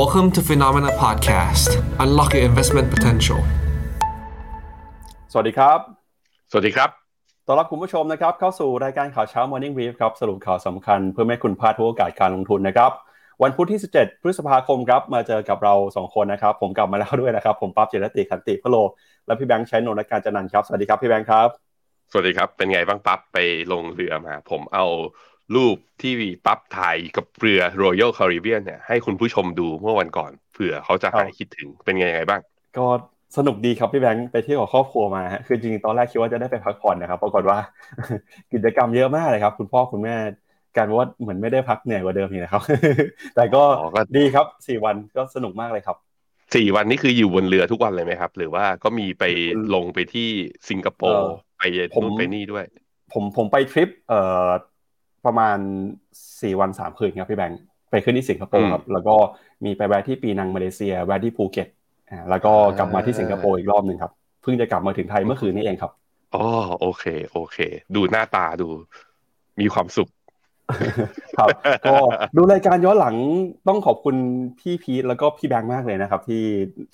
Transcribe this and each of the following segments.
Welcome to Phenomena Podcast. Unlock your investment potential. สวัสดีครับ สวัสดีครับ ต้อนรับคุณผู้ชมนะครับ เข้าสู่รายการข่าวเช้า Morning Brief ครับ สรุปข่าวสำคัญเพื่อไม่ให้คุณพลาดทุกโอกาสการลงทุนนะครับ วันพุธที่ 17 พฤษภาคมครับ มาเจอกับเรา 2 คนนะครับ ผมกลับมาแล้วด้วยนะครับ ผมปั๊บเจรติขันติพโล และพี่แบงค์ใช้นนท์การจันนันท์ครับ สวัสดีครับพี่แบงค์ครับ สวัสดีครับ เป็นไงบ้างปั๊บไปลงเรือมา ผมเอา รูปที่ปั๊บถ่ายกับเรือ Royal Caribbean เนี่ยให้คุณผู้ชมดูเมื่อวันก่อนเผื่อเขาจะหายคิดถึงเป็นไงไงบ้าง ก็สนุกดีครับพี่แบงค์ไปเที่ยวกับครอบครัวมาฮะคือจริงๆตอนแรกคิดว่าจะได้ไปพักผ่อนนะครับปรากฏว่ากิจกรรมเยอะมากเลยครับ คุณพ่อคุณแม่กลารว่าเหมือนไม่ได้พักเหนื่อยกว่าเดิมนี่นะครับ แต่ก็อ๋อก็ดีครับสี่วันก็สนุกมากเลยครับสี่วันนี้คืออยู่บนเรือทุกวันเลยไหมครับ หรือว่าก็มีไปลงไปที่สิงคโปร์เอ่อไปผมนู่นไปนี่ด้วย ผมผมไปทริปเอ่อ ประมาณสี่วันสามคืนครับพี่แบงค์ไปขึ้นที่สิงคโปร์ครับแล้วก็มีไปแวะที่ปีนังมาเลเซียแวะที่ภูเก็ตอ่าแล้วก็กลับมาที่สิงคโปร์อีกรอบหนึ่งครับเพิ่งจะกลับมาถึงไทยเมื่อคืนนี้เองครับอ๋อโอเค โอเค ดูหน้าตาดู มีความสุขครับก็ดูรายการย้อนหลังต้องขอบคุณพี่พีทแล้วก็พี่แบงค์มากเลยนะครับ ที่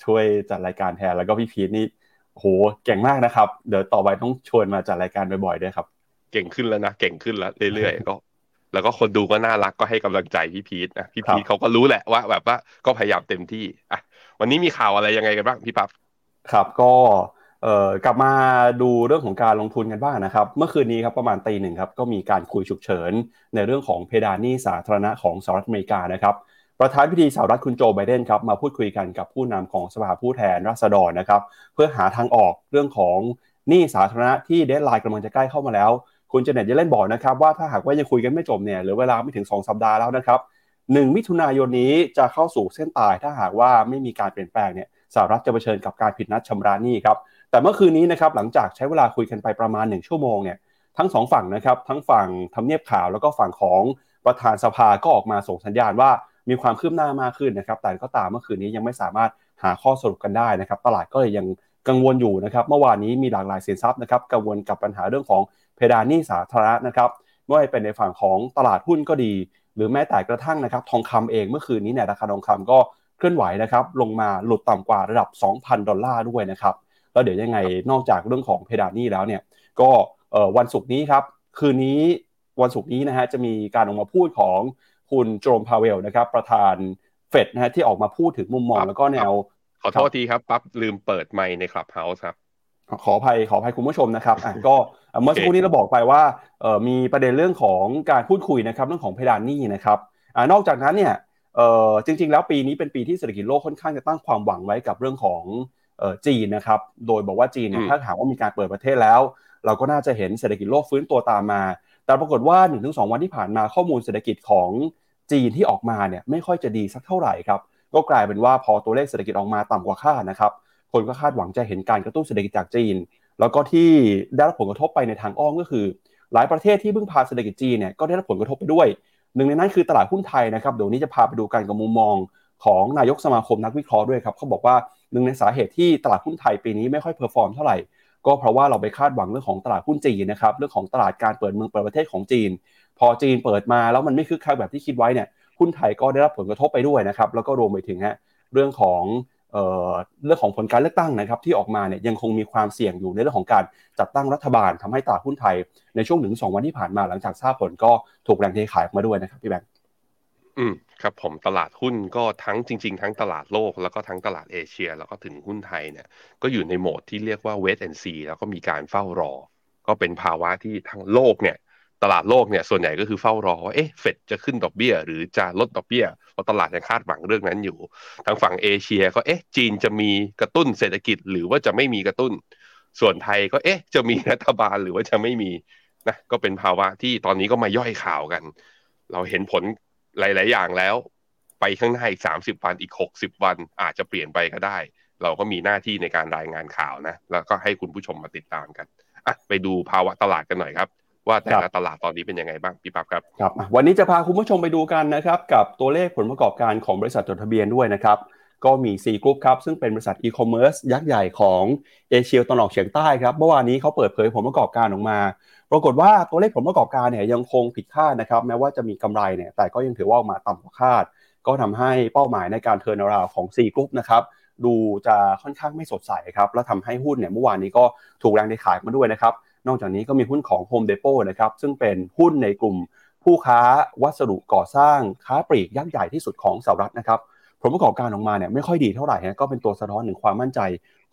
ช่วยจัดรายการแทนแล้วก็พี่พีทนี่โหเก่งมากนะครับ เดี๋ยวต่อไปต้องชวนมาจัดรายการบ่อยๆด้วยครับ เก่งขึ้นแล้วนะเก่งขึ้นแล้วเรื่อยๆก็ แล้วก็คนดูก็น่ารักก็ให้กำลังใจพี่พีทนะพี่พีทครับเขาก็รู้แหละว่า แบบว่าก็พยายามเต็มที่อะวันนี้มีข่าวอะไรยังไงกันบ้างพี่ปั๊บครับก็เอ่อกลับมาดูเรื่องของการลงทุนกันบ้างนะครับ เมื่อคืนนี้ครับประมาณตีหนึ่งครับก็มีการคุยฉุกเฉิน ในเรื่องของเพดานหนี้สาธารณะของสหรัฐอเมริกานะครับประธานพิธีสหรัฐคุณโจไบเดนครับมาพูดคุยกันกับผู้นำของสภาผู้แทนราษฎรนะครับ เพื่อหาทางออกเรื่องของหนี้สาธารณะที่เดดไลน์กำลังจะใกล้เข้ามาแล้ว คุณเจเน็ตเยเลนบอกนะครับว่าถ้าหากว่ายังคุยกันไม่จบเนี่ยหลือเวลาไม่ถึง 2 สัปดาห์แล้วนะครับหนึ่งมิถุนายนนี้จะเข้าสู่เส้นตายถ้าหากว่าไม่มีการเปลี่ยนแปลงเนี่ยสหรัฐจะเผชิญกับการผิดนัดชำระหนี้ครับแต่เมื่อคืนนี้นะครับหลังจากใช้เวลาคุยกันไปประมาณ 1 ชั่วโมงเนี่ยทั้งสองฝั่งนะครับทั้งฝั่งทำเนียบข่าวแล้วก็ฝั่งของประธานสภาก็ออกมาส่งสัญญาณว่ามีความคืบหน้ามากขึ้นนะครับแต่ก็ตามเมื่อคืนนี้ยังไม่สามารถหาข้อสรุปกันได้นะครับตลาดก็เลยยัง กังวลอยู่นะครับเมื่อวานนี้มีหลากหลายสินทรัพย์นะครับกังวลกับปัญหาเรื่องของเพดานหนี้สาธารณะนะครับไม่ว่าจะเป็นในฝั่งของตลาดหุ้นก็ดี หรือแม้แต่กระทั่งนะครับทองคำเองเมื่อคืนนี้เนี่ยราคาทองคำก็เคลื่อนไหวนะครับลงมาหลุดต่ำกว่าระดับ 2,000 ดอลลาร์ด้วยนะครับแล้วเดี๋ยวยังไงนอกจากเรื่องของเพดานหนี้แล้วเนี่ยก็วันศุกร์นี้ครับคืนนี้วันศุกร์นี้นะฮะจะมีการออกมาพูดของคุณโจมพาเวลนะครับประธานเฟดนะฮะที่ออกมาพูดถึงมุมมองแล้วก็แนว ขอโทษทีครับปั๊บลืมเปิดไมค์ใน Clubhouse ครับขออภัยขออภัยคุณผู้ชมนะครับอะก็เอ่อเมื่อสักครู่นี้เราบอกไปว่าเอ่อมีประเด็นเรื่องของการพูดคุยนะครับเรื่องของเพดานหนี้นะครับอ่านอกจากนั้นเนี่ยเอ่อจริง ๆ แล้วปีนี้เป็นปีที่เศรษฐกิจโลกค่อนข้างจะตั้งความหวังไว้กับเรื่องของเอ่อจีนนะครับโดยบอกว่าจีนเนี่ยอืมถ้าหากว่ามีการเปิดประเทศแล้ว เราก็น่าจะเห็นเศรษฐกิจโลกฟื้นตัวตามมา แต่ปรากฏว่า1-2วันที่ผ่านมาข้อมูลเศรษฐกิจของจีนที่ออกมาเนี่ยไม่ค่อยจะดีสักเท่าไหร่ครับ ก็กลายเป็นว่าพอตัวเลขเศรษฐกิจออกมาต่ำกว่าคาดนะครับ คนก็คาดหวังจะเห็นการกระตุ้นเศรษฐกิจจากจีน แล้วก็ที่ได้รับผลกระทบไปในทางอ้อมก็คือ หลายประเทศที่เพิ่งพาเศรษฐกิจจีนเนี่ยก็ได้รับผลกระทบไปด้วย หนึ่งในนั้นคือตลาดหุ้นไทยนะครับเดี๋ยววนนี้จะพาไปดูกันกับมุมมองของนายกสมาคมนักวิเคราะห์ด้วยครับเขาบอกว่าหนึ่งในสาเหตุที่ตลาดหุ้นไทยปีนี้ไม่ค่อย perform เท่าไหร่ก็เพราะว่าเราไปคาดหวังเรื่องของตลาดหุ้นจีนนะครับเรื่องของตลาดการเปิดเมืองเปิดประเทศของจีน พอจีนเปิดมาแล้วมันไม่คึกคักแบบที่คิดไว้เนี่ย หุ้นไทยก็ได้รับผลกระทบไปด้วยนะครับ แล้วก็รวมไปถึงฮะเรื่องของเอ่อเรื่องของผลการเลือกตั้งนะครับ ที่ออกมาเนี่ยยังคงมีความเสี่ยงอยู่ในเรื่องของการจัดตั้งรัฐบาลทำให้ตลาดหุ้นไทยในช่วงหนึ่งสองวันที่ผ่านมาหลังจากทราบผลก็ถูกแรงเทขายออกมาด้วยนะครับพี่แบงค์อืมครับผมตลาดหุ้นก็ทั้งจริง ๆ ทั้งตลาดโลกแล้วก็ทั้งตลาดเอเชีย แล้วก็ถึงหุ้นไทยเนี่ยก็อยู่ในโหมดที่เรียกว่า wait and see แล้วก็มีการเฝ้ารอ ก็เป็นภาวะที่ทั้งโลกเนี่ย ตลาดโลกเนี่ยส่วนใหญ่ก็คือเฝ้ารอว่าเอ๊ะเฟดจะขึ้นดอกเบี้ย หรือจะลดดอกเบี้ยเพราะตลาดยังคาดหวังเรื่องนั้นอยู่ ทางฝั่งเอเชียก็เอ๊ะจีนจะมีกระตุ้นเศรษฐกิจหรือว่าจะไม่มีกระตุ้น ส่วนไทยก็เอ๊ะจะมีรัฐบาลหรือว่าจะไม่มีนะก็เป็นภาวะที่ตอนนี้ก็มาย่อยข่าวกัน เราเห็นผลหลาย ๆ อย่างแล้ว ไปข้างหน้าอีก 30 วันอีก 60 วันอาจจะเปลี่ยนไปก็ได้ เราก็มีหน้าที่ในการรายงานข่าวนะ แล้วก็ให้คุณผู้ชมมาติดตามกันอะไปดูภาวะตลาดกันหน่อยครับ ว่าแต่ละตลาดตอนนี้เป็นยังไงบ้างพี่ปั๊บครับครับอะวันนี้จะพาคุณผู้ชมไปดูกันนะครับกับตัวเลขผลประกอบการของบริษัทจดทะเบียนด้วยนะครับก็มี C Group ครับซึ่งเป็นบริษัทอีคอมเมิร์ซยักษ์ใหญ่ของเอเชียตะวันออกเฉียงใต้ครับเมื่อวานนี้เขาเปิดเผยผลประกอบการออกมา ปรากฏว่าตัวเลขผลประกอบการเนี่ยยังคงผิดคาดนะครับแม้ว่าจะมีกำไรเนี่ยแต่ก็ยังถือว่าออกมาต่ำกว่าคาด ก็ทำให้เป้าหมายในการเทิร์นราวของ C กรุ๊ปนะครับดูจะค่อนข้างไม่สดใสครับแล้วทำให้หุ้นเนี่ยเมื่อวานนี้ก็ถูกแรงในขายมาด้วยนะครับ นอกจากนี้ก็มีหุ้นของ Home Depot นะครับซึ่งเป็นหุ้นในกลุ่มผู้ค้าวัสดุก่อสร้างค้าปลีกยักษ์ใหญ่ที่สุดของสหรัฐนะครับผลประกอบการออกมาเนี่ยไม่ค่อยดีเท่าไหร่นะก็เป็นตัวสะท้อนถึงความมั่นใจ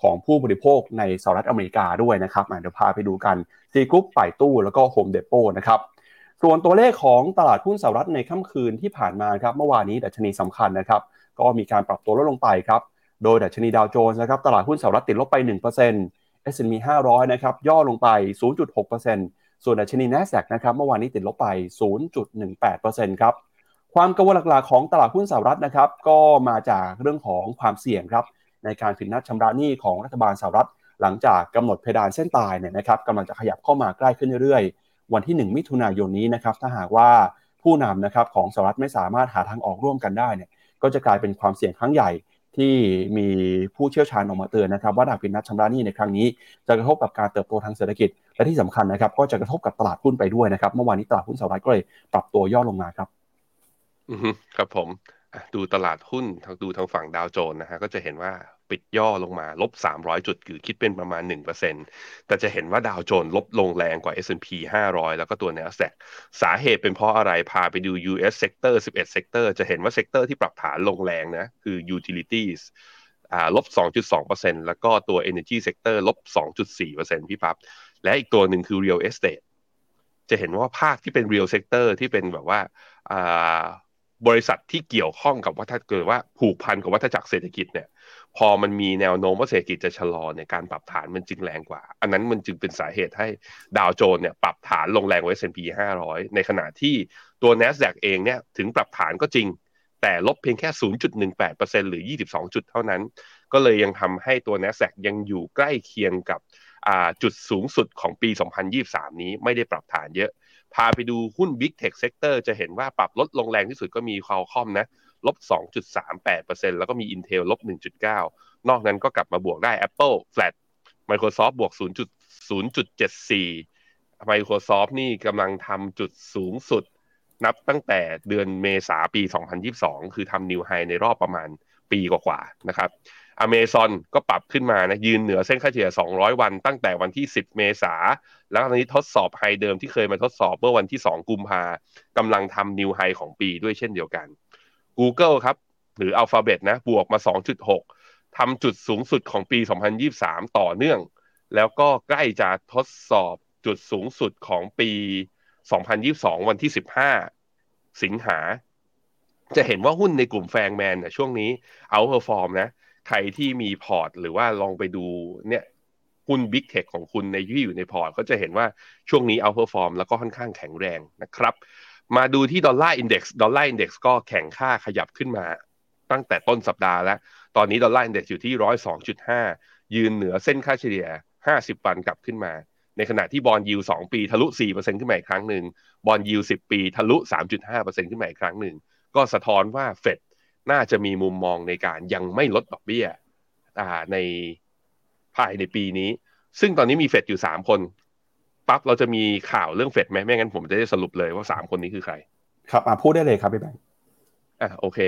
ของผู้บริโภคในสหรัฐอเมริกาด้วยนะครับเดี๋ยวพาไปดูกัน Sea Group Baidu แล้วก็ Home Depot นะครับส่วนตัวเลขของตลาดหุ้นสหรัฐในค่ำคืนที่ผ่านมาครับเมื่อวานนี้ดัชนีสำคัญนะครับก็มีการปรับตัวลดลงไปครับโดยดัชนีดาวโจนส์นะครับตลาดหุ้นสหรัฐติดลบไป 1% S&P 500 นะครับ ย่อลงไป 0.6%ส่วนดัชนี NASDAQ นะครับ เมื่อวานนี้ติดลบไป 0.18%ครับ ความกังวลหลักๆของตลาดหุ้นสหรัฐนะครับ ก็มาจากเรื่องของความเสี่ยงครับ ในการผิดนัดชำระหนี้ของรัฐบาลสหรัฐ หลังจากกำหนดเพดานเส้นตายเนี่ยนะครับกำลังจะขยับเข้ามาใกล้ขึ้นเรื่อยๆ วันที่ 1 มิถุนายนนี้นะครับ ถ้าหากว่าผู้นำนะครับของสหรัฐไม่สามารถหาทางออกร่วมกันได้เนี่ย ก็จะกลายเป็นความเสี่ยงครั้งใหญ่ ที่มีผู้เชี่ยวชาญออกมาเตือนนะครับว่าดาผินนัดชำระหนี้ในครั้งนี้จะกระทบกับการเติบโตทางเศรษฐกิจ และที่สำคัญนะครับ ก็จะกระทบกับตลาดหุ้นไปด้วยนะครับ เมื่อวานนี้ตลาดหุ้นสหรัฐก็เลยปรับตัวย่อลงมาครับ อือครับผมดูตลาดหุ้นดูทางฝั่งดาวโจนส์นะฮะก็จะเห็นว่า ปิดย่อลงมาลบ 300 จุดคือคิดเป็นประมาณ 1%แต่จะเห็นว่าดาวโจนส์ลบลงแรงกว่า S&P 500 แล้วก็ตัว NASDAQ สาเหตุเป็นเพราะอะไรพาไปดู US sector 11 sector จะเห็นว่า sector ที่ปรับฐานลงแรงนะคือ utilities อ่าลบ 2.2%แล้วก็ตัว energy sector ลบ 2.4%พี่ปับ๊บและอีกตัวหนึ่งคือ real estate จะเห็นว่าภาคที่เป็น real sector ที่เป็นแบบว่าอ่า บริษัทที่เกี่ยวข้องกับวัฏเกิดว่าผูกพันกับวัฏจักรเศรษฐกิจเนี่ย พอมันมีแนวโน้มว่าเศรษฐกิจจะชะลอในการปรับฐานมันจึงแรงกว่า อันนั้นมันจึงเป็นสาเหตุให้ดาวโจนเนี่ยปรับฐานลงแรงไว้ S&P 500ในขณะที่ตัว NASDAQ เองเนี่ยถึงปรับฐานก็จริง แต่ลบเพียงแค่ 0.18%หรือ 22 จุดเท่านั้น ก็เลยยังทำให้ตัว NASDAQ ยังอยู่ใกล้เคียงกับจุดสูงสุดของปี 2023 นี้ไม่ได้ปรับฐานเยอะ พาไปดูหุ้น Big Tech Sector จะเห็นว่าปรับลดลงแรงที่สุดก็มี Qualcomm นะลบ 2.38%แล้วก็มี Intel ลบ 1.9 นอกนั้นก็กลับมาบวกได้ Apple flat Microsoft บวก 0.0.74 Microsoft นี่กำลังทำจุดสูงสุด นับตั้งแต่เดือนเมษาปี 2022 คือทำนิวไฮในรอบประมาณปีกว่าๆนะครับ อเมซอนก็ปรับขึ้นมานะยืนเหนือเส้นค่าเฉลี่ย 200 วัน ตั้งแต่วันที่ 10 เมษา แล้วตอนนี้ทดสอบไฮเดิมที่เคยมาทดสอบเมื่อวันที่ 2 กุมภากำลังทำนิวไฮของปีด้วยเช่นเดียวกัน Google ครับ หรือ Alphabet นะบวกมา 2.6ทำจุดสูงสุดของปี 2023 ต่อเนื่อง แล้วก็ใกล้จะทดสอบจุดสูงสุดของปี 2022 วันที่ 15 สิงหา จะเห็นว่าหุ้นในกลุ่ม FANGMAN เนี่ยช่วงนี้ outperform นะ ใครที่มีพอร์ต หรือว่าลองไปดูเนี่ยหุ้น Big Tech ของคุณในที่อยู่ในพอร์ต ก็จะเห็นว่าช่วงนี้ outperform แล้วก็ค่อนข้างแข็งแรงนะครับ มาดูที่ Dollar Index Dollar Index ก็แข็งค่าขยับขึ้นมา ตั้งแต่ต้นสัปดาห์แล้ว ตอนนี้ Dollar Index อยู่ที่ร้อยสองจุดห้ายืนเหนือเส้นค่าเฉลี่ยห้าสิบวันกลับขึ้นมา ในขณะที่ bond yield สองปีทะลุสี่เปอร์เซ็นขึ้นมาอีกครั้งหนึ่ง bond yield สิบปีทะลุสามจุดห้าเปอร์เซ็นขึ้นมาอีกครั้งหนึ่งก็สะท้อนว่าเฟด น่าจะมีมุมมองในการยังไม่ลดดอกเบี้ยในภายในปีนี้ ซึ่งตอนนี้มีเฟดอยู่สามคนปั๊บเราจะมีข่าวเรื่องเฟดไหมไม่งั้นผมจะได้สรุปเลยว่าสามคนนี้คือใคร ครับพูดได้เลยครับพี่แบงค์อะโอเค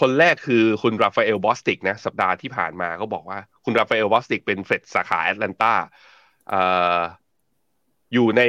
คนแรกคือคุณราฟาเอลบอสติกนะสัปดาห์ที่ผ่านมาเขาบอกว่าคุณราฟาเอลบอสติกเป็นเฟดสาขาแอตแลนตา อยู่ใน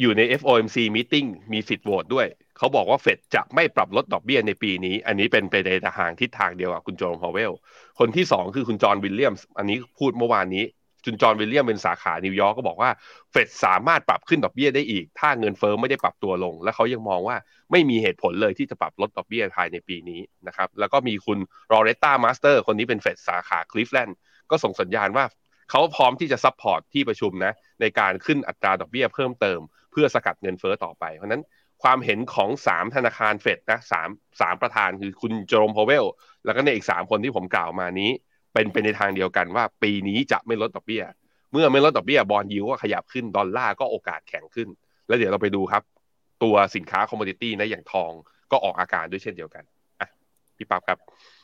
อยู่ใน FOMC meeting มีสิทธิ์โหวตด้วย เขาบอกว่าเฟดจะไม่ปรับลดดอกเบี้ยในปีนี้ อันนี้เป็นไปในทางทิศทางเดียวกับคุณเจอโรมพาวเวล คนที่สองคือคุณจอห์นวิลเลียมอันนี้พูดเมื่อวานนี้คุณจอห์นวิลเลียมเป็นสาขานิวยอร์กก็บอกว่าเฟดสามารถปรับขึ้นดอกเบี้ยได้อีก ถ้าเงินเฟ้อไม่ได้ปรับตัวลง และเขายังมองว่าไม่มีเหตุผลเลยที่จะปรับลดดอกเบี้ยภายในปีนี้นะครับแล้วก็มีคุณลอเร็ตตาเมสเตอร์คนนี้เป็นเฟดสาขาคลิฟแลนด์ก็ส่งสัญญาณว่า เขาพร้อมที่จะ support ที่ประชุมนะในการขึ้นอัตราดอกเบี้ยเพิ่มเติม เพื่อสกัดเงินเฟ้อต่อไป เพราะนั้นความเห็นของสามธนาคารเฟดนะสามสามประธานคือคุณเจอโรมพาวเวล แล้วก็ในอีกสามคนที่ผมกล่าวมานี้ เป็นเป็นในทางเดียวกันว่า ปีนี้จะไม่ลดดอกเบี้ย เมื่อไม่ลดดอกเบี้ย bond yield ก็ขยับขึ้นดอลลาร์ก็โอกาสแข็งขึ้น แล้วเดี๋ยวเราไปดูครับ ตัวสินค้า commodity นะอย่างทองก็ออกอาการด้วยเช่นเดียวกันอะพี่ปั๊บครับ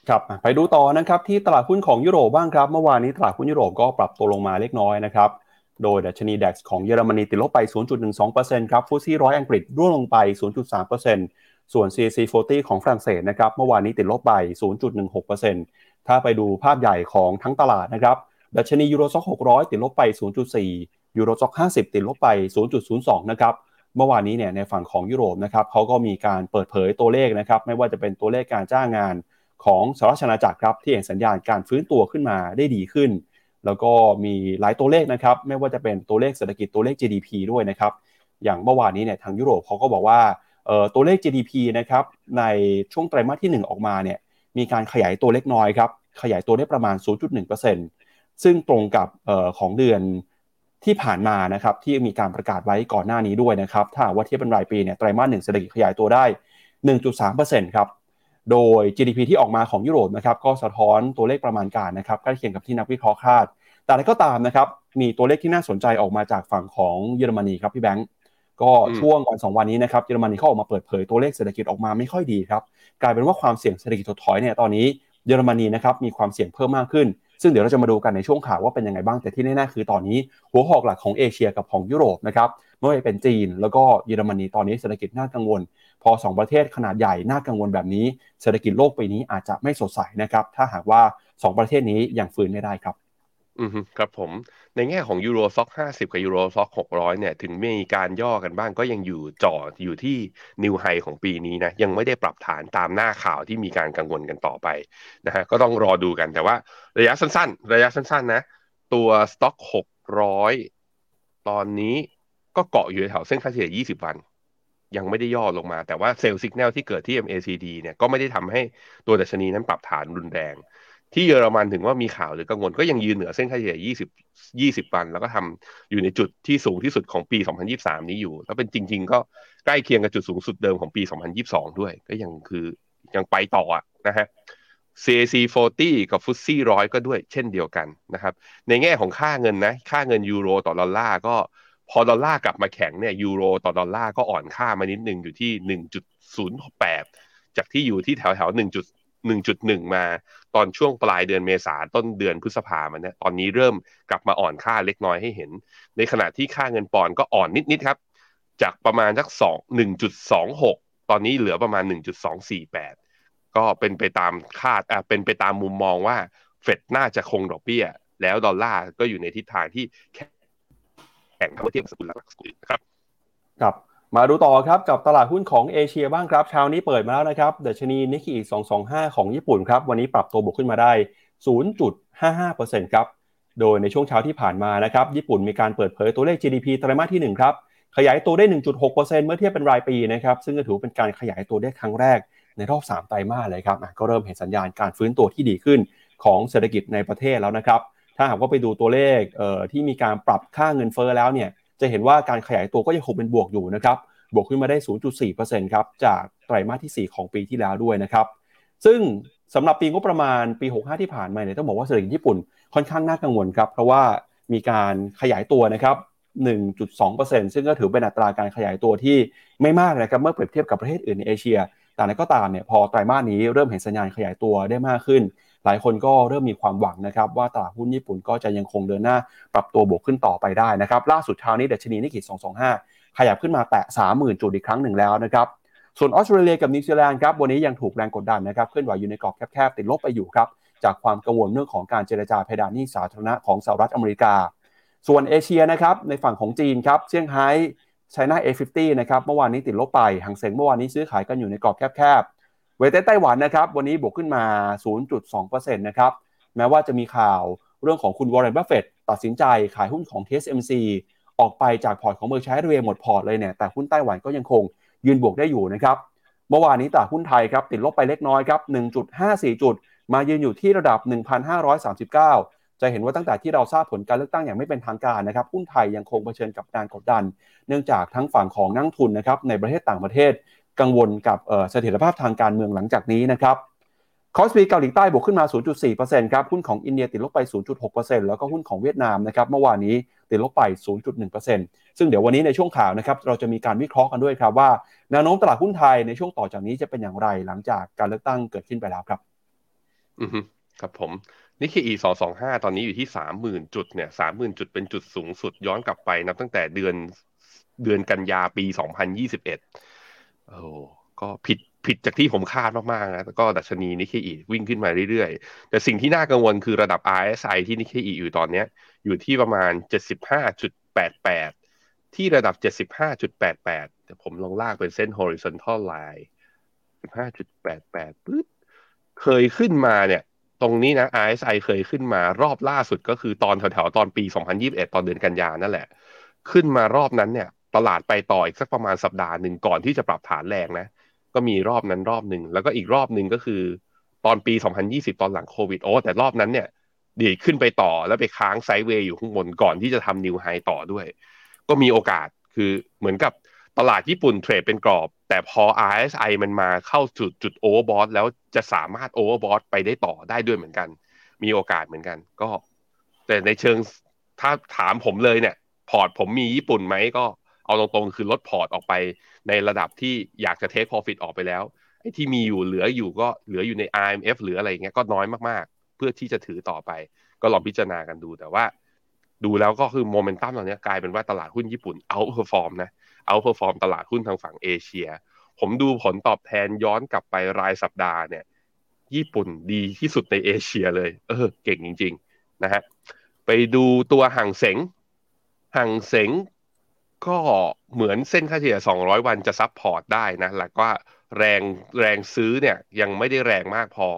ครับไปดูต่อนะครับที่ตลาดหุ้นของยุโรปบ้างครับเมื่อวานนี้ตลาดหุ้นยุโรปก็ปรับตัวลงมาเล็กน้อยนะครับโดยดัชนี DAX ของเยอรมนีติดลบไป 0.12%ครับ FTSE ร้อยอังกฤษร่วงลงไป 0.3%สส่วน CAC 40 ของฝรั่งเศสนะครับเมื่อวานนี้ติดลบไป 0.16%ถ้าไปดูภาพใหญ่ของทั้งตลาดนะครับดัชนี Euro Stoxx 600 ติดลบไป 0.4 ยูโรซ็อก50 ติดลบไป 0.02 นะครับเมื่อวานนี้เนี่ยในฝั่งของยุโรปนะครับเขาก็มีการเปิดเผยตัวเลขนะครับไม่ว่าจะเป็นตัวเลขการจ้างงาน ของสหรัฐอาณาจักรครับที่เห็นสัญญาณการฟื้นตัวขึ้นมาได้ดีขึ้น แล้วก็มีหลายตัวเลขนะครับไม่ว่าจะเป็นตัวเลขเศรษฐกิจตัวเลข GDP ด้วยนะครับอย่างเมื่อวานนี้เนี่ยทางยุโรปเขาก็บอกว่าตัวเลข GDP นะครับในช่วงไตรมาสที่ 1 ออกมาเนี่ยมีการขยายตัวเล็กน้อยครับขยายตัวได้ประมาณ 0.1%ซึ่งตรงกับออของเดือนที่ผ่านมานะครับที่มีการประกาศไว้ก่อนหน้านี้ด้วยนะครับถ้าว่าเทียบเป็นรายปีเนี่ยไตรมาสหนึ่งเศรษฐกิจขยายตัวได้ 1.3%ครับ โดย GDP ที่ออกมาของยุโรปนะครับก็สะท้อนตัวเลขประมาณการนะครับใกล้เคียงกับที่นักวิเคราะห์คาด แต่อะไรก็ตามนะครับมีตัวเลขที่น่าสนใจออกมาจากฝั่งของเยอรมนีครับพี่แบงก์ก็ช่วงวันสองวันนี้นะครับเยอรมนีเขาออกมาเปิดเผยตัวเลขเศรษฐกิจออกมาไม่ค่อยดีครับกลายเป็นว่าความเสี่ยงเศรษฐกิจถดถอยเนี่ยตอนนี้เยอรมนีนะครับมีความเสี่ยงเพิ่มมากขึ้น ซึ่งเดี๋ยวเราจะมาดูกันในช่วงข่าวว่าเป็นยังไงบ้างแต่ที่แน่ๆคือตอนนี้หัวหอกหลักของเอเชียกับของยุโรปนะครับไม่ว่าจะเป็นจีน แล้วก็เยอรมนีตอนนี้เศรษฐกิจน่ากังวล อ 2 ประเทศขนาดใหญ่น่ากังวลแบบนี้ เศรษฐกิจโลกปีนี้อาจจะไม่สดใสนะครับ ถ้าหากว่า 2 ประเทศนี้ยังฟื้นไม่ได้ครับ อืมครับผม ในแง่ของยูโรซ็อกห้าสิบกับยูโรซ็อกหกร้อยเนี่ย ถึงมีการย่อกันบ้างก็ยังอยู่จ่ออยู่ที่นิวไฮของปีนี้นะ ยังไม่ได้ปรับฐานตามหน้าข่าวที่มีการกังวลกันต่อไปนะฮะ ก็ต้องรอดูกัน แต่ว่าระยะสั้น ๆ ระยะสั้น ๆ นะ ตัวสต็อกหกร้อยตอนนี้ก็เกาะอยู่แถวเส้นค่าเฉลี่ย20 วัน ยังไม่ได้ย่อลงมา แต่ว่าเซลล์สัญญาณที่เกิดที่ MACD เนี่ยก็ไม่ได้ทำให้ตัวดัชนีนั้นปรับฐานรุนแรง ที่เยอรมันถึงว่ามีข่าวหรือกังวลก็ยังยืนเหนือเส้นค่าเฉลี่ย20 20 วัน แล้วก็ทำอยู่ในจุดที่สูงที่สุดของปี 2023 นี้อยู่ แล้วเป็นจริง ๆ ก็ใกล้เคียงกับจุดสูงสุดเดิมของปี 2022 ด้วย ก็ยังคือยังไปต่อนะฮะ CAC 40 กับฟุตซี่ร้อยก็ด้วยเช่นเดียวกันนะครับ ในแง่ของค่าเงินนะ ค่าเงินยูโรต่อดอลลาร์ก็ พอดอลลาร์กลับมาแข็งเนี่ยยูโรต่อดอลลาร์ก็อ่อนค่ามานิดนึงอยู่ที่ 1.08 จากที่อยู่ที่แถวแถว1.1 มา ตอนช่วงปลายเดือนเมษาต้นเดือนพฤษภามันเนี่ยตอนนี้เริ่มกลับมาอ่อนค่าเล็กน้อยให้เห็น ในขณะที่ค่าเงินปอนก็อ่อนนิดๆครับ จากประมาณสักสองหนึ่งจุดสองหกตอนนี้เหลือประมาณหนึ่งจุดสองสี่แปดก็เป็นไปตามคาดอ่าเป็นไปตามมุมมองว่าเฟดน่าจะคงดอกเบี้ย แล้วดอลลาร์ก็อยู่ในทิศทางที่แแข็งเท่าเทียมสกุลหลักสกุลครับครับมาดูต่อครับกับตลาดหุ้นของเอเชียบ้างครับเช้านี้เปิดมาแล้วนะครับเดชนีนิกเกิ225 ของญี่ปุ่นครับวันนี้ปรับตัวบวกขึ้นมาได้ 0.55%ครับโดยในช่วงเช้าที่ผ่านมานะครับญี่ปุ่นมีการเปิดเผยตัวเลข GDP ไตรมาสที่ 1 ครับ ขยายตัวได้ 1.6%เมื่อเทียบเป็นรายปีนะครับซึ่งก็ถือเป็นการขยายตัวได้ครั้งแรกในรอบ 3 ไตรมาสเลยครับก็เริ่มเห็นสัญญาณการฟื้นตัวที่ดีขึ้นของเศรษฐกิจในประเทศแล้วนะครับ ถ้าหากว่าไปดูตัวเลขที่มีการปรับค่าเงินเฟ้อแล้วเนี่ยจะเห็นว่าการขยายตัวก็ยังคงเป็นบวกอยู่นะครับบวกขึ้นมาได้ 0.4%ครับจากไตรมาสที่ 4 ของปีที่แล้วด้วยนะครับซึ่งสำหรับปีงบประมาณปี 65 ที่ผ่านมาเนี่ยต้องบอกว่าเศรษฐกิจญี่ปุ่นค่อนข้างน่ากังวลครับเพราะว่ามีการขยายตัวนะครับ1.2%ซึ่งก็ถือเป็นอัตราการขยายตัวที่ไม่มากนะครับเมื่อเปรียบเทียบกับประเทศอื่นในเอเชีย แต่นั้นก็ตามเนี่ยพอไตรมาสนี้เริ่มเห็นสัญญาณขยายตัวได้มากขึ้น หลายคนก็เริ่มมีความหวังนะครับว่าตลาดหุ้นญี่ปุ่นก็จะยังคงเดินหน้าปรับตัวบวกขึ้นต่อไปได้นะครับล่าสุดเช้านี้ดัชนีนิกเกิล225 ขยับขึ้นมาแตะ 30,000 จุดอีกครั้งหนึ่งแล้วนะครับส่วนออสเตรเลียกับนิวซีแลนด์ครับวันนี้ยังถูกแรงกดดันนะครับเคลื่อนไหวอยู่ในกรอบแคบๆติดลบไปอยู่ครับจากความกังวลเรื่องของการเจรจาเพดานหนี้สาธารณะของสหรัฐอเมริกา ส่วนเอเชียนะครับในฝั่งของจีนครับเซี่ยงไฮ้ไชน่า A50 นะครับเมื่อวานนี้ติดลบไปฮั่งเส็งเมื่อวานนี้ซื้อขายกันอยู่ในกรอบแคบๆ Weighted ไต้หวันนะครับวันนี้บวกขึ้นมา 0.2%นะครับแม้ว่าจะมีข่าวเรื่องของคุณวอร์เรนบัฟเฟตตัดสินใจขายหุ้นของ TSMC ออกไปจากพอร์ตของเบิร์กไชร์หมดพอร์ตเลยเนี่ยแต่หุ้นไต้หวันก็ยังคงยืนบวกได้อยู่นะครับเมื่อวานนี้ตลาดหุ้นไทยครับติดลบไปเล็กน้อยครับ 1.54 จุด มายืนอยู่ที่ระดับ 1,539 จะเห็นว่าตั้งแต่ที่เราทราบผลการเลือกตั้งอย่างไม่เป็นทางการนะครับหุ้นไทยยังคงเผชิญกับการกดดัน เนื่องจากทั้งฝั่งของนักลงทุนนะครับในประเทศต่างประเทศ กังวลกับเสถียรภาพทางการเมืองหลังจากนี้นะครับคอสปีเกาหลีใต้บวกขึ้นมา 0.4%ครับ หุ้นของอินเดียติดลบไป 0.6%แล้วก็หุ้นของเวียดนามนะครับ เมื่อวานนี้ติดลบไป 0.1%ซึ่งเดี๋ยววันนี้ในช่วงข่าวนะครับ เราจะมีการวิเคราะห์กันด้วยครับว่าแนวโน้มตลาดหุ้นไทยในช่วงต่อจากนี้จะเป็นอย่างไรหลังจากการเลือกตั้งเกิดขึ้นไปแล้วครับ อือครับผมนี่คือ e สองสองห้าตอนนี้อยู่ที่สามหมื่นจุดเนี่ยสามหมื่นจุดเป็นจุดสูงสุดย้อนกลับไปนับตั้งแต่เดือนเดือนกันยาปีสองพันยี่สิบเอ็ด โอ้ก็ผิดผิดจากที่ผมคาดมากๆนะแล้วก็ดัชนีนิเคอีวิ่งขึ้นมาเรื่อยๆ แต่สิ่งที่น่ากังวลคือระดับ RSI ที่นิเคอีอยู่ตอนนี้อยู่ที่ประมาณ 75.88 ที่ระดับ 75.88เดี๋ยวผมลองลากเป็นเส้น horizontal line 15.88ปึ๊บเคยขึ้นมาเนี่ย ตรงนี้นะ RSI เคยขึ้นมารอบล่าสุดก็คือตอนแถวๆตอนปี 2021 ตอนเดือนกันยานั่นแหละ ขึ้นมารอบนั้นเนี่ย ตลาดไปต่ออีกสักประมาณสัปดาห์หนึ่งก่อนที่จะปรับฐานแรงนะ ก็มีรอบนั้นรอบหนึ่งแล้วก็อีกรอบหนึ่งก็คือ ตอนปี 2020 ตอนหลังโควิดโอ้แต่รอบนั้นเนี่ยดีขึ้นไปต่อแล้วไปค้าง sideway อยู่ข้างบนก่อนที่จะทำ new high ต่อด้วย ก็มีโอกาสคือเหมือนกับตลาดญี่ปุ่น trade เป็นกรอบ แต่พอ RSI มันมาเข้าจุดจุด overbought แล้วจะสามารถ overbought ไปได้ต่อได้ด้วยเหมือนกัน มีโอกาสเหมือนกัน ก็ แต่ในเชิงถ้าถามผมเลยเนี่ย พอร์ตผมมีญี่ปุ่นไหมก็ เอาตรงๆคือลดพอร์ตออกไปในระดับที่อยากจะเทค profit ออกไปแล้วไอ้ที่มีอยู่เหลืออยู่ก็เหลืออยู่ใน RMF หรืออะไรเงี้ยก็น้อยมากๆ เพื่อที่จะถือต่อไป ก็ลองพิจารณากันดูแต่ว่า ดูแล้วก็คือโมเมนตัมตอนนี้กลายเป็นว่าตลาดหุ้นญี่ปุ่น outperform นะ outperform ตลาดหุ้นทางฝั่งเอเชีย ผมดูผลตอบแทนย้อนกลับไปรายสัปดาห์เนี่ย ญี่ปุ่นดีที่สุดในเอเชียเลย เออ เก่งจริง ๆ นะฮะไปดูตัวฮั่งเส็งฮั่งเส็ง ก็เหมือนเส้นค่าเฉลี่ย 200 วันจะ support ได้นะ แล้วก็แรงแรงซื้อเนี่ยยังไม่ได้แรงมากพอ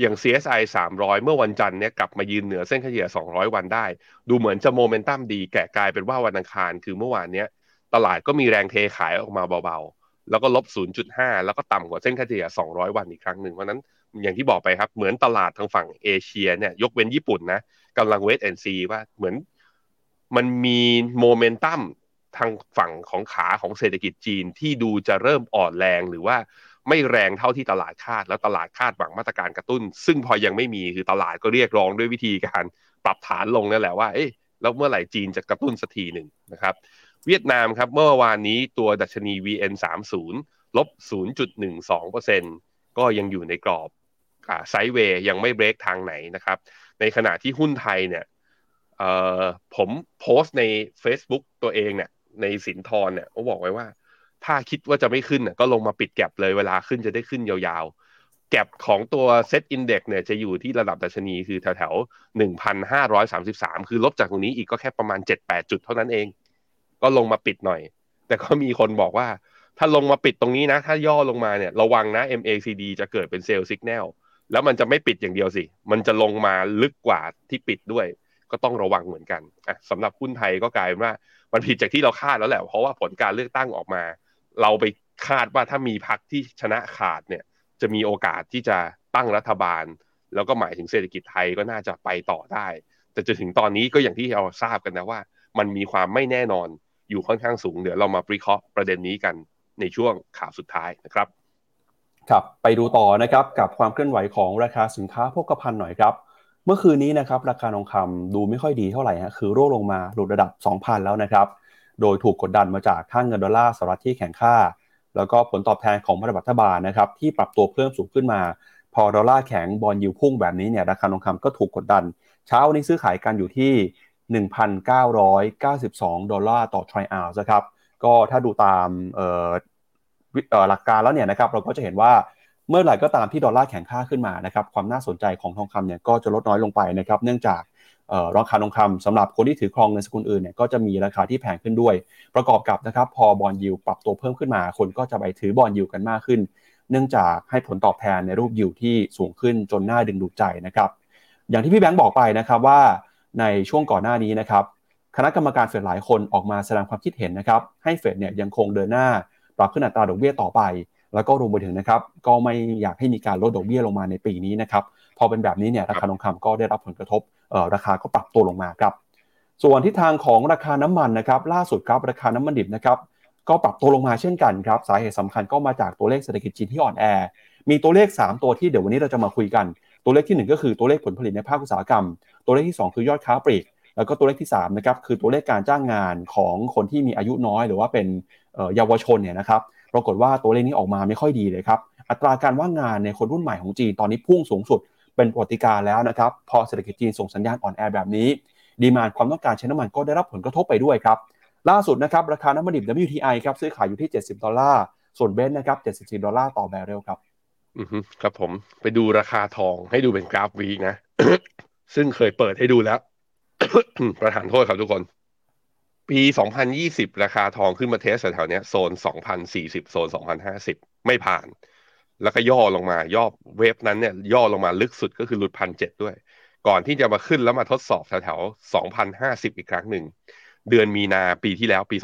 อย่าง CSI 300 เมื่อวันจันทร์เนี่ยกลับมายืนเหนือเส้นค่าเฉลี่ย 200 วันได้ ดูเหมือนจะโมเมนตัมดีแต่กลายเป็นว่าวันอังคาร คือเมื่อวานเนี้ยตลาดก็มีแรงเทขายออกมาเบาๆ แล้วก็ลบ 0.5 แล้วก็ต่ำกว่าเส้นค่าเฉลี่ย 200 วันอีกครั้งหนึ่ง เพราะนั้นอย่างที่บอกไปครับ เหมือนตลาดทางฝั่งเอเชียเนี่ยยกเว้นญี่ปุ่นนะกำลังเวทแอนซีว่าเหมือนมันมีโมเมนตัม ทางฝั่งของขาของเศรษฐกิจจีนที่ดูจะเริ่มอ่อนแรงหรือว่าไม่แรงเท่าที่ตลาดคาด แล้วตลาดคาดหวังมาตรการกระตุ้น ซึ่งพอยังไม่มีคือตลาดก็เรียกร้องด้วยวิธีการปรับฐานลงนั่นแหละว่าเอ๊ะแล้วเมื่อไหร่จีนจะกระตุ้นสักทีหนึ่งนะครับเวียดนามครับเมื่อวานนี้ตัวดัชนี VN30 ลบ 0.12%ก็ยังอยู่ในกรอบไซด์เวย์ยังไม่เบรกทางไหนนะครับ ในขณะที่หุ้นไทยเนี่ยผมโพสต์ใน Facebook ตัวเองเนี่ย ในสินทรเนี่ยเขาบอกไว้ว่า ถ้าคิดว่าจะไม่ขึ้นก็ลงมาปิดแก็บเลยเวลาขึ้นจะได้ขึ้นยาวๆ แก็บของตัวเซตอินเด็กเนี่ยจะอยู่ที่ระดับดัชนีคือแถวๆ1,533คือลบจากตรงนี้อีกก็แค่ประมาณ7-8จุดเท่านั้นเอง ก็ลงมาปิดหน่อย แต่ก็มีคนบอกว่า ถ้าลงมาปิดตรงนี้นะ ถ้าย่อลงมาเนี่ยระวังนะ MACD จะเกิดเป็นเซลล์สัญญาณแล้วมันจะไม่ปิดอย่างเดียวสิ มันจะลงมาลึกกว่าที่ปิดด้วย ก็ต้องระวังเหมือนกันอะสำหรับหุ้นไทยก็กลายเป็นว่า มันผิดจากที่เราคาดแล้วแหละ เพราะว่าผลการเลือกตั้งออกมา เราไปคาดว่าถ้ามีพรรคที่ชนะขาดเนี่ยจะมีโอกาสที่จะตั้งรัฐบาล แล้วก็หมายถึงเศรษฐกิจไทยก็น่าจะไปต่อได้ แต่จนถึงตอนนี้ก็อย่างที่เราทราบกันนะว่า มันมีความไม่แน่นอนอยู่ค่อนข้างสูงเดี๋ยวเรามาวิเคราะห์ประเด็นนี้กันในช่วงข่าวสุดท้ายนะครับครับไปดูต่อนะครับกับความเคลื่อนไหวของราคาสินค้าโภคภัณฑ์หน่อยครับ เมื่อคืนนี้นะครับราคาทองคำดูไม่ค่อยดีเท่าไหร่ฮะคือร่วงลงมาหลุดระดับ 2,000 แล้วนะครับ โดยถูกกดดันมาจากค่างเงินดอลลาร์สหรัฐที่แข็งค่า แล้วก็ผลตอบแทนของพันธบัตรรัฐบาลนะครับที่ปรับตัวเพิ่มสูงขึ้นมา พอดอลลาร์แข็งบอลยิวพุ่งแบบนี้เนี่ยราคาทองคำก็ถูกกดดัน เช้าวันนี้ซื้อขายกันอยู่ที่ 1,992 ดอลลาร์ต่อทริอัลนะครับก็ถ้าดูตามหลักการแล้วเนี่ยนะครับเราก็จะเห็นว่า เมื่อไหร่ก็ตามที่ดอลลาร์แข็งค่าขึ้นมานะครับความน่าสนใจของทองคำเนี่ยก็จะลดน้อยลงไปนะครับเนื่องจากราคาทองคำสำหรับคนที่ถือครองเงินสกุลอื่นเนี่ยก็จะมีราคาที่แพงขึ้นด้วย ประกอบกับนะครับพอบอลยิวปรับตัวเพิ่มขึ้นมา คนก็จะไปถือบอลยิวกันมากขึ้น เนื่องจากให้ผลตอบแทนในรูปยิวที่สูงขึ้นจนน่าดึงดูดใจนะครับอย่างที่พี่แบงค์บอกไปนะครับว่าในช่วงก่อนหน้านี้นะครับคณะกรรมการเฟดหลายคนออกมาแสดงความคิดเห็นนะครับให้เฟดเนี่ยยังคงเดินหน้า ปรับขึ้นอัตราดอกเบี้ยต่อไป แล้วก็รวมไปถึงนะครับก็ไม่อยากให้มีการลดดอกเบี้ยลงมาในปีนี้นะครับพอเป็นแบบนี้เนี่ยราคาทองคำก็ได้รับผลกระทบราคาก็ปรับตัวลงมาครับส่วนทิศทางของราคาน้ำมันนะครับล่าสุดครับราคาน้ำมันดิบนะครับก็ปรับตัวลงมาเช่นกันครับสาเหตุสำคัญก็มาจากตัวเลขเศรษฐกิจจีนที่อ่อนแอ มีตัวเลข 3 ตัวที่เดี๋ยววันนี้เราจะมาคุยกัน ตัวเลขที่ 1 ก็คือตัวเลขผลผลิตในภาคอุตสาหกรรม ตัวเลขที่ 2 คือยอดค้าปลีกแล้วก็ตัวเลขที่3นะครับคือตัวเลขการจ้างงานของคนที่มีอายุน้อย หรือว่าเป็นเยาวชนเนี่ยนะครับ ปรากฏว่าตัวเลขนี้ออกมาไม่ค่อยดีเลยครับ อัตราการว่างงานในคนรุ่นใหม่ของจีนตอนนี้พุ่งสูงสุด เป็นปฏิการแล้วนะครับ พอเศรษฐกิจจีนส่งสัญญาณอ่อนแอแบบนี้ demand ความต้องการใช้น้ำมันก็ได้รับผลกระทบไปด้วยครับ ล่าสุดนะครับราคาน้ำมันดิบ WTI ครับซื้อขายอยู่ที่ 70 ดอลลาร์ ส่วนเบรนท์นะครับ 74 ดอลลาร์ต่อบาร์เรลครับ อือครับผม ไปดูราคาทองให้ดูเป็นกราฟวีนะ ซึ่งเคยเปิดให้ดูแล้ว ประทานโทษครับทุกคน ปี 2020 ราคาทองขึ้นมา test แถวเนี้ยโซน 2,040 โซน 2,050 ไม่ผ่าน แล้วก็ย่อลงมาย่อเวฟนั้นเนี่ยย่อลงมาลึกสุดก็คือหลุดพันเด้วย ก่อนที่จะมาขึ้นแล้วมาทดสอบแถวๆ2,050 อีกครั้งหนึ่ง เดือนมีนาปีที่แล้วปี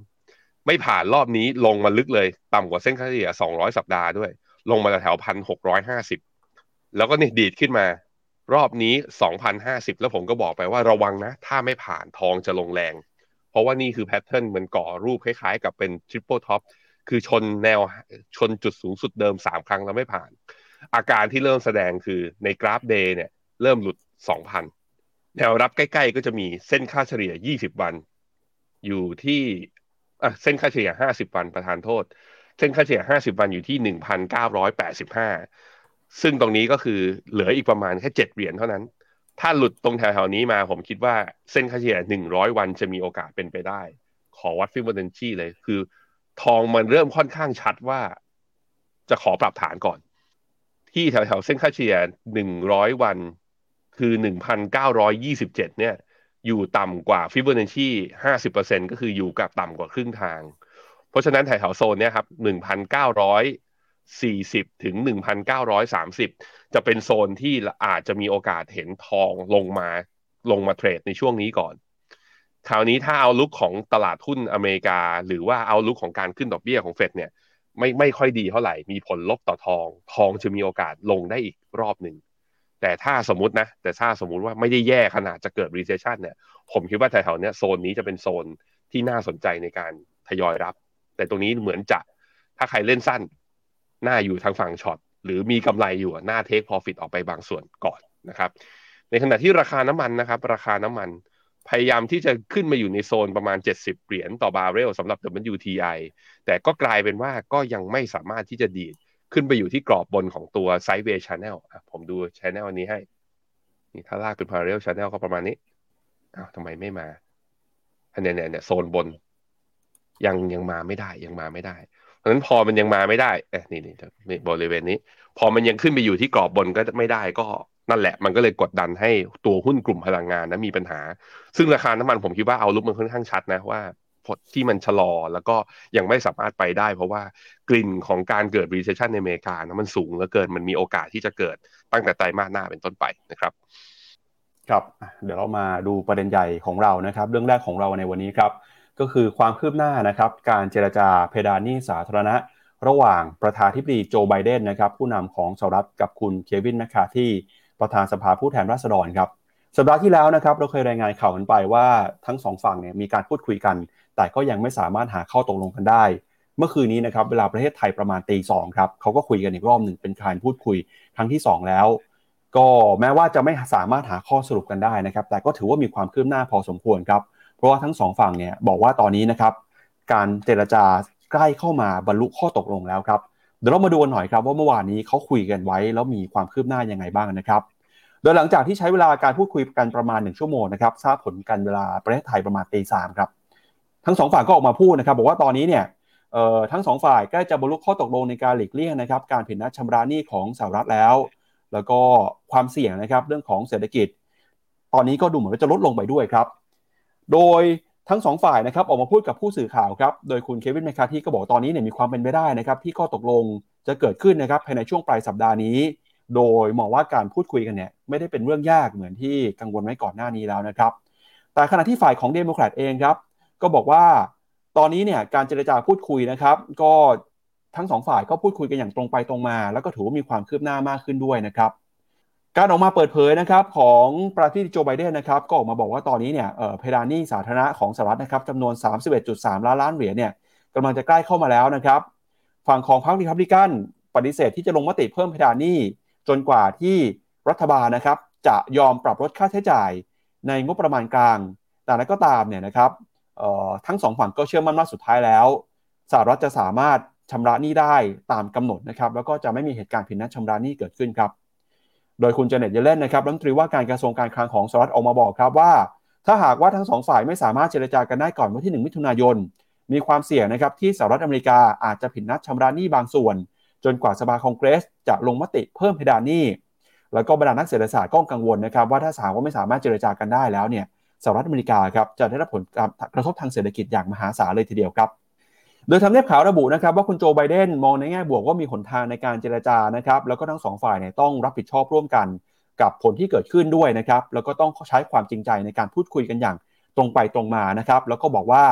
2022 ไม่ผ่านรอบนี้ลงมาลึกเลย ต่ำกว่าเส้นค่าเฉลี่ย 200 สัปดาห์ด้วย ลงมาแถวพันหกร้อยห้าสิบแล้วก็นี่ดีดขึ้นมารอบนี้สองพันห้าสิบแล้วผมก็บอกไปว่าระวังนะ ถ้าไม่ผ่านทองจะลงแรง เพราะว่านี่คือ pattern เหมือนก่อรูปคล้ายๆ กับเป็น triple top คือชนแนวชนจุดสูงสุดเดิมสามครั้งแล้วไม่ผ่าน อาการที่เริ่มแสดงคือในกราฟ day เนี่ย เริ่มหลุดสองพันแนวรับใกล้ๆ ก็จะมีเส้นค่าเฉลี่ยยี่สิบวัน อยู่ที่เส้นค่าเฉลี่ยห้าสิบวันประทานโทษ เส้นค่าเฉลี่ย 50 วันอยู่ที่ 1,985 ซึ่งตรงนี้ก็คือเหลืออีกประมาณแค่ 7 เหรียญเท่านั้น ถ้าหลุดตรงแถวๆนี้มาผมคิดว่าเส้นค่าเฉลี่ย100วันจะมีโอกาสเป็นไปได้ ขอวัดฟิบเบอร์เชีเลยคือ ทองมันเริ่มค่อนข้างชัดว่า จะขอปรับฐานก่อน ที่แถวๆเส้นค่าเฉลี่ย100วัน คือ1,927เนี่ย อยู่ต่ำกว่าฟิบเบอร์เนชี50%ก็คืออยู่กับต่ำกว่าครึ่งทาง เพราะฉะนั้นแถวๆโซนเนี้ยครับหนึ่งพันเก้าร้อย สี่สิบถึงหนึ่งพันเก้าร้อยสามสิบจะเป็นโซนที่อาจจะมีโอกาสเห็นทองลงมาลงมาเทรดในช่วงนี้ก่อน คราวนี้ถ้าเอาลุกของตลาดหุ้นอเมริกา หรือว่าเอาลุกของการขึ้นดอกเบี้ยของเฟดเนี่ยไม่ไม่ค่อยดีเท่าไหร่ มีผลลบต่อทอง ทองจะมีโอกาสลงได้อีกรอบหนึ่ง แต่ถ้าสมมตินะ แต่ถ้าสมมุติว่าไม่ได้แย่ขนาดจะเกิด recession เนี่ย ผมคิดว่าแถวๆนี้โซนนี้จะเป็นโซนที่น่าสนใจในการทยอยรับ แต่ตรงนี้เหมือนจะ ถ้าใครเล่นสั้น น่าอยู่ทางฝั่ง short หรือมีกำไรอยู่น่า take profit ออกไปบางส่วนก่อนนะครับ ในขณะที่ราคาน้ำมันนะครับ ราคาน้ำมันพยายามที่จะขึ้นมาอยู่ในโซนประมาณ 70 เหรียญต่อบาร์เรลสำหรับ WTI แต่ก็กลายเป็นว่าก็ยังไม่สามารถที่จะดีดขึ้นไปอยู่ที่กรอบบนของตัว sideway channel ผมดู channel นี้ให้ นี่ถ้าลากเป็น parallel channel ก็ประมาณนี้อ้าวทำไมไม่มาเนี่ยเนี่ยเนี่ยโซนบน ยังยังมาไม่ได้ยังมาไม่ได้ เพราะฉะนั้นพอมันยังมาไม่ได้เอ๊ะนี่นี่นี่บริเวณนี้ พอมันยังขึ้นไปอยู่ที่กรอบบนก็ไม่ได้ก็นั่นแหละ มันก็เลยกดดันให้ตัวหุ้นกลุ่มพลังงานนะมีปัญหา ซึ่งราคาน้ำมันผมคิดว่าเอาลุกมันค่อนข้างชัดนะว่าที่มันชะลอแล้วก็ยังไม่สามารถไปได้ เพราะว่ากลิ่นของการเกิด recession ในอเมริกานะมันสูงเหลือเกินมันมีโอกาสที่จะเกิดตั้งแต่ไตรมาสหน้าเป็นต้นไปนะครับครับ เดี๋ยวเรามาดูประเด็นใหญ่ของเรานะครับ เรื่องแรกของเราในวันนี้ครับ ก็คือความคืบหน้านะครับการเจรจาเพดานหนี้สาธารณะ ระหว่างประธานธิบดีโจไบเดนนะครับผู้นำของสหรัฐกับคุณเควินแมคคาที่ประธานสภาผู้แทนราษฎรครับสัปดาห์ที่แล้วนะครับเราเคยรายงานข่าวกันไปว่าทั้งสองฝั่งเนี่ยมีการพูดคุยกัน แต่ก็ยังไม่สามารถหาข้อตกลงกันได้ เมื่อคืนนี้นะครับเวลาประเทศไทยประมาณตีสองครับเขาก็คุยกันอีกรอบหนึ่งเป็นการพูดคุยครั้งที่ 2 แล้ว ก็แม้ว่าจะไม่สามารถหาข้อสรุปกันได้นะครับแต่ก็ถือว่ามีความคืบหน้าพอสมควรครับ ราะว่าทั้งสองฝั่งเนี่ยบอกว่าตอนนี้นะครับการเจรจาใกล้เข้ามาบรรลุข้อตกลงแล้วครับเดี๋ยวเรามาดูกันหน่อยครับว่าเมื่อวานนี้เขาคุยกันไว้แล้วมีความคืบหน้ายังไงบ้างนะครับโดยหลังจากที่ใช้เวลาการพูดคุยกันประมาณ 1 ชั่วโมงนะครับทราบผลกันเวลาประเทศไทยประมาณตีสามครับทั้งสองฝ่ายก็ออกมาพูดนะครับบอกว่าตอนนี้เนี่ยทั้งสองฝ่ายใกล้จะบรรลุข้อตกลงในการหลีกเลี่ยงนะครับการผิดนัดชำระหนี้ของสหรัฐแล้ว แล้วก็ความเสี่ยงนะครับเรื่องของเศรษฐกิจ ตอนนี้ก็ดูเหมือนว่าจะลดลงไปด้วยครับ โดยทั้งสองฝ่ายนะครับออกมาพูดกับผู้สื่อข่าวครับโดยคุณเควินแมคคาร์ธีก็บอกตอนนี้เนี่ยมีความเป็นไปได้นะครับที่ข้อตกลงจะเกิดขึ้นนะครับภายในช่วงปลายสัปดาห์นี้ โดยมองว่าการพูดคุยกันเนี่ยไม่ได้เป็นเรื่องยากเหมือนที่กังวลไว้ก่อนหน้านี้แล้วนะครับแต่ขณะที่ฝ่ายของเดโมแครตเองครับก็บอกว่าตอนนี้เนี่ยการเจรจาพูดคุยนะครับ ก็ทั้งสองฝ่ายก็พูดคุยกันอย่างตรงไปตรงมา แล้วก็ถือว่ามีความคืบหน้ามากขึ้นด้วยนะครับ การออกมาเปิดเผยนะครับของประธานาธิบดีโจไบเดนนะครับก็ออกมาบอกว่าตอนนี้เนี่ยเพดานหนี้สาธารณะของสหรัฐนะครับจำนวน 31.3 ล้านล้านเหรียญเนี่ยกำลังจะใกล้เข้ามาแล้วนะครับ ฝั่งของพรรครีพับลิกันปฏิเสธที่จะลงมติเพิ่มเพดานหนี้จนกว่าที่รัฐบาลนะครับจะยอมปรับลดค่าใช้จ่ายในงบประมาณกลาง แต่นั้นก็ตามเนี่ยนะครับทั้งสองฝั่งก็เชื่อมั่นว่าสุดท้ายแล้วสหรัฐจะสามารถชำระหนี้ได้ตามกำหนดนะครับแล้วก็จะไม่มีเหตุการณ์ผิดนัดชำระหนี้เกิดขึ้นครับ โดยคุณเจเน็ตเยเลนนะครับรัฐมนตรีว่าการกระทรวงการคลังของสหรัฐออกมาบอกครับว่า ถ้าหากว่าทั้งสองฝ่ายไม่สามารถเจรจากันได้ก่อนวันที่ 1 มิถุนายน มีความเสี่ยงนะครับที่สหรัฐอเมริกาอาจจะผิดนัดชำระหนี้บางส่วน จนกว่าสภาคองเกรส จะลงมติเพิ่มเพดานหนี้แล้วก็บรรดานักเศรษฐศาสตร์ก็กังวลนะครับว่าถ้าสาวว่าไม่สามารถเจรจากันได้แล้วเนี่ยสหรัฐอเมริกาครับจะได้รับผลกระทบทางเศรษฐกิจอย่างมหาศาลเลยทีเดียวครับ โดยทำเนียบข่าวระบุนะครับว่าคุณโจไบเดนมองในแง่บวกว่ามีหนทางในการเจรจานะครับแล้วก็ทั้งสองฝ่ายเนี่ยต้องรับผิดชอบร่วมกัน กับผลที่เกิดขึ้นด้วยนะครับแล้วก็ต้องใช้ความจริงใจในการพูดคุยกันอย่างตรงไปตรงมานะครับแล้วก็บอกว่า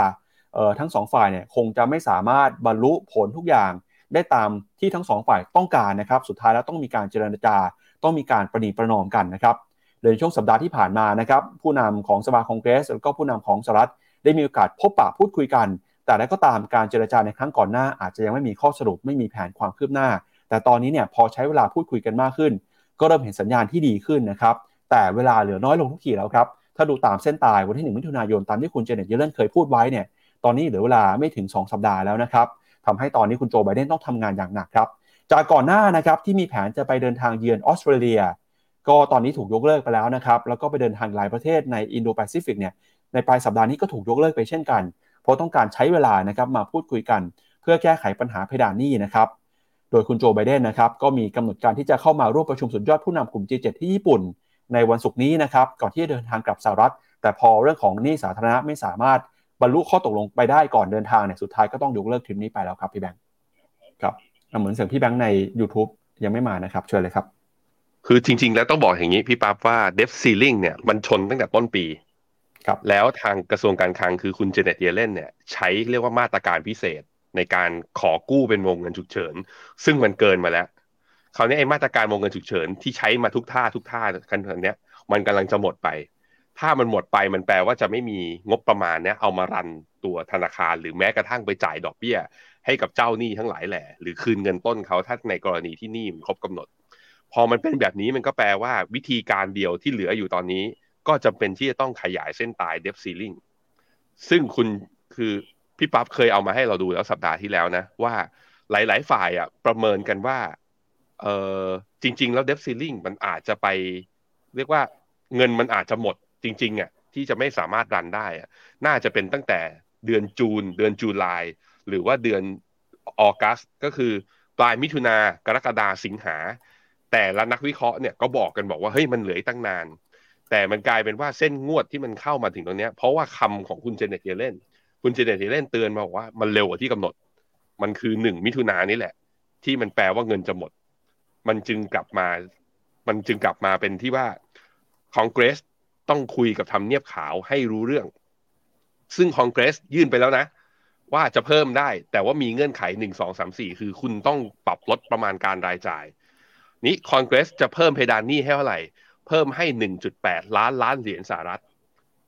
ทั้งสองฝ่ายเนี่ยคงจะไม่สามารถบรรลุผลทุกอย่างได้ตามที่ทั้งสองฝ่ายต้องการนะครับสุดท้ายแล้วต้องมีการเจรจา ต้องมีการประนีประนอมกันนะครับโดยช่วงสัปดาห์ที่ผ่านมานะครับผู้นำของสภาคองเกรสแล้วก็ผู้นำของสหรัฐได้มีโอกาสพบปะพูดคุยกัน แต่แล้วก็ตามการเจรจาในครั้งก่อนหน้าอาจจะยังไม่มีข้อสรุปไม่มีแผนความคืบหน้า แต่ตอนนี้เนี่ยพอใช้เวลาพูดคุยกันมากขึ้น ก็เริ่มเห็นสัญญาณที่ดีขึ้นนะครับแต่เวลาเหลือน้อยลงทุกทีแล้วครับถ้าดูตามเส้นตายวันที่ 1 มิถุนายนตามที่คุณเจเน็ตเยเลนเคยพูดไว้เนี่ยตอนนี้เหลือเวลาไม่ถึง 2 สัปดาห์แล้วนะครับทำให้ตอนนี้คุณโจไบเดนต้องทำงานอย่างหนักครับจากก่อนหน้านะครับที่มีแผนจะไปเดินทางเยือนออสเตรเลีย ก็ตอนนี้ถูกยกเลิกไปแล้วนะครับแล้วก็ไปเดินทางหลายประเทศในอินโดแปซิฟิกเนี่ยในปลายสัปดาห์นี้ก็ถูกยกเลิกไปเช่นกัน เพราะต้องการใช้เวลานะครับมาพูดคุยกัน เพื่อแก้ไขปัญหาเพดานหนี้นะครับโดยคุณโจไบเดนนะครับก็มีกำหนดการที่จะเข้ามาร่วมประชุมสุดยอดผู้นำกลุ่ม G7 ที่ญี่ปุ่น ในวันศุกร์นี้นะครับก่อนที่จะเดินทางกลับสหรัฐ แต่พอเรื่องของหนี้สาธารณะไม่สามารถบรรลุข้อตกลงไปได้ก่อนเดินทางเนี่ยสุดท้ายก็ต้องยกเลิกทริปนี้ไปแล้วครับพี่แบงค์ครับเหมือนเสียงพี่แบงค์ใน YouTube ยังไม่มานะครับเชิญเลยครับ คือจริง ๆ แล้วต้องบอกอย่างนี้พี่ปั๊บว่าเดฟซีลิงเนี่ยมันชนตั้งแต่ต้นปี ครับแล้วทางกระทรวงการคลังคือคุณเจเน็ตเยเลนเนี่ยใช้เรียกว่ามาตรการพิเศษในการขอกู้เป็นวงเงินฉุกเฉิน ซึ่งมันเกินมาแล้วคราวนี้ไอ้มาตรการวงเงินฉุกเฉินที่ใช้มาทุกท่าทุกท่ากันเนี้ยมันกำลังจะหมดไป ถ้ามันหมดไปมันแปลว่าจะไม่มีงบประมาณเนี้ยเอามารันตัวธนาคาร หรือแม้กระทั่งไปจ่ายดอกเบี้ย ให้กับเจ้าหนี้ทั้งหลายแหละหรือคืนเงินต้นเขาถ้าในกรณีที่หนี้มันครบกำหนด พอมันเป็นแบบนี้มันก็แปลว่าวิธีการเดียวที่เหลืออยู่ตอนนี้ ก็จำเป็นที่จะต้องขยายเส้นตายเดฟซีลิงซึ่งคุณคือพี่ปั๊บเคยเอามาให้เราดูแล้วสัปดาห์ที่แล้วนะ ว่าหลาย ๆ ฝ่ายอะประเมินกันว่าเออจริง ๆ แล้ว debt ceiling มันอาจจะไป เรียกว่าเงินมันอาจจะหมดจริง ๆ อะ ที่จะไม่สามารถ run ได้อะน่าจะเป็นตั้งแต่เดือน June เดือน July หรือว่าเดือน August ก็คือปลายมิถุนากรกฎาสิงหา แต่ละนักวิเคราะห์เนี่ยก็บอกกันบอกว่าเฮ้ยมันเหลือตั้งนาน แต่มันกลายเป็นว่าเส้นงวดที่มันเข้ามาถึงตรงนี้เพราะว่าคำของคุณเจเน็ตเยเลนคุณเจเน็ตเยเลนเตือนมาบอกว่ามันเร็วกว่าที่กำหนด มันคือหนึ่งมิถุนายนนี่แหละ ที่มันแปลว่าเงินจะหมด มันจึงกลับมา มันจึงกลับมาเป็นที่ว่าคอนเกรสต้องคุยกับทำเนียบขาวให้รู้เรื่อง ซึ่งคอนเกรสยื่นไปแล้วนะ ว่าจะเพิ่มได้ แต่ว่ามีเงื่อนไขหนึ่งสองสามสี่คือคุณต้องปรับลดประมาณการรายจ่าย นี้คอนเกรสจะเพิ่มเพดานหนี้ให้เท่าไหร่ เพิ่มให้ 1.8 ล้านล้านเหรียญสหรัฐ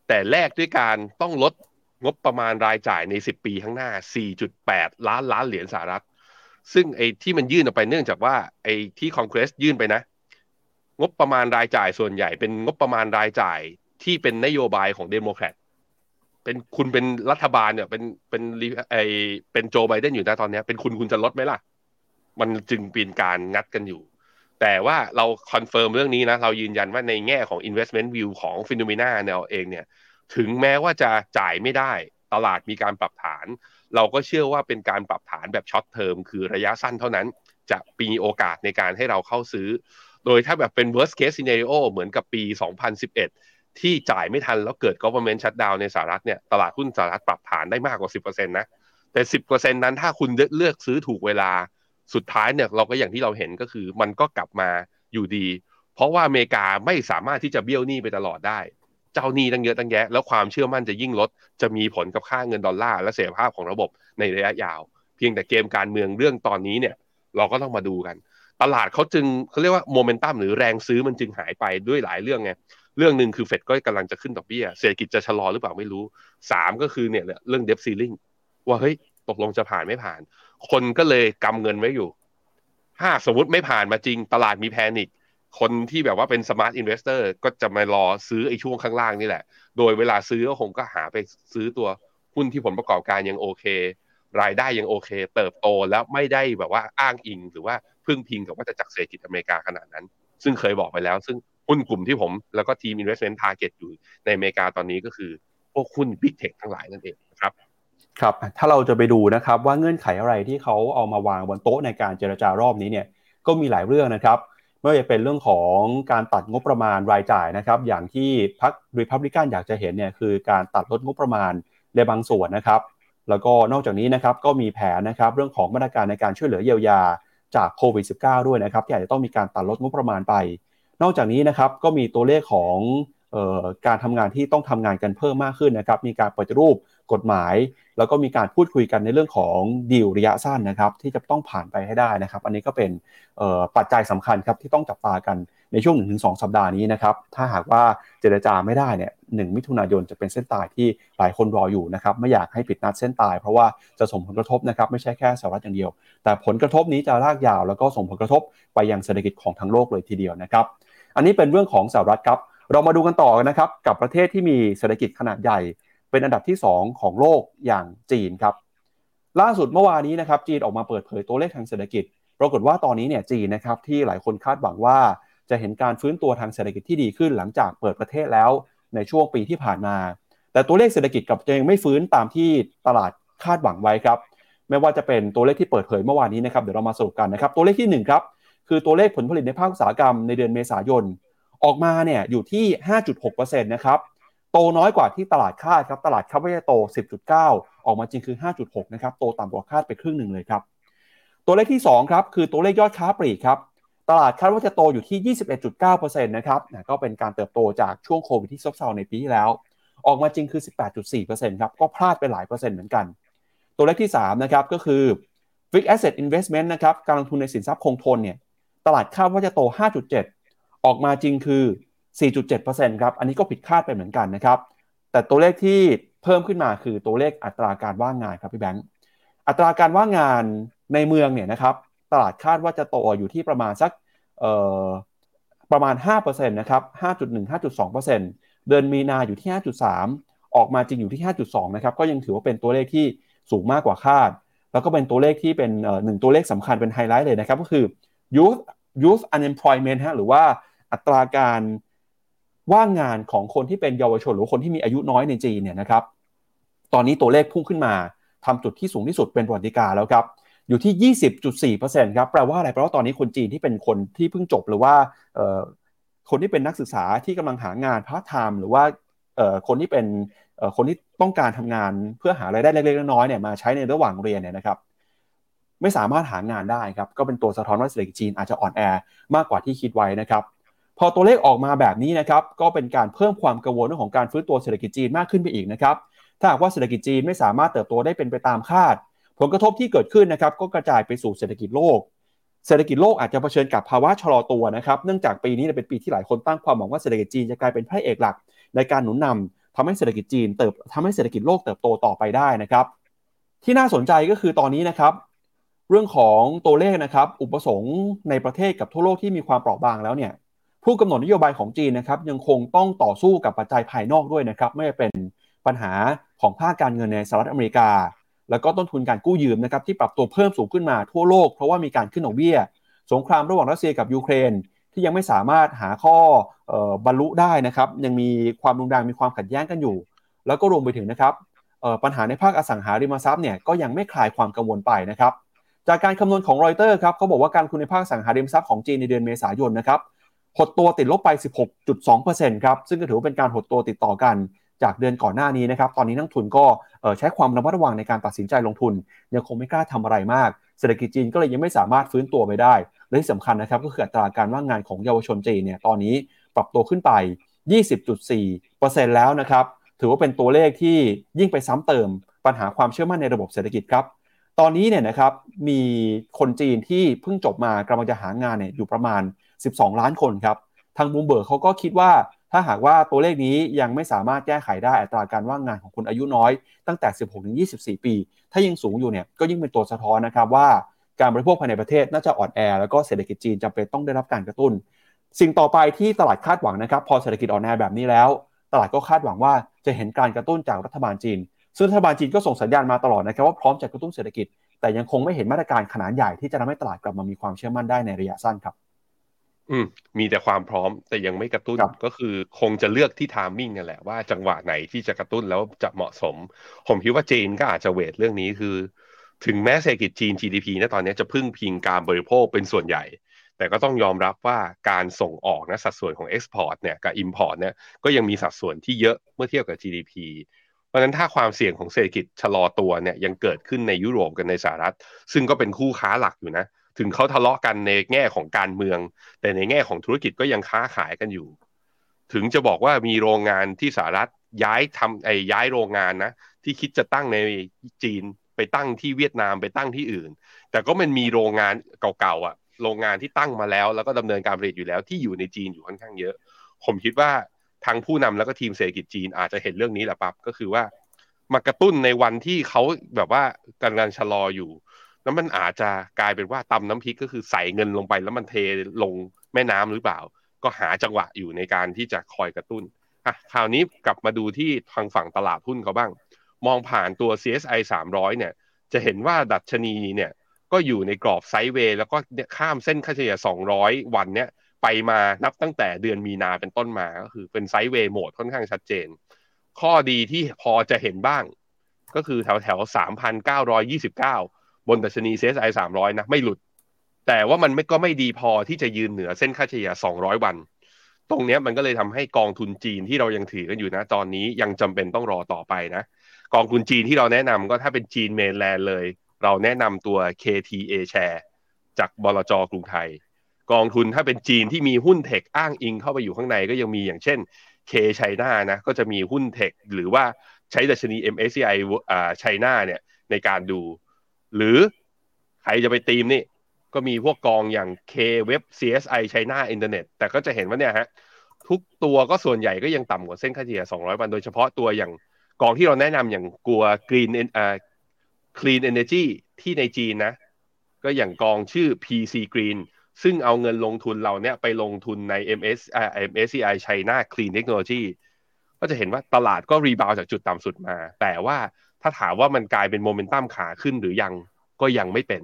แต่แลกด้วยการต้องลดงบประมาณรายจ่ายใน 10 ปีข้างหน้า 4.8 ล้านล้านเหรียญสหรัฐ ซึ่งไอ้ที่มันยื่นออกไปเนื่องจากว่าไอ้ที่คอนเกรสยื่นไปนะ งบประมาณรายจ่ายส่วนใหญ่เป็นงบประมาณรายจ่ายที่เป็นนโยบายของเดโมแครตเป็นคุณเป็นรัฐบาลเนี่ยเป็นเป็นไอเป็นโจไบเดนอยู่นะตอนนี้เป็นคุณคุณจะลดไหมล่ะ มันจึงเป็นการงัดกันอยู่ แต่ว่าเรา confirm เรื่องนี้นะ เรายืนยันว่าในแง่ของ investment view ของ Finnomena เนี่ยเองเนี่ย ถึงแม้ว่าจะจ่ายไม่ได้ ตลาดมีการปรับฐาน เราก็เชื่อว่าเป็นการปรับฐานแบบช็อตเทอมคือระยะสั้นเท่านั้น จะมีโอกาสในการให้เราเข้าซื้อ โดยถ้าแบบเป็น worst case scenario เหมือนกับปี 2011 ที่จ่ายไม่ทันแล้วเกิด government shutdown ในสหรัฐเนี่ย ตลาดหุ้นสหรัฐปรับฐานได้มากกว่า 10%นะ แต่ 10%นั้นถ้าคุณเลือกซื้อถูกเวลา สุดท้ายเนี่ยเราก็อย่างที่เราเห็นก็คือมันก็กลับมาอยู่ดี เพราะว่าอเมริกาไม่สามารถที่จะเบี้ยวหนี้ไปตลอดได้ เจ้าหนี้ตั้งเยอะตั้งแยะ แล้วความเชื่อมั่นจะยิ่งลด จะมีผลกับค่าเงินดอลลาร์และเสถียรภาพของระบบในระยะยาว เพียงแต่เกมการเมืองเรื่องตอนนี้เนี่ยเราก็ต้องมาดูกัน ตลาดเขาจึงเขาเรียกว่าโมเมนตัมหรือแรงซื้อมันจึงหายไปด้วยหลายเรื่องไงเรื่องหนึ่งคือเฟดก็กำลังจะขึ้นดอกเบี้ย เศรษฐกิจจะชะลอหรือเปล่าไม่รู้สามก็คือเนี่ยเรื่องเดฟซีลิงว่าเฮ้ยตกลงจะผ่านไม่ผ่าน คนก็เลยกำเงินไว้อยู่ ถ้าสมมติไม่ผ่านมาจริงตลาดมี panic คนที่แบบว่าเป็น smart investor ก็จะมารอซื้อไอ้ช่วงข้างล่างนี่แหละ โดยเวลาซื้อก็คงก็หาไปซื้อตัวหุ้นที่ผลประกอบการยังโอเค รายได้ยังโอเค เติบโตแล้วไม่ได้แบบว่าอ้างอิง หรือว่าพึ่งพิงกับว่าจะจักเศรษฐกิจอเมริกาขนาดนั้น ซึ่งเคยบอกไปแล้ว ซึ่งหุ้นกลุ่มที่ผมแล้วก็ทีม investment target อยู่ในอเมริกาตอนนี้ก็คือ พวกหุ้น big tech ทั้งหลายนั่นเองนะครับ ครับถ้าเราจะไปดูนะครับว่าเงื่อนไขอะไรที่เขาเอามาวางบนโต๊ะในการเจรจารอบนี้เนี่ยก็มีหลายเรื่องนะครับไม่ว่าจะเป็นเรื่องของการตัดงบประมาณรายจ่ายนะครับ อย่างที่พรรครีพับลิกันอยากจะเห็นเนี่ยคือการตัดลดงบประมาณในบางส่วนนะครับ แล้วก็นอกจากนี้นะครับก็มีแผนนะครับเรื่องของมาตรการในการช่วยเหลือเยียวยาจากโควิด -19 ด้วยนะครับที่อาจจะต้องมีการตัดลดงบประมาณไป นอกจากนี้นะครับก็มีตัวเลขของ การทำงานที่ต้องทำงานกันเพิ่มมากขึ้นนะครับ มีการปฏิรูปกฎหมาย แล้วก็มีการพูดคุยกันในเรื่องของดีลระยะสั้นนะครับ ที่จะต้องผ่านไปให้ได้นะครับ อันนี้ก็เป็นปัจจัยสำคัญครับที่ต้องจับตากันในช่วง 1-2 สัปดาห์นี้นะครับ ถ้าหากว่าเจรจาไม่ได้เนี่ยหมิถุนายนจะเป็นเส้นตายที่หลายคนรออยู่นะครับ ไม่อยากให้ปิดนัดเส้นตาย เพราะว่าจะส่งผลกระทบนะครับไม่ใช่แค่สหรัฐอย่างเดียว แต่ผลกระทบนี้จะลากยาว แล้วก็ส่งผลกระทบไปยังเศรษฐกิจของทั้งโลกเลยทีเดียวนะครับ อันนี้เป็นเรื่องของสหรัฐครับ เรามาดูกันต่อนะครับกับประเทศที่มีเศรษฐกิจขนาดใหญ่ เป็นอันดับที่ 2 ของโลกอย่างจีนครับล่าสุดเมื่อวานนี้นะครับจีนออกมาเปิดเผยตัวเลขทางเศรษฐกิจ ปรากฏว่าตอนนี้เนี่ยจีนนะครับที่หลายคนคาดหวังว่าจะเห็นการฟื้นตัวทางเศรษฐกิจที่ดีขึ้นหลังจากเปิดประเทศแล้วในช่วงปีที่ผ่านมา แต่ตัวเลขเศรษฐกิจกับยังไม่ฟื้นตามที่ตลาดคาดหวังไว้ครับ ไม่ว่าจะเป็นตัวเลขที่เปิดเผยเมื่อวานนี้นะครับเดี๋ยวเรามาสรุปกันนะครับตัวเลขที่1ครับคือตัวเลขผลผลิตในภาคอุตสาหกรรมในเดือนเมษายน ออกมาเนี่ยอยู่ที่ 5.6%นะครับโตน้อยกว่าที่ตลาดคาดครับตลาดคาดว่าจะโต 10.9 ออกมาจริงคือ 5.6 นะครับโตต่ำกว่าคาดไปครึ่งหนึ่งเลยครับตัวเลขที่ 2 ครับคือตัวเลขยอดค้าปลีกครับตลาดคาดว่าจะโตอยู่ที่ 21.9%นะครับก็เป็นการเติบโตจากช่วงโควิดที่ซบเซาในปีที่แล้ว ออกมาจริงคือ 18.4%ครับก็พลาดไปหลายเปอร์เซ็นต์เหมือนกัน ตัวเลขที่3นะครับก็คือ Fixed Asset Investment นะครับการลงทุนในสินทรัพย์คงทนเนี่ยตลาดคาดว่าจะโต 5.7 ออกมาจริงคือ 4.7%ครับ อันนี้ก็ผิดคาดไปเหมือนกันนะครับ แต่ตัวเลขที่เพิ่มขึ้นมาคือตัวเลขอัตราการว่างงานครับพี่แบงค์อัตราการว่างงานในเมืองเนี่ยนะครับ ตลาดคาดว่าจะโตอยู่ที่ประมาณสักประมาณ 5%นะครับ 5.1-5.2%เดือนมีนาอยู่ที่ 5.3 ออกมาจริงอยู่ที่ 5.2 นะครับ ก็ยังถือว่าเป็นตัวเลขที่สูงมากกว่าคาด แล้วก็เป็นตัวเลขที่เป็นหนึ่งตัวเลขสำคัญเป็นไฮไลท์เลยนะครับ ก็คือ youth youth unemployment ฮะหรือว่า อัตราการว่างงานของคนที่เป็นเยาวชนหรือคนที่มีอายุน้อยในจีนเนี่ยนะครับ ตอนนี้ตัวเลขพุ่งขึ้นมาทำจุดที่สูงที่สุดเป็นประวัติการแล้วครับอยู่ที่ 20.4%ครับแปลว่าอะไรแปลว่าตอนนี้คนจีนที่เป็นคนที่เพิ่งจบหรือว่าคนที่เป็นนักศึกษาที่กำลังหางานพาร์ทไทม์หรือว่าคนที่เป็นคนที่ต้องการทำงานเพื่อหารายได้เล็กๆน้อยๆเนี่ยมาใช้ในระหว่างเรียนเนี่ยนะครับ ไม่สามารถหางานได้ครับก็เป็นตัวสะท้อนว่าเศรษฐกิจจีนอาจจะอ่อนแอมากกว่าที่คิดไว้นะครับ ตัวเลขออกมาแบบนี้นะครับก็เป็นการเพิ่มความกังวลเรื่องของการฟื้นตัวเศรษฐกิจจีนมากขึ้นไปอีกนะครับถ้าหากว่าเศรษฐกิจจีนไม่สามารถเติบโตได้เป็นไปตามคาด ผลกระทบที่เกิดขึ้นนะครับก็กระจายไปสู่เศรษฐกิจโลก เศรษฐกิจโลกอาจจะเผชิญกับภาวะชะลอตัวนะครับเนื่องจากปีนี้เป็นปีที่หลายคนตั้งความหวังว่าเศรษฐกิจจีนจะกลายเป็นพระเอกหลัก ในการหนุนนำทำให้เศรษฐกิจจีนเติบทำให้เศรษฐกิจโลกเติบโตต่อไปได้นะครับ ที่น่าสนใจก็คือตอนนี้นะครับ เรื่องของตัวเลขนะครับ อุปสงค์ในประเทศกับทั่วโลกที่มีความเปราะบางแล้วเนี่ย ผู้กำหนดนโยบายของจีนนะครับยังคงต้องต่อสู้กับปัจจัยภายนอกด้วยนะครับไม่ว่าเป็นปัญหาของภาคการเงินในสหรัฐอเมริกา แล้วก็ต้นทุนการกู้ยืมนะครับที่ปรับตัวเพิ่มสูงขึ้นมาทั่วโลก เพราะว่ามีการขึ้นดอกเบี้ย สงครามระหว่างรัสเซียกับยูเครน ที่ยังไม่สามารถหาข้อบรรลุได้นะครับยังมีความรุนแรงมีความขัดแย้งกันอยู่ แล้วก็รวมไปถึงนะครับปัญหาในภาคอสังหาริมทรัพย์เนี่ยก็ยังไม่คลายความกังวลไปนะครับจากการคำนวณของรอยเตอร์ครับเขาบอกว่าการคุณในภาคสังหาริมทรัพย์ของจีนในเดือนเมษายนนะครับ หดตัวติดลบไป 16.2%ครับ ซึ่งก็ถือว่าเป็นการหดตัวติดต่อกันจากเดือนก่อนหน้านี้นะครับ ตอนนี้นักทุนก็ใช้ความระมัดระวังในการตัดสินใจลงทุน ยังคงไม่กล้าทำอะไรมาก เศรษฐกิจจีนก็เลยยังไม่สามารถฟื้นตัวไปได้ และที่สำคัญนะครับก็คืออัตราการว่างงานของเยาวชนจีนเนี่ย ตอนนี้ปรับตัวขึ้นไป 20.4%แล้วนะครับ ถือว่าเป็นตัวเลขที่ยิ่งไปซ้ำเติมปัญหาความเชื่อมั่นในระบบเศรษฐกิจครับ ตอนนี้เนี่ยนะครับมีคนจีนที่เพิ่งจบมากำลังจะหางานเนี่ยอยู่ประมาณ 12 ล้านคนครับ ทางบูมเบิร์กเขาก็คิดว่าถ้าหากว่าตัวเลขนี้ยังไม่สามารถแก้ไขได้อัตราการว่างงานของคนอายุน้อย ตั้งแต่ 16 ถึง 24 ปี ถ้ายังสูงอยู่เนี่ยก็ยิ่งเป็นตัวสะท้อนนะครับว่าการบริโภคภายในประเทศน่าจะอ่อนแอ แล้วก็เศรษฐกิจจีนจำเป็นต้องได้รับการกระตุ้น สิ่งต่อไปที่ตลาดคาดหวังนะครับ พอเศรษฐกิจอ่อนแอแบบนี้แล้ว ตลาดก็คาดหวังว่าจะเห็นการกระตุ้นจากรัฐบาลจีน ซึ่งรัฐบาลจีนก็ส่งสัญญาณมาตลอดนะครับว่าพร้อมจะกระตุ้นเศรษฐกิจ แต่ยังคงไม่เห็นมาตรการขนาดใหญ่ที่จะทำให้ตลาดกลับมามีความเชื่อมั่นได้ในระยะสั้นครับ อืมมีแต่ความพร้อมแต่ยังไม่กระตุ้นครับก็คือคงจะเลือกที่ทามมิ่งนั่นแหละว่าจังหวะไหนที่จะกระตุ้นแล้วจะเหมาะสม ผมคิดว่าจีนก็อาจจะเวทเรื่องนี้คือ ถึงแม้เศรษฐกิจจีน GDP นะตอนนี้จะพึ่งพิงการบริโภคเป็นส่วนใหญ่ แต่ก็ต้องยอมรับว่าการส่งออกนะสัดส่วนของ Export เนี่ยกับ Import เนี่ยก็ยังมีสัดส่วนที่เยอะเมื่อเทียบกับ GDP เพราะฉะนั้นถ้าความเสี่ยงของเศรษฐกิจชะลอตัวเนี่ยยังเกิดขึ้นในยุโรปกับในสหรัฐ ซึ่งก็เป็นคู่ค้าหลักอยู่นะ ถึงเขาทะเลาะกันในแง่ของการเมือง แต่ในแง่ของธุรกิจก็ยังค้าขายกันอยู่ ถึงจะบอกว่ามีโรงงานที่สหรัฐย้ายทำไอ้ย้ายโรงงานนะที่คิดจะตั้งในจีนไปตั้งที่เวียดนามไปตั้งที่อื่น แต่ก็มันมีโรงงานเก่าๆอะ โรงงานที่ตั้งมาแล้ว แล้วก็ดำเนินการผลิตอยู่แล้วที่อยู่ในจีนอยู่ค่อนข้างเยอะ ผมคิดว่าทางผู้นำแล้วก็ทีมเศรษฐกิจจีนอาจจะเห็นเรื่องนี้แหละปั๊บก็คือว่ามากระตุ้นในวันที่เขาแบบว่ากำลังชะลออยู่ แล้วมันอาจจะกลายเป็นว่าตำน้ำพริกก็คือใส่เงินลงไป แล้วมันเทลงแม่น้ำหรือเปล่า ก็หาจังหวะอยู่ในการที่จะคอยกระตุ้นอะคราวนี้กลับมาดูที่ทางฝั่งตลาดหุ้นเขาบ้าง มองผ่านตัว CSI 300 เนี่ย จะเห็นว่าดัชนีเนี่ยก็อยู่ในกรอบไซด์เวย์แล้วก็ข้ามเส้นค่าเฉลี่ย 200 วันเนี่ยไปมานับตั้งแต่เดือนมีนาเป็นต้นมาก็คือเป็นไซด์เวย์โหมดค่อนข้างชัดเจน ข้อดีที่พอจะเห็นบ้าง ก็คือแถวแถว3,929 บนดัชนี CSI 300 นะไม่หลุด แต่ว่ามันไม่ก็ไม่ดีพอที่จะยืนเหนือเส้นค่าเฉลี่ย 200 วัน ตรงนี้มันก็เลยทำให้กองทุนจีนที่เรายังถือกันอยู่นะ ตอนนี้ยังจำเป็นต้องรอต่อไปนะ กองทุนจีนที่เราแนะนำก็ถ้าเป็นจีนเมนแลนด์เลย เราแนะนำตัว KTA Share จากบลจกรุงไทย กองทุนถ้าเป็นจีนที่มีหุ้นเทคอ้างอิงเข้าไปอยู่ข้างในก็ยังมีอย่างเช่น K China นะก็จะมีหุ้นเทคหรือว่าใช้ดัชนี MSCI อ่า China เนี่ยในการดู หรือใครจะไปตีมนี่ ก็มีพวกกองอย่าง K Web CSI China Internet แต่ก็จะเห็นว่าเนี่ยฮะ ทุกตัวก็ส่วนใหญ่ก็ยังต่ำกว่าเส้นค่าเฉลี่ย 200 วัน โดยเฉพาะตัวอย่างกองที่เราแนะนำอย่างกลัว Green เอ่อ Clean Energy ที่ในจีนนะ ก็อย่างกองชื่อ PC Green ซึ่งเอาเงินลงทุนเราเนี่ยไปลงทุนใน MS อ่า MSCI China Clean Technology ก็จะเห็นว่าตลาดก็รีบาวจากจุดต่ำสุดมา แต่ว่า ถ้าถามว่ามันกลายเป็นโมเมนตัมขาขึ้นหรือยังก็ยังไม่เป็น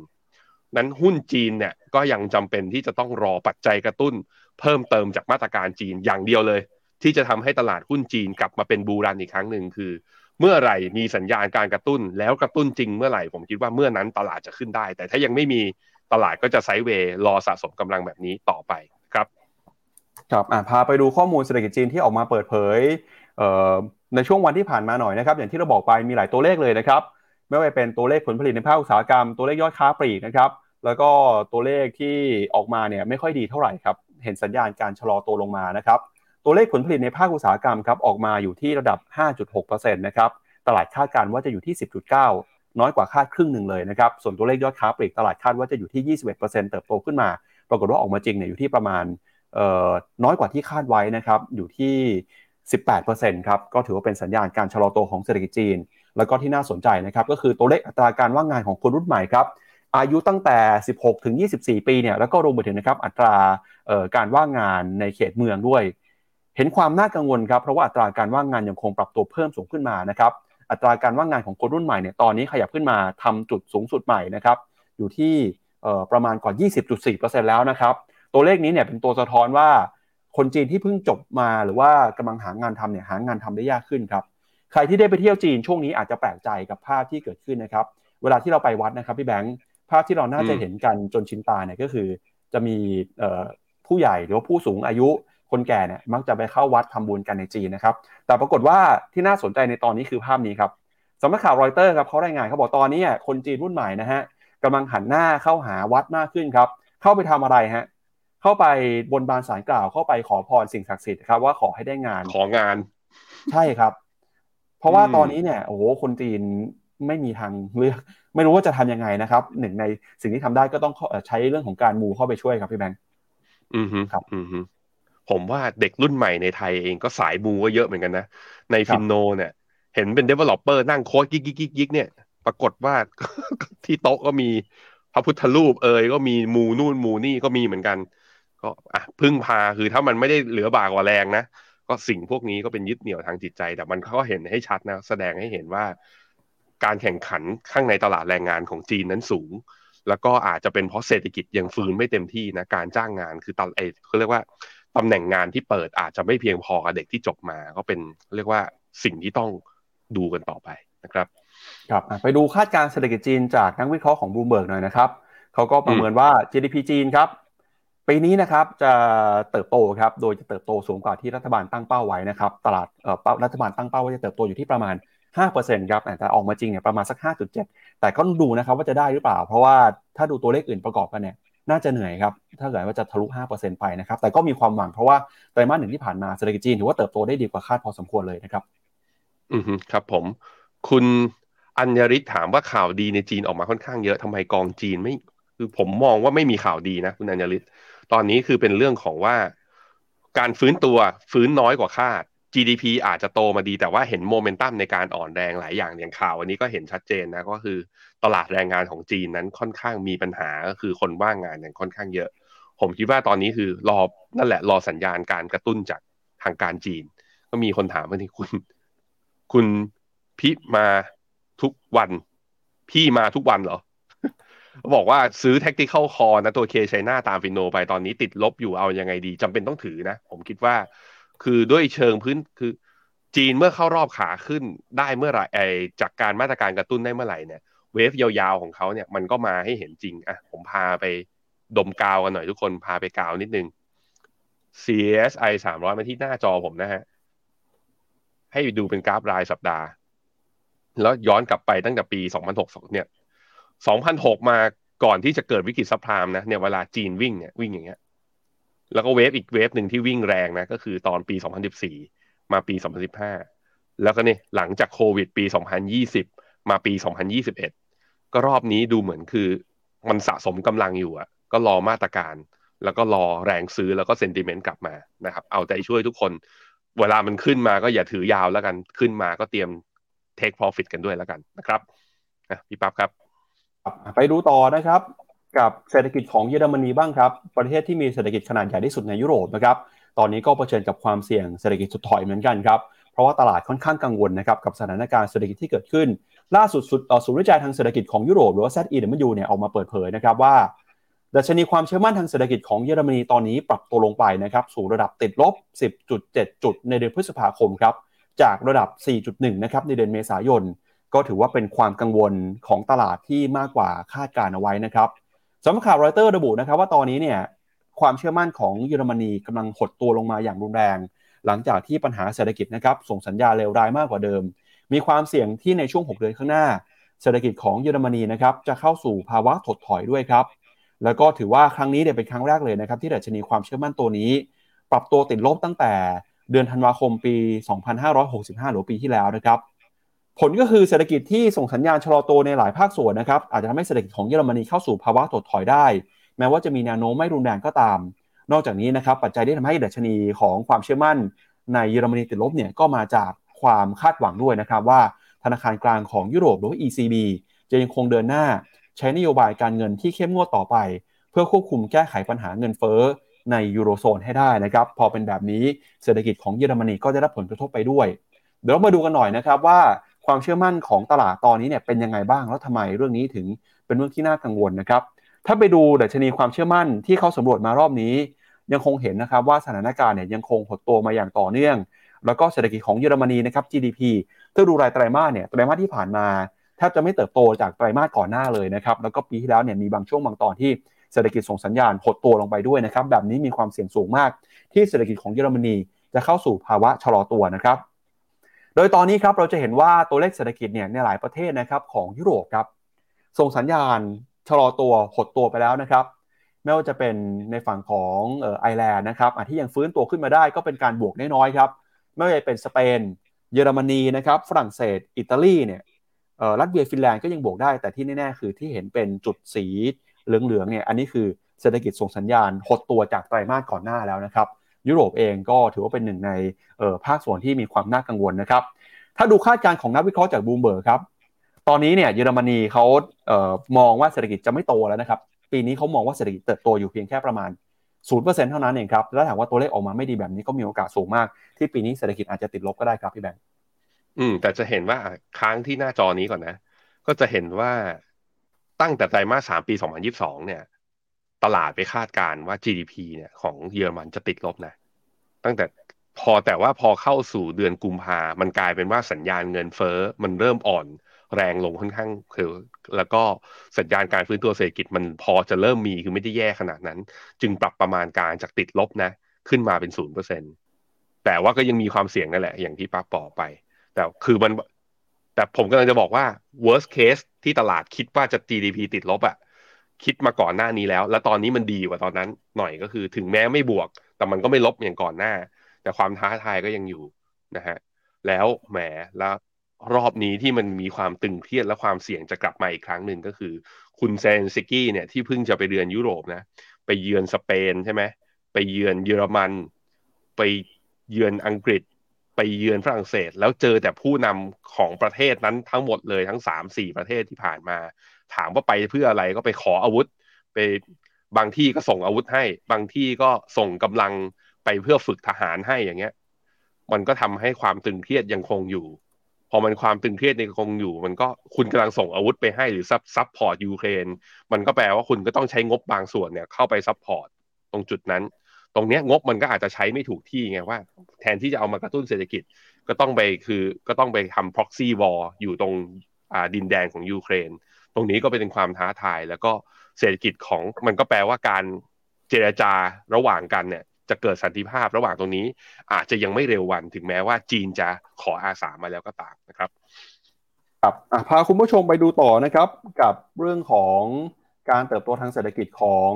นั้นหุ้นจีนเนี่ยก็ยังจำเป็นที่จะต้องรอปัจจัยกระตุ้น เพิ่มเติมจากมาตรการจีนอย่างเดียวเลย ที่จะทำให้ตลาดหุ้นจีนกลับมาเป็นบูรันอีกครั้งหนึ่งคือ เมื่อไหร่มีสัญญาณการกระตุ้น แล้วกระตุ้นจริงเมื่อไหร่ผมคิดว่าเมื่อนั้นตลาดจะขึ้นได้ แต่ถ้ายังไม่มีตลาดก็จะไซด์เวย์รอสะสมกำลังแบบนี้ต่อไปครับ ครับอะพาไปดูข้อมูลเศรษฐกิจจีนที่ออกมาเปิดเผย ในช่วงวันที่ผ่านมาหน่อยนะครับ อย่างที่เราบอกไปมีหลายตัวเลขเลยนะครับ ไม่ว่าจะเป็นตัวเลขผลผลิตในภาคอุตสาหกรรม ตัวเลขยอดค้าปลีกนะครับ แล้วก็ตัวเลขที่ออกมาเนี่ยไม่ค่อยดีเท่าไหร่ครับ เห็นสัญญาณการชะลอตัวลงมานะครับ ตัวเลขผลผลิตในภาคอุตสาหกรรมครับออกมาอยู่ที่ระดับ 5.6%นะครับ ตลาดคาดการณ์ว่าจะอยู่ที่ 10.9 น้อยกว่าคาดครึ่งหนึ่งเลยนะครับ ส่วนตัวเลขยอดค้าปลีกตลาดคาดว่าจะอยู่ที่ 21%เติบโตขึ้นมา ปรากฏว่าออกมาจริงเนี่ยอยู่ที่ประมาณน้อยกว่าที่คาดไว้นะครับ อยู่ที่ 18%ครับก็ถือว่าเป็นสัญญาณการชะลอตัวของเศรษฐกิจจีน แล้วก็ที่น่าสนใจนะครับก็คือตัวเลขอัตราการว่างงานของคนรุ่นใหม่ครับอายุตั้งแต่ 16 ถึง 24 ปีเนี่ยแล้วก็รวมไปถึงนะครับอัตราเอ่อการว่างงานในเขตเมืองด้วย เห็นความน่ากังวลครับเพราะว่าอัตราการว่างงานยังคงปรับตัวเพิ่มสูงขึ้นมานะครับอัตราการว่างงานของคนรุ่นใหม่เนี่ยตอนนี้ขยับขึ้นมาทำจุดสูงสุดใหม่นะครับอยู่ที่เอ่อประมาณกว่า 20.4%แล้วนะครับตัวเลขนี้เนี่ยเป็นตัวสะท้อนว่า คนจีนที่เพิ่งจบมาหรือว่ากำลังหางานทำเนี่ยหางานทำได้ยากขึ้นครับ ใครที่ได้ไปเที่ยวจีนช่วงนี้อาจจะแปลกใจกับภาพที่เกิดขึ้นนะครับ เวลาที่เราไปวัดนะครับพี่แบงค์ภาพที่เราน่าจะเห็นกันจนชินตาเนี่ยก็คือ จะมีผู้ใหญ่หรือว่าผู้สูงอายุคนแก่เนี่ยมักจะไปเข้าวัดทำบุญกันในจีนนะครับ แต่ปรากฏว่าที่น่าสนใจในตอนนี้คือภาพนี้ครับสำนักข่าวรอยเตอร์ครับเขารายงานเขาบอกตอนนี้คนจีนรุ่นใหม่นะฮะกำลังหันหน้าเข้าหาวัดมากขึ้นครับ เข้าไปทำอะไรฮะ เข้าไปบนบานสารกล่าวเข้าไปขอพรสิ่งศักดิ์สิทธิ์ครับว่าขอให้ได้งานของาน ใช่ครับ เพราะว่าอืมตอนนี้เนี่ยโอ้โหคนจีนไม่มีทางเลือกไม่รู้ว่าจะทำยังไงนะครับ หนึ่งในสิ่งที่ทำได้ก็ต้องเข้าเอ่อใช้เรื่องของการมูเข้าไปช่วยครับพี่แบงค์อือฮึครับ อือฮึผมว่าเด็กรุ่นใหม่ในไทยเองก็สายมูก็เยอะเหมือนกันนะ ในครับฟินโนเนี่ย เห็นเป็น developer นั่งโค้ดยิกยิกยิกยิกเนี่ย ปรากฏว่าที่โต๊ะก็มีพระพุทธรูปเอ่ยก็มีมูนู่นมูนี่ก็มีเหมือนกัน ก็อะพึ่งพาคือถ้ามันไม่ได้เหลือบากว่าแรงนะก็สิ่งพวกนี้ก็เป็นยึดเหนี่ยวทางจิตใจ แต่มันก็เห็นให้ชัดนะ แสดงให้เห็นว่า การแข่งขันข้างในตลาดแรงงานของจีนนั้นสูง แล้วก็อาจจะเป็นเพราะเศรษฐกิจยังฟื้นไม่เต็มที่นะการจ้างงานคือตอนไอเขาเรียกว่าตำแหน่งงานที่เปิดอาจจะไม่เพียงพอกับเด็กที่จบมา ก็เป็นเรียกว่าสิ่งที่ต้องดูกันต่อไปนะครับครับไปดูคาดการเศรษฐกิจจีนจากนักวิเคราะห์ของบูมเบิร์กหน่อยนะครับเขาก็ประเมินว่า GDP จีนครับ ปีนี้นะครับจะเติบโตครับโดยจะเติบโตสูงกว่าที่รัฐบาลตั้งเป้าไว้นะครับตลาดเอ่อรัฐบาลตั้งเป้าว่าจะเติบโตอยู่ที่ประมาณ5%ครับแต่ออกมาจริงเนี่ยประมาณสัก 5.7 แต่ก็ต้องดูนะครับว่าจะได้หรือเปล่า เพราะว่าถ้าดูตัวเลขอื่นประกอบกันเนี่ยน่าจะเหนื่อยครับ ถ้าเกิดว่าจะทะลุ 5%ไปนะครับ แต่ก็มีความหวังเพราะว่าไตรมาสหนึ่งที่ผ่านมาเศรษฐกิจจีนถือว่าเติบโตได้ดีกว่าคาดพอสมควรเลยนะครับ อือฮึครับผม คุณอัญญริศถามว่าข่าวดีในจีนออกมาค่อนข้างเยอะทำไมกองจีนไม่ คือผมมองว่าไม่มีข่าวดีนะ คุณอัญญริศ ตอนนี้คือเป็นเรื่องของว่าการฟื้นตัวฟื้นน้อยกว่าคาด GDP อาจจะโตมาดีแต่ว่าเห็นโมเมนตัมในการอ่อนแรงหลายอย่างอย่างข่าววันนี้ก็เห็นชัดเจนนะก็คือตลาดแรงงานของจีนนั้นค่อนข้างมีปัญหาก็คือคนว่างงานอย่างค่อนข้างเยอะ ผมคิดว่าตอนนี้คือรอนั่นแหละรอสัญญาณการกระตุ้นจากทางการจีน ก็มีคนถามว่าที่คุณ คุณพี่มาทุกวัน พี่มาทุกวันเหรอ บอกว่าซื้อ tactical call นะตัวเคชัยนาตามฟินโนไปตอนนี้ติดลบอยู่เอายังไงดีจำเป็นต้องถือนะ ผมคิดว่า คือด้วยเชิงพื้นคือจีนเมื่อเข้ารอบขาขึ้นได้เมื่อไหร่ไอจากการมาตรการกระตุ้นได้เมื่อไหร่เนี่ยเวฟยาวๆของเขาเนี่ยมันก็มาให้เห็นจริงอะผมพาไปดมกาวกันหน่อยทุกคนพาไปกาวนิดนึง CSI สามร้อยมาที่หน้าจอผมนะฮะ ให้ดูเป็นกราฟรายสัปดาห์ แล้วย้อนกลับไปตั้งแต่ปี2006เนี่ย 2006 มาก่อนที่จะเกิดวิกฤตซับพลามนะเนี่ยเวลาจีนวิ่งเนี่ยวิ่งอย่างเงี้ย แล้วก็เวฟอีกเวฟหนึ่งที่วิ่งแรงนะก็คือตอนปี 2014 มาปี 2015 แล้วก็นี่หลังจากโควิดปี 2020 มาปี 2021 ก็รอบนี้ดูเหมือนคือมันสะสมกำลังอยู่อะก็รอมาตรการ แล้วก็รอแรงซื้อแล้วก็เซนติเมนต์กลับมานะครับ เอาใจช่วยทุกคน เวลามันขึ้นมาก็อย่าถือยาวแล้วกันขึ้นมาก็เตรียม take profit กันด้วยแล้วกันนะครับพี่ปั๊บครับ ไปดูต่อนะครับกับเศรษฐกิจของเยอรมนีบ้างครับ ประเทศที่มีเศรษฐกิจขนาดใหญ่ที่สุดในยุโรปนะครับตอนนี้ก็เผชิญกับความเสี่ยงเศรษฐกิจสุดถอยเหมือนกันครับเพราะว่าตลาดค่อนข้างกังวลนะครับกับสถานการณ์เศรษฐกิจที่เกิดขึ้น ล่าสุดศูนย์วิจัยทางเศรษฐกิจของยุโรปหรือว่า ZEW เนี่ยออกมาเปิดเผยนะครับว่าดัชนีความเชื่อมั่นทางเศรษฐกิจของเยอรมนีตอนนี้ปรับตัวลงไปนะครับสู่ระดับติดลบ 10.7 จุดในเดือนพฤษภาคมครับจากระดับ 4.1 นะครับในเดือนเมษายน ก็ถือว่าเป็นความกังวลของตลาดที่มากกว่าคาดการเอาไว้นะครับสำนักข่าวรอยเตอร์ระบุนะครับว่าตอนนี้เนี่ยความเชื่อมั่นของเยอรมนีกำลังหดตัวลงมาอย่างรุนแรง หลังจากที่ปัญหาเศรษฐกิจนะครับส่งสัญญาเลวร้ายมากกว่าเดิม มีความเสี่ยงที่ในช่วง 6 เดือนข้างหน้า เศรษฐกิจของเยอรมนีนะครับจะเข้าสู่ภาวะถดถอยด้วยครับ แล้วก็ถือว่าครั้งนี้เนี่ยเป็นครั้งแรกเลยนะครับที่ดัชนีความเชื่อมั่นตัวนี้ ปรับตัวติดลบตั้งแต่เดือนธันวาคมปี 2565 หรือปีที่แล้วนะครับ ผลก็คือเศรษฐกิจที่ส่งสัญญาณชะลอตัวในหลายภาคส่วนนะครับอาจจะทำให้เศรษฐกิจของเยอรมนีเข้าสู่ภาวะถดถอยได้ แม้ว่าจะมีแนวโน้มไม่รุนแรงก็ตาม นอกจากนี้นะครับปัจจัยที่ทำให้ดัชนีของความเชื่อมั่น ในเยอรมนีติดลบเนี่ยก็มาจากความคาดหวังด้วยนะครับว่าธนาคารกลางของยุโรปหรือว่า ECB จะยังคงเดินหน้าใช้นโยบายการเงินที่เข้มงวดต่อไป เพื่อควบคุมแก้ไขปัญหาเงินเฟ้อในยูโรโซนให้ได้นะครับพอเป็นแบบนี้เศรษฐกิจของเยอรมนีก็จะได้ผลกระทบไปด้วย เดี๋ยวเรามาดูกันหน่อยนะครับว่า ความเชื่อมั่นของตลาดตอนนี้เนี่ยเป็นยังไงบ้างแล้วทำไมเรื่องนี้ถึงเป็นเรื่องที่น่ากังวลนะครับ ถ้าไปดูดัชนีความเชื่อมั่นที่เขาสำรวจมารอบนี้ ยังคงเห็นนะครับว่าสถานการณ์เนี่ยยังคงหดตัวมาอย่างต่อเนื่อง แล้วก็เศรษฐกิจของเยอรมนีนะครับ GDP ถ้าดูรายไตรมาสเนี่ยไตรมาสที่ผ่านมาแทบจะไม่เติบโตจากไตรมาสก่อนหน้าเลยนะครับแล้วก็ปีที่แล้วเนี่ยมีบางช่วงบางตอนที่เศรษฐกิจส่งสัญญาณหดตัวลงไปด้วยนะครับแบบนี้มีความเสี่ยงสูงมาก ที่เศรษฐกิจของเยอรมนีจะเข้าสู่ภาวะชะลอตัวนะครับ ดยตอนนี้ครับเราจะเห็นว่าตัวเลขเศรษฐกิจเนี่ยในหลายประเทศนะครับของยุโรปครับส่งสัญญาณชะลอตัวหดตัวไปแล้วนะครับ ไม่ว่าจะเป็นในฝั่งของไอร์แลนด์นะครับที่ยังฟื้นตัวขึ้นมาได้ก็เป็นการบวกน้อยๆครับไม่ว่าจะเป็นสเปน เยอรมนีนะครับฝรั่งเศส อิตาลีเนี่ยรัสเซียฟินแลนด์ก็ยังบวกได้แต่ที่แน่ๆคือที่เห็นเป็นจุดสีเหลืองๆเนี่ยอันนี้คือเศรษฐกิจส่งสัญญาณหดตัวจากไตรมาสก่อนหน้าแล้วนะครับ ยุโรปเองก็ถือว่าเป็นหนึ่งในภาคส่วนที่มีความน่ากังวลนะครับ ถ้าดูคาดการณ์ของนักวิเคราะห์จากบูมเบิร์กครับ ตอนนี้เนี่ยเยอรมนีเขาเอ่อมองว่าเศรษฐกิจจะไม่โตแล้วนะครับ ปีนี้เขามองว่าเศรษฐกิจเติบโตอยู่เพียงแค่ประมาณ 0%เท่านั้นเองครับ แล้วถามว่าตัวเลขออกมาไม่ดีแบบนี้ก็มีโอกาสสูงมาก ที่ปีนี้เศรษฐกิจอาจจะติดลบก็ได้ครับพี่แบงค์ อืม แต่จะเห็นว่าค้างที่หน้าจอนี้ก่อนนะ ก็จะเห็นว่าตั้งแต่ไตรมาสสามปีสองพันยิบสองเนี่ย ตลาดไปคาดการ์ว่า GDP เนี่ยของเยอรมันจะติดลบนะ ตั้งแต่พอแต่ว่าพอเข้าสู่เดือนกุมภา มันกลายเป็นว่าสัญญาณเงินเฟ้อมันเริ่มอ่อนแรงลงค่อนข้างคือแล้วก็สัญญาณการฟื้นตัวเศรษฐกิจมันพอจะเริ่มมีคือไม่ได้แย่ขนาดนั้น จึงปรับประมาณการจากติดลบนะ ขึ้นมาเป็นศูนย์เปอร์เซ็นแต่ว่าก็ยังมีความเสี่ยงนั่นแหละ อย่างที่ป้าบอกไป แต่คือมันแต่ผมกำลังจะบอกว่า worst case ที่ตลาดคิดว่าจะ GDP ติดลบอะ คิดมาก่อนหน้านี้แล้ว แล้วตอนนี้มันดีกว่าตอนนั้นหน่อยก็คือถึงแม้ไม่บวก แต่มันก็ไม่ลบอย่างก่อนหน้า แต่ความท้าทายก็ยังอยู่นะฮะแล้วแหมแล้วรอบนี้ที่มันมีความตึงเครียดและความเสี่ยงจะกลับมาอีกครั้งหนึ่งก็คือ คุณเซนซิกี้เนี่ยที่เพิ่งจะไปเยือนยุโรปนะ ไปเยือนสเปนใช่ไหมไปเยือนเยอรมัน ไปเยือนอังกฤษ ไปเยือนฝรั่งเศส แล้วเจอแต่ผู้นำของประเทศนั้นทั้งหมดเลยทั้งสามสี่ประเทศที่ผ่านมา ถามว่าไปเพื่ออะไรก็ไปขออาวุธ ไปบางที่ก็ส่งอาวุธให้ บางที่ก็ส่งกำลังไปเพื่อฝึกทหารให้อย่างเงี้ย มันก็ทำให้ความตึงเครียดยังคงอยู่ พอมันความตึงเครียดในคงอยู่ มันก็คุณกำลังส่งอาวุธไปให้หรือ sup support ยูเครนมันก็แปลว่าคุณก็ต้องใช้งบบางส่วนเนี่ยเข้าไป support ตรงจุดนั้น ตรงเนี้ยงบมันก็อาจจะใช้ไม่ถูกที่ไงว่า แทนที่จะเอามากระตุ้นเศรษฐกิจก็ต้องไปคือก็ต้องไปทำ proxy war อยู่ตรงดินแดนของยูเครน ตรงนี้ก็เป็นความท้าทาย แล้วก็เศรษฐกิจของมันก็แปลว่าการเจรจาระหว่างกันเนี่ยจะเกิดสันติภาพระหว่างตรงนี้ อาจจะยังไม่เร็ววันถึงแม้ว่าจีนจะขออาสามาแล้วก็ตามนะครับครับพาคุณผู้ชมไปดูต่อนะครับกับเรื่องของการเติบโตทางเศรษฐกิจของ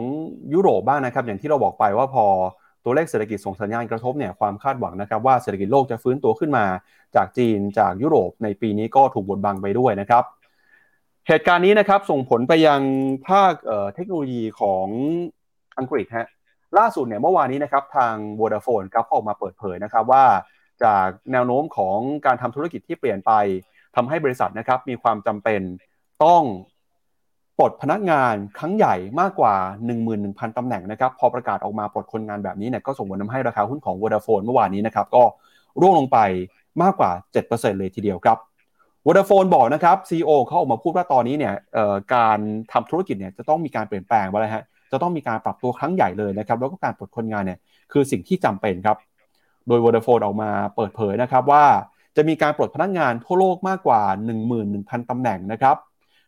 ยุโรปบ้างนะครับ อย่างที่เราบอกไปว่าพอตัวเลขเศรษฐกิจส่งสัญญาณกระทบเนี่ยความคาดหวังนะครับว่าเศรษฐกิจโลกจะฟื้นตัวขึ้นมา จากจีนจากยุโรปในปีนี้ก็ถูกบดบังไปด้วยนะครับ เหตุการณ์นี้นะครับส่งผลไปยังภาคเทคโนโลยีของอังกฤษฮะล่าสุดเนี่ยเมื่อวานนี้นะครับทาง Vodafone ครับออกมาเปิดเผยนะครับว่า จากแนวโน้มของการทำธุรกิจที่เปลี่ยนไปทำให้บริษัทนะครับมีความจำเป็นต้องปลดพนักงานครั้งใหญ่มากกว่า 11,000ตำแหน่งนะครับพอประกาศออกมาปลดคนงานแบบนี้เนี่ยก็ส่งผลทำให้ราคาหุ้นของ Vodafone เมื่อวานนี้นะครับก็ร่วงลงไปมากกว่า 7%เลยทีเดียวครับ Vodafone บอกนะครับ CEO เขาออกมาพูดว่าตอนนี้เนี่ยการทำธุรกิจเนี่ยจะต้องมีการเปลี่ยนแปลงไปแล้วฮะจะต้องมีการปรับตัวครั้งใหญ่เลยนะครับแล้วก็การปลดคนงานเนี่ยคือสิ่งที่จำเป็นครับ โดย Vodafone ออกมาเปิดเผยนะครับว่าจะมีการปลดพนักงานทั่วโลกมากกว่า 11,000ตำแหน่งนะครับ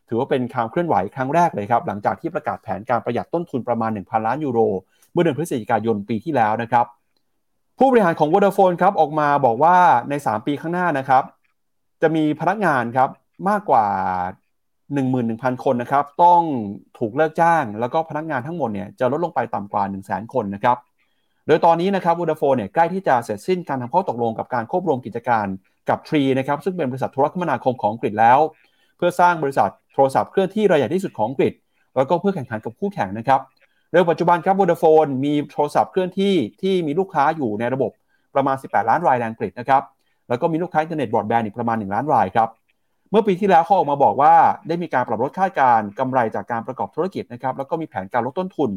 ถือว่าเป็นการเคลื่อนไหวครั้งแรกเลยครับหลังจากที่ประกาศแผนการประหยัดต้นทุนประมาณ 1,000 ล้านยูโร เมื่อเดือนพฤศจิกายนปีที่แล้วนะครับผู้บริหารของ Vodafone ครับออกมาบอกว่าใน 3 ปีข้างหน้านะครับ จะมีพนักงานครับมากกว่า 11,000 คนนะครับ ต้องถูกเลิกจ้าง แล้วก็พนักงานทั้งหมดเนี่ยจะลดลงไปต่ำกว่า 1 0 0 0 0 0 คนนะครับ โดยตอนนี้นะครับวูดาโฟเนี่ยใกล้ที่จะเสร็จสิ้นการทำข้อตกลงกับการควบรวมกิจการกับทรีนะครับซึ่งเป็นบริษัทโทรคมนาคมของอังกฤษแล้ว เพื่อสร้างบริษัทโทรศัพท์เคลื่อนที่รายใหญ่ที่สุดของอังกฤษ แล้วก็เพื่อแข่งขันกับคู่แข่งนะครับโดยปัจจุบันครับ Vodafone มีโทรศัพท์เคลื่อนที่ที่มีลูกค้าอยู่ในระบบประมาณ 18 ล้านรายในอังกฤษนะครับ แล้วก็มีลูกค้าอินเทอร์เน็ตบรอดแบนด์อีกประมาณ 1 ล้านรายครับ เมื่อปีที่แล้วเขาออกมาบอกว่าได้มีการปรับลดค่าการกำไรจากการประกอบธุรกิจนะครับ แล้วก็มีแผนการลดต้นทุน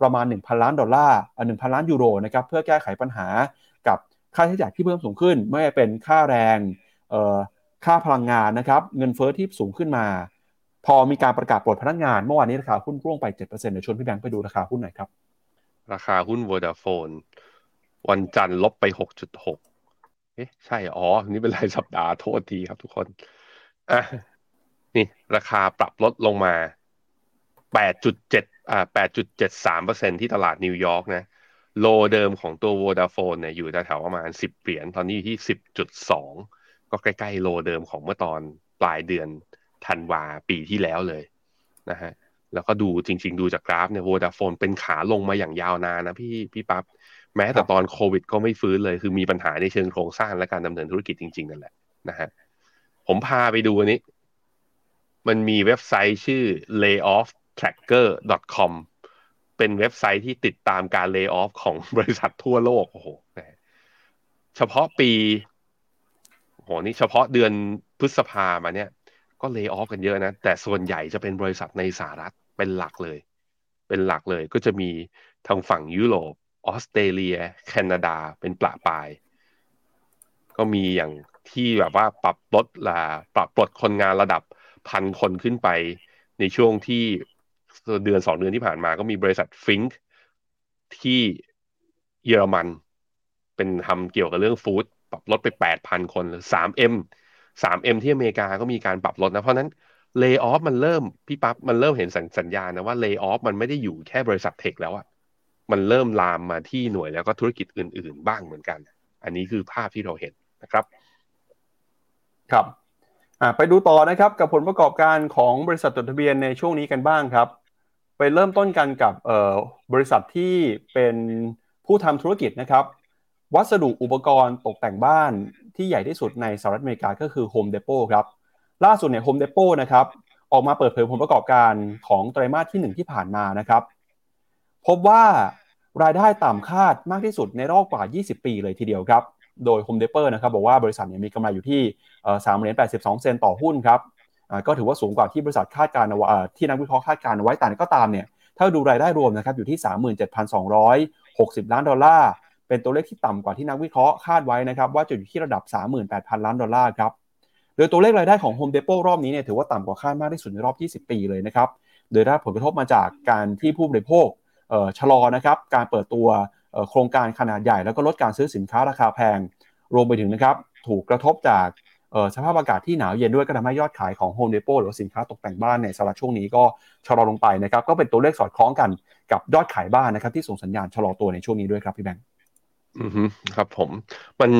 ประมาณ 1,000 ล้านดอลลาร์หนึ่งพันล้านยูโรนะครับ เพื่อแก้ไขปัญหากับค่าใช้จ่ายที่เพิ่มสูงขึ้น ไม่ว่าเป็นค่าแรงเอ่อค่าพลังงานนะครับ เงินเฟ้อที่สูงขึ้นมา พอมีการประกาศปลดพนักงาน เมื่อวานนี้ราคาหุ้นร่วงไป 7%เดี๋ยวชวนพี่แบงค์ไปดูราคาหุ้นหน่อยครับ ราคาหุ้น Vodafone วันจันทร์ลบไป 6.6 เอ๊ะใช่ อ๋อ นี่เป็นรายสัปดาห์โทษทีครับทุกคน อะ นี่ ราคาปรับลดลงมา 8.7 อ่า 8.73%ที่ตลาดนิวยอร์กนะ โลเดิมของตัว Vodafone เนี่ยอยู่แถวประมาณ 10 เหรียญ ตอนนี้อยู่ที่ 10.2 ก็ใกล้ๆ โลเดิมของเมื่อตอนปลายเดือนธันวาปีที่แล้วเลยนะฮะ แล้วก็ดูจริง ๆ ดูจากกราฟเนี่ย Vodafone เป็นขาลงมาอย่างยาวนานนะพี่พี่ปับ๊บ แม้แต่ตอนโควิดก็ไม่ฟื้นเลย คือมีปัญหาในเชิงโครงสร้างและการดำเนินธุรกิจจริงๆนั่นแหละนะฮะผมพาไปดูอันนี้ มันมีเว็บไซต์ชื่อ layofftracker.com เป็นเว็บไซต์ที่ติดตามการ lay off ของบริษัททั่วโลกโอ้โหเฉพาะปีโหนี่เฉพาะเดือนพฤษภามาเนี่ย ก็ lay off กันเยอะนะ แต่ส่วนใหญ่จะเป็นบริษัทในสหรัฐเป็นหลักเลย เป็นหลักเลยก็จะมีทางฝั่งยุโรป ออสเตรเลีย แคนาดาเป็นปลาปลาย ก็มีอย่างที่แบบว่าปรับลดละปรับปลดคนงานระดับพันคนขึ้นไป ในช่วงที่เดือนสองเดือนที่ผ่านมาก็มีบริษัทฟิงค์ที่เยอรมัน เป็นทำเกี่ยวกับเรื่อง food ปรับลดไปแปดพันคน3M 3M ที่อเมริกาก็มีการปรับลดนะ เพราะนั้น layoff มันเริ่ม พี่ปั๊บมันเริ่มเห็นสัญญาณนะว่า layoff มันไม่ได้อยู่แค่บริษัท tech แล้วอะ มันเริ่มลามมาที่หน่วยแล้วก็ธุรกิจอื่น ๆ บ้างเหมือนกัน อันนี้คือภาพที่เราเห็นนะครับ ครับไปดูต่อนะครับกับผลประกอบการของบริษัทจดทะเบียนในช่วงนี้กันบ้างครับ ไปเริ่มต้นกันกับบริษัทที่เป็นผู้ทำธุรกิจนะครับ วัสดุอุปกรณ์ตกแต่งบ้านที่ใหญ่ที่สุดในสหรัฐอเมริกาก็คือ Home Depot ครับล่าสุดเนี่ย Home Depot นะครับออกมาเปิดเผยผลประกอบการของไตรมาสที่ 1 ที่ผ่านมานะครับ พบว่ารายได้ต่ำคาดมากที่สุดในรอบกว่า 20 ปีเลยทีเดียวครับ โดย Home Depot นะครับบอกว่าบริษัทเนี่ยมีกำไรอยู่ที่สามเหรียญแปดสิบสองเซนต่อหุ้นครับก็ถือว่าสูงกว่าที่บริษัทคาดการณ์ที่นักวิเคราะห์คาดการณ์ไว้แต่ก็ตามเนี่ยถ้าดูรายได้รวมนะครับอยู่ที่ 37,260 ล้านดอลลาร์ เป็นตัวเลขที่ต่ำกว่าที่นักวิเคราะห์คาดไว้นะครับว่าจะอยู่ที่ระดับ 38,000 ล้านดอลลาร์ครับโดยตัวเลขรายได้ของ Home Depot รอบนี้เนี่ยถือว่าต่ำกว่าคาดมากที่สุดในรอบ 20 ปีเลยนะครับโดยได้ผลกระทบมาจากการที่ผู้บริโภค ชะลอนะครับการเปิดตัวโครงการขนาดใหญ่แล้วก็ลดการซื้อสินค้าราคาแพง รวมไปถึงนะครับถูกกระทบจากสภาพอากาศที่หนาวเย็นด้วยก็ทำให้ยอดขายของ Home Depot หรือสินค้าตกแต่งบ้านในสหรับช่วงนี้ก็ชะลอลงไปนะครับก็เป็นตัวเลขสอดคล้องกันกับยอดขายบ้านนะครับที่ส่งสัญญาณชะลอตัวในช่วงนี้ด้วยครับพี่แบงค์อือครับผมมัน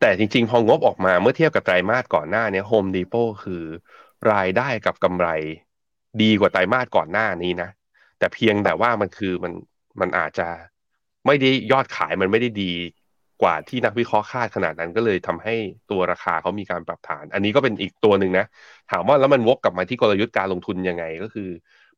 แต่จริงๆ พองบออกมาเมื่อเทียบกับไตรมาสก่อนหน้านี้ Home Depot คือรายได้กับกำไรดีกว่าไตรมาสก่อนหน้านี้นะ แต่เพียงแต่ว่ามันคือมันมันอาจจะไม่ได้ยอดขายมันไม่ได้ดีกว่าที่นักวิเคราะห์คาดขนาดนั้นก็เลยทำให้ตัวราคาเขามีการปรับฐาน อันนี้ก็เป็นอีกตัวหนึ่งนะ ถามว่าแล้วมันวกกลับมาที่กลยุทธ์การลงทุนยังไงก็คือ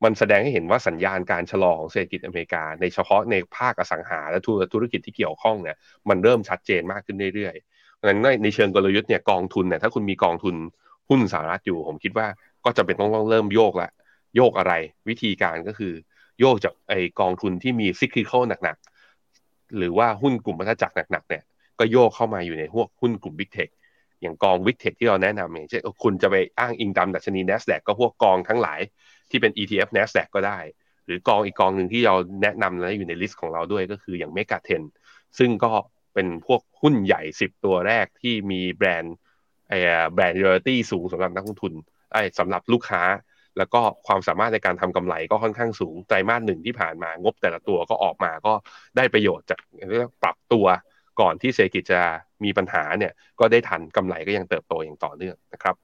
มันแสดงให้เห็นว่าสัญญาณการชะลอของเศรษฐกิจอเมริกา ในเฉพาะในภาคอสังหาและธุรกิจที่เกี่ยวข้องเนี่ยมันเริ่มชัดเจนมากขึ้นเรื่อยๆเพราะฉะนั้นในเชิงกลยุทธ์เนี่ยกองทุนเนี่ยถ้าคุณมีกองทุนหุ้นสหรัฐอยู่ผมคิดว่าก็จะเป็นต้องต้องเริ่มโยกละ โยกอะไร วิธีการก็คือ โยกจากไอกองทุนที่มีซิคลิคอลหนักๆ หรือว่าหุ้นกลุ่มพัฒจักรหนักๆเนี่ยก็โยกเข้ามาอยู่ในพวกหุ้นกลุ่ม Big Tech อย่างกอง Big Tech ที่เราแนะนำอย่างเช่นคุณจะไปอ้างอิงตามดัชนี NASDAQ ก็พวกกองทั้งหลายที่เป็น ETF NASDAQ ก็ได้ หรือกองอีกกองหนึ่งที่เราแนะนำและอยู่ในลิสต์ของเราด้วยก็คืออย่าง Mega 10ซึ่งก็เป็นพวกหุ้นใหญ่ 10 ตัวแรกที่มีแบรนด์brand loyalty สูงสำหรับนักลงทุนไอ้สำหรับลูกค้า แล้วก็ความสามารถในการทำกำไรก็ค่อนข้างสูงไตรมาสหนึ่งที่ผ่านมางบแต่ละตัวก็ออกมาก็ได้ประโยชน์จากปรับตัวก่อนที่เศรษฐกิจจะมีปัญหาเนี่ยก็ได้ทันกำไรก็ยังเติบโตอย่างต่อเนื่องนะครับ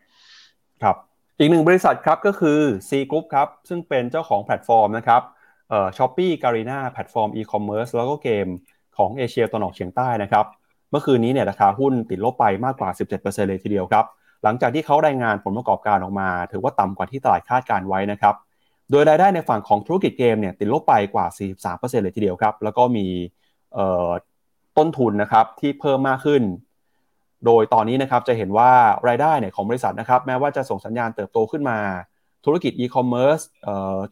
ครับอีกหนึ่งบริษัทครับก็คือ Sea Group ครับซึ่งเป็นเจ้าของแพลตฟอร์มนะครับเอ่อ Shopee Garena แพลตฟอร์มอีคอมเมิร์ซแล้วก็เกมของเอเชียตะวันออกเฉียงใต้นะครับเมื่อคืนนี้เนี่ยราคาหุ้นติดลบไปมากกว่า 17%เลยทีเดียวครับ หลังจากที่เขารายงานผลประกอบการออกมา ถือว่าต่ำกว่าที่ตลาดคาดการไว้นะครับ โดยรายได้ในฝั่งของธุรกิจเกมเนี่ยติดลบไปกว่า 43%เลยทีเดียวครับ แล้วก็มีต้นทุนนะครับที่เพิ่มมากขึ้น โดยตอนนี้นะครับจะเห็นว่ารายได้เนี่ยของบริษัทนะครับแม้ว่าจะส่งสัญญาณเติบโตขึ้นมา ธุรกิจอีคอมเมิร์ซ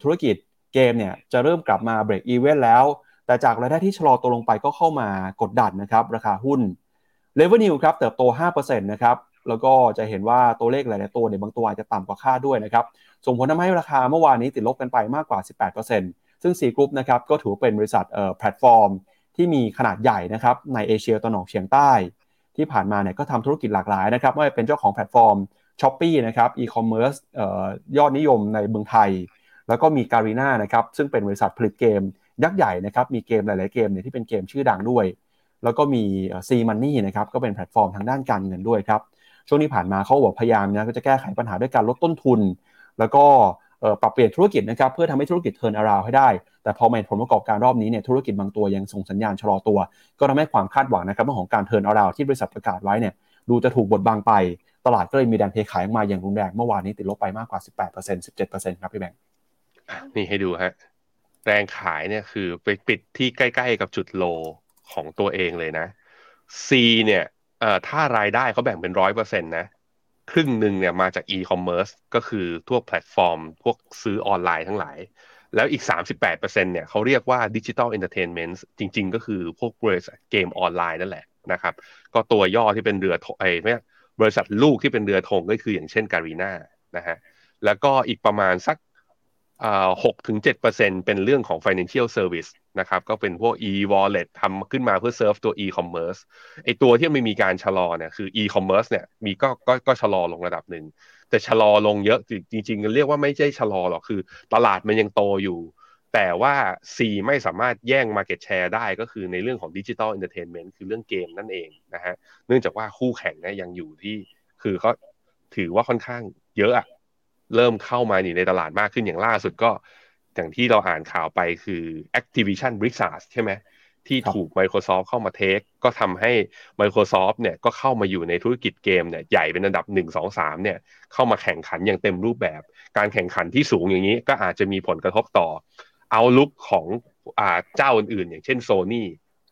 ธุรกิจเกมเนี่ยจะเริ่มกลับมา break even แล้ว แต่จากรายได้ที่ชะลอตัวลงไปก็เข้ามากดดันนะครับราคาหุ้น revenue ครับเติบโต 5%นะครับ แล้วก็จะเห็นว่าตัวเลขหลายๆตัวเนี่ยบางตัวอาจจะต่ำกว่าคาดด้วยนะครับ ส่งผลทำให้ราคาเมื่อวานนี้ติดลบกันไปมากกว่า 18%ซึ่ง Sea Group นะครับก็ถือเป็นบริษัทแพลตฟอร์ม ที่มีขนาดใหญ่นะครับในเอเชียตะวันออกเฉียงใต้ ที่ผ่านมาเนี่ยก็ทำธุรกิจหลากหลายนะครับไม่ว่าเป็นเจ้าของแพลตฟอร์ม Shopee นะครับอีคอมเมิร์ซยอดนิยมในเมืองไทย แล้วก็มี Garena นะครับซึ่งเป็นบริษัทผลิตเกมยักษ์ใหญ่นะครับมีเกมหลาย ๆ เกมเนี่ยที่เป็นเกมชื่อดังด้วย แล้วก็มี SeaMoney นะครับก็เป็นแพลตฟอร์มทางด้านการเงินด้วยครับ ช่วงนี้ผ่านมาเขาบอกพยายามนะก็จะแก้ไขปัญหาด้วยการลดต้นทุน แล้วก็ปรับเปลี่ยนธุรกิจนะครับเพื่อทำให้ธุรกิจ turnaround ให้ได้ แต่พอมาเห็นผลประกอบการรอบนี้เนี่ยธุรกิจบางตัวยังส่งสัญญาณชะลอตัว ก็ทำให้ความคาดหวังนะครับเรื่องของการ turnaround ที่บริษัทประกาศไว้เนี่ยดูจะถูกบดบังไป ตลาดก็เลยมีแรงเทขายมาอย่างรุนแรงเมื่อวานนี้ติดลบไปมากกว่า 18% 17%ครับพี่แบงค์นี่ให้ดูฮะแรงขายเนี่ยคือไปปิดที่ใกล้ ๆ กับจุด low ของตัวเองเลยนะ Sea เนี่ย เอ่อถ้ารายได้เขาแบ่งเป็นร้อยเปอร์เซ็นต์นะ ครึ่งหนึ่งเนี่ยมาจากอีคอมเมิร์ซก็คือตัวแพลตฟอร์ม พวกซื้อออนไลน์ทั้งหลาย แล้วอีก 38%เนี่ยเขาเรียกว่า digital entertainment จริง ๆ ก็คือพวกบริษัทเกมออนไลน์นั่นแหละนะครับ ก็ตัวย่อที่เป็นเรือไอ้ไม่บริษัทลูกที่เป็นเรือธงก็คืออย่างเช่น Garena นะฮะแล้วก็อีกประมาณสักหกถึงเจ็ดเปอร์เซ็นเป็นเรื่องของ financial service นะครับก็เป็นพวก e-wallet ทำขึ้นมาเพื่อเซิร์ฟตัว e-commerce ไอตัวที่ไม่มีการชะลอเนี่ยคือ e-commerce เนี่ยมีก็ก็ก็ชะลอลงระดับหนึ่ง แต่ชะลอลงเยอะจริงๆเรียกว่าไม่ใช่ชะลอหรอกคือ ตลาดมันยังโตอยู่ แต่ว่า C ไม่สามารถแย่ง Market Share ได้ก็คือในเรื่องของ digital entertainment คือเรื่องเกมนั่นเองนะฮะเนื่องจากว่าคู่แข่งเนี่ยยังอยู่ที่คือเขาถือว่าค่อนข้างเยอะอะเริ่มเข้ามาในตลาดมากขึ้นอย่างล่าสุดก็ อย่างที่เราอ่านข่าวไปคือ Activision Blizzard ใช่ไหมที่ถูก Microsoft เข้ามา take ก็ทำให้ Microsoft เนี่ยก็เข้ามาอยู่ในธุรกิจเกมเนี่ยใหญ่เป็นอันดับ 1 2 3เนี่ยเข้ามาแข่งขันอย่างเต็มรูปแบบ การแข่งขันที่สูงอย่างนี้ก็อาจจะมีผลกระทบต่อเอาลุกของอ่าเจ้าอื่นๆ อย่างเช่น Sony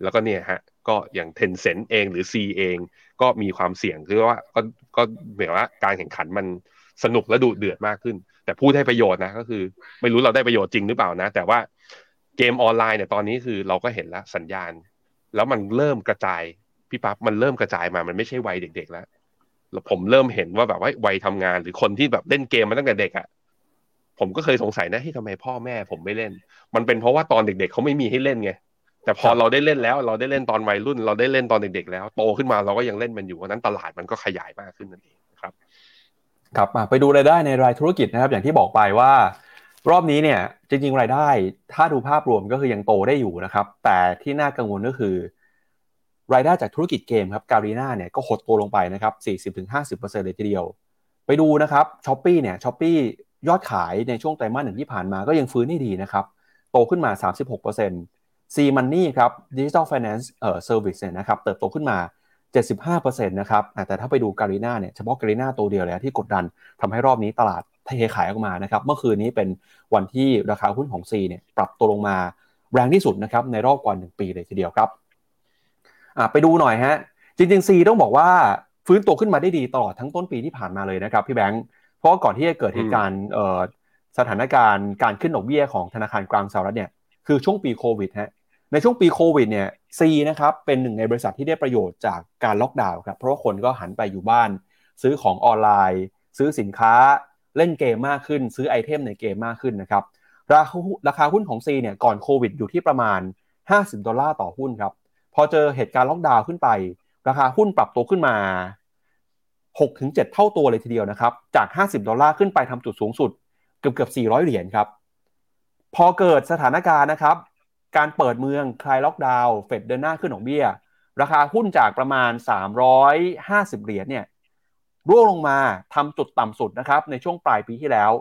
แล้วก็เนี่ยฮะก็อย่าง Tencent เองหรือ C เองก็มีความเสี่ยงคือว่าก็ก็หมายว่าการแข่งขันมัน สนุกและดุเดือดมากขึ้น แต่พูดให้ประโยชน์นะก็คือ ไม่รู้เราได้ประโยชน์จริงหรือเปล่านะ แต่ว่าเกมออนไลน์เนี่ยตอนนี้คือเราก็เห็นแล้วสัญญาณ แล้วมันเริ่มกระจายพี่ปั๊บมันเริ่มกระจายมามันไม่ใช่วัยเด็กๆแล้วแล้วผมเริ่มเห็นว่าแบบว่าวัยทำงานหรือคนที่แบบเล่นเกมมาตั้งแต่เด็กอะ่ะผมก็เคยสงสัยนะที่ทำไมพ่อแม่ผมไม่เล่น มันเป็นเพราะว่าตอนเด็ก ๆเขาไม่มีให้เล่นไงแต่พอเราได้เล่นแล้ว เราได้เล่นตอนวัยรุ่น เราได้เล่นตอนเด็กๆแล้ว โตขึ้นมาเราก็ยังเล่นมันอยู่เพราะนั้นตลาดมันก็ขยายมากขึ้นนั่นเอง ครับไปดูรายได้ในรายธุรกิจนะครับ อย่างที่บอกไปว่า รอบนี้เนี่ยจริงๆรายได้ ถ้าดูภาพรวมก็คือยังโตได้อยู่นะครับ แต่ที่น่ากังวลก็คือ รายได้จากธุรกิจเกมครับ Garena เนี่ยก็หดตัวลงไปนะครับ 40-50%เลยทีเดียว ไปดูนะครับ Shopee เนี่ย Shopee ยอดขายในช่วงไตรมาสหนึ่งที่ผ่านมาก็ยังฟื้นได้ดีนะครับ โตขึ้นมา 36% SeaMoney ครับ Digital Finance เอ่อ Service เนี่ยนะครับเติบโตขึ้นมา 75%นะครับแต่ถ้าไปดู Garena เนี่ยเฉพาะ Garena ตัวเดียวเลยที่กดดันทำให้รอบนี้ตลาดเทขายออกมานะครับเมื่อคืนนี้เป็นวันที่ราคาหุ้นของ C เนี่ยปรับตัวลงมาแรงที่สุดนะครับในรอบกว่า 1 ปีเลยทีเดียวครับไปดูหน่อยฮะจริงๆ C ต้องบอกว่าฟื้นตัวขึ้นมาได้ดีตลอดทั้งต้นปีที่ผ่านมาเลยนะครับพี่แบงค์เพราะก่อนที่จะเกิดเหตุการณ์สถานการณ์การขึ้นดอกเบี้ยของธนาคารกลางสหรัฐเนี่ยคือช่วงปีโควิดฮะ ในช่วงปีโควิดเนี่ย Sea นะครับเป็นหนึ่งในบริษัทที่ได้ประโยชน์จากการล็อกดาวน์ครับเพราะว่าคนก็หันไปอยู่บ้าน ซื้อของออนไลน์ ซื้อสินค้าเล่นเกมมากขึ้น ซื้อไอเทมในเกมมากขึ้นนะครับราคาราคาหุ้นของ Sea เนี่ยก่อนโควิดอยู่ที่ประมาณ 50 ดอลลาร์ต่อหุ้นครับพอเจอเหตุการณ์ล็อกดาวน์ขึ้นไป ราคาหุ้นปรับตัวขึ้นมา 6-7 เท่าตัวเลยทีเดียวนะครับจาก 50 ดอลลาร์ขึ้นไปทำจุดสูงสุด เกือบเกือบ400 เหรียญครับพอเกิดสถานการณ์นะครับ การเปิดเมืองคลายล็อกดาวน์เฟดเดินหน้าขึ้นดอกเบี้ย ราคาหุ้นจากประมาณ 350 เหรียญเนี่ยร่วงลงมาทำจุดต่ำสุดนะครับในช่วงปลายปีที่แล้ว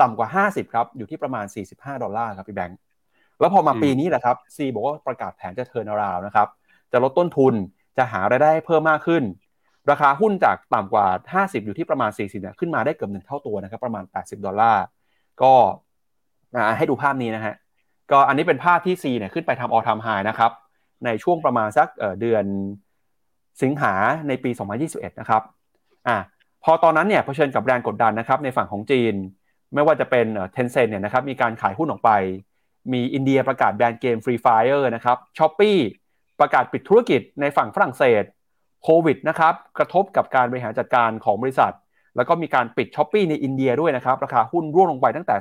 ต่ำกว่า 50 ครับ อยู่ที่ประมาณ 45 ดอลลาร์ครับพี่แบงค์แล้วพอมาปีนี้แหละครับ Sea บอกว่าประกาศแผนจะ turnaround นะครับ จะลดต้นทุนจะหารายได้เพิ่มมากขึ้น ราคาหุ้นจากต่ำกว่า 50 อยู่ที่ประมาณ 40เนี่ยขึ้นมาได้เกือบหนึ่งเท่าตัวนะครับ ประมาณ 80 ดอลลาร์ก็ให้ดูภาพนี้นะฮะ ก็อันนี้เป็นภาพที่ C เนี่ยขึ้นไปทำ all time high นะครับ ในช่วงประมาณสักเดือนสิงหาในปี 2021 นะครับอะพอตอนนั้นเนี่ยเผชิญกับแรงกดดันนะครับในฝั่งของจีน ไม่ว่าจะเป็น Tencent เนี่ยนะครับมีการขายหุ้นออกไป มีอินเดียประกาศแบนเกม Free Fire นะครับ Shopee ประกาศปิดธุรกิจในฝั่งฝรั่งเศสโควิดนะครับกระทบกับการบริหารจัดการของบริษัท แล้วก็มีการปิด Shopee ในอินเดียด้วยนะครับราคาหุ้นร่วงลงไปตั้งแต่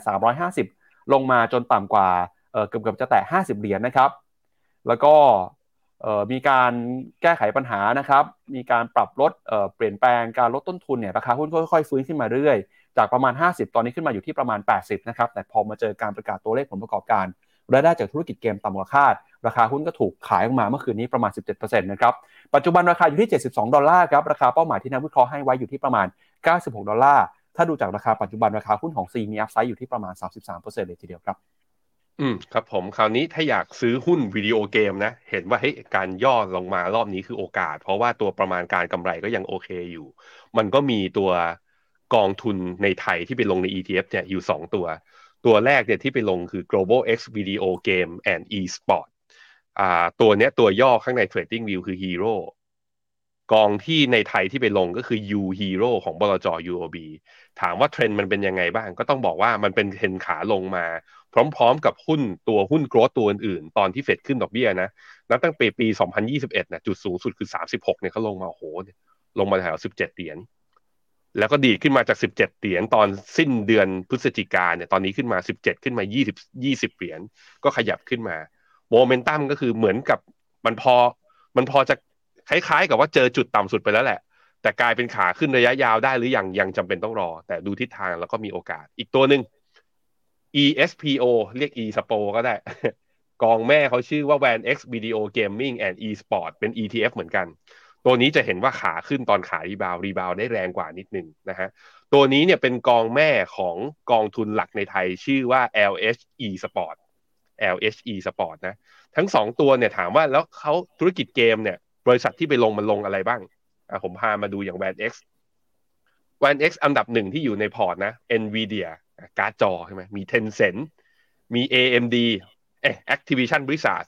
350 ลงมาจนต่ำกว่า เกือบเกือบจะแตะ50 เหรียญนะครับ แล้วก็มีการแก้ไขปัญหานะครับ มีการปรับลดเปลี่ยนแปลงการลดต้นทุนเนี่ยราคาหุ้นค่อยๆฟื้นขึ้นมาเรื่อยจากประมาณ 50 ตอนนี้ขึ้นมาอยู่ที่ประมาณ 80 นะครับ แต่พอมาเจอการประกาศตัวเลขผลประกอบการรายได้จากธุรกิจเกมต่ำกว่าคาด ราคาหุ้นก็ถูกขายออกมาเมื่อคืนนี้ประมาณ 17%นะครับ ปัจจุบันราคาอยู่ที่ 72 ดอลลาร์ครับ ราคาเป้าหมายที่นักวิเคราะห์ให้ไว้อยู่ที่ประมาณ 96 ดอลลาร์ ถ้าดูจากราคาปัจจุบันราคาหุ้นของ C มีอัพไซด์อยู่ที่ประมาณ 33%เลยทีเดียวครับ อืมครับผมคราวนี้ถ้าอยากซื้อหุ้นวิดีโอเกมนะ เห็นว่าเฮ้ยการย่อลงมารอบนี้คือโอกาส เพราะว่าตัวประมาณการกำไรก็ยังโอเคอยู่ มันก็มีตัวกองทุนในไทยที่ไปลงใน ETF เนี่ยอยู่ 2 ตัว ตัวแรกเนี่ยที่ไปลงคือ global x video game and e-sport อ่าตัวเนี้ยตัวย่อข้างใน trading view คือ hero กองที่ในไทยที่ไปลงก็คือ U Hero ของบลจ UOB ถามว่าเทรนด์มันเป็นยังไงบ้าง ก็ต้องบอกว่ามันเป็นเทรนด์ขาลงมา พร้อมๆกับหุ้นตัวหุ้น growth ตัวอื่นๆ ตอนที่เฟดขึ้นดอกเบี้ยนะนับตั้งปีปี 2021นะจุดสูงสุดคือ 36เนี่ยเขาลงมาโอ้โหลงมาแถว 17 เหรียญแล้วก็ดีขึ้นมาจาก 17 เหรียญตอนสิ้นเดือนพฤศจิกาเนี่ยตอนนี้ขึ้นมา 17 ขึ้นมา 20 20 เหรียญก็ขยับขึ้นมาโมเมนตัมก็คือเหมือนกับมันพอมันพอจะ คล้ายๆ กับว่าเจอจุดต่ำสุดไปแล้วแหละ แต่กลายเป็นขาขึ้นระยะยาวได้หรือยังยังจำเป็นต้องรอ แต่ดูทิศทางแล้วก็มีโอกาส อีกตัวหนึ่ง ESPO เรียก eSpo ก็ได้ กองแม่เขาชื่อว่า VanEck Video Gaming and eSport เป็น ETF เหมือนกัน ตัวนี้จะเห็นว่าขาขึ้นตอนขา rebound rebound ได้แรงกว่านิดนึงนะฮะตัวนี้เนี่ยเป็นกองแม่ของกองทุนหลักในไทยชื่อว่า LH eSport LH eSport นะ ทั้งสองตัวเนี่ยถามว่าแล้วเขาธุรกิจเกมเนี่ย บริษัทที่ไปลงมันลงอะไรบ้างอะผมพามาดูอย่าง Van X Van X อันดับหนึ่งที่อยู่ในพอร์ตนะ Nvidia การ์ดจอใช่ไหมมี Tencent มี AMD เอ๊ะ Activision Blizzard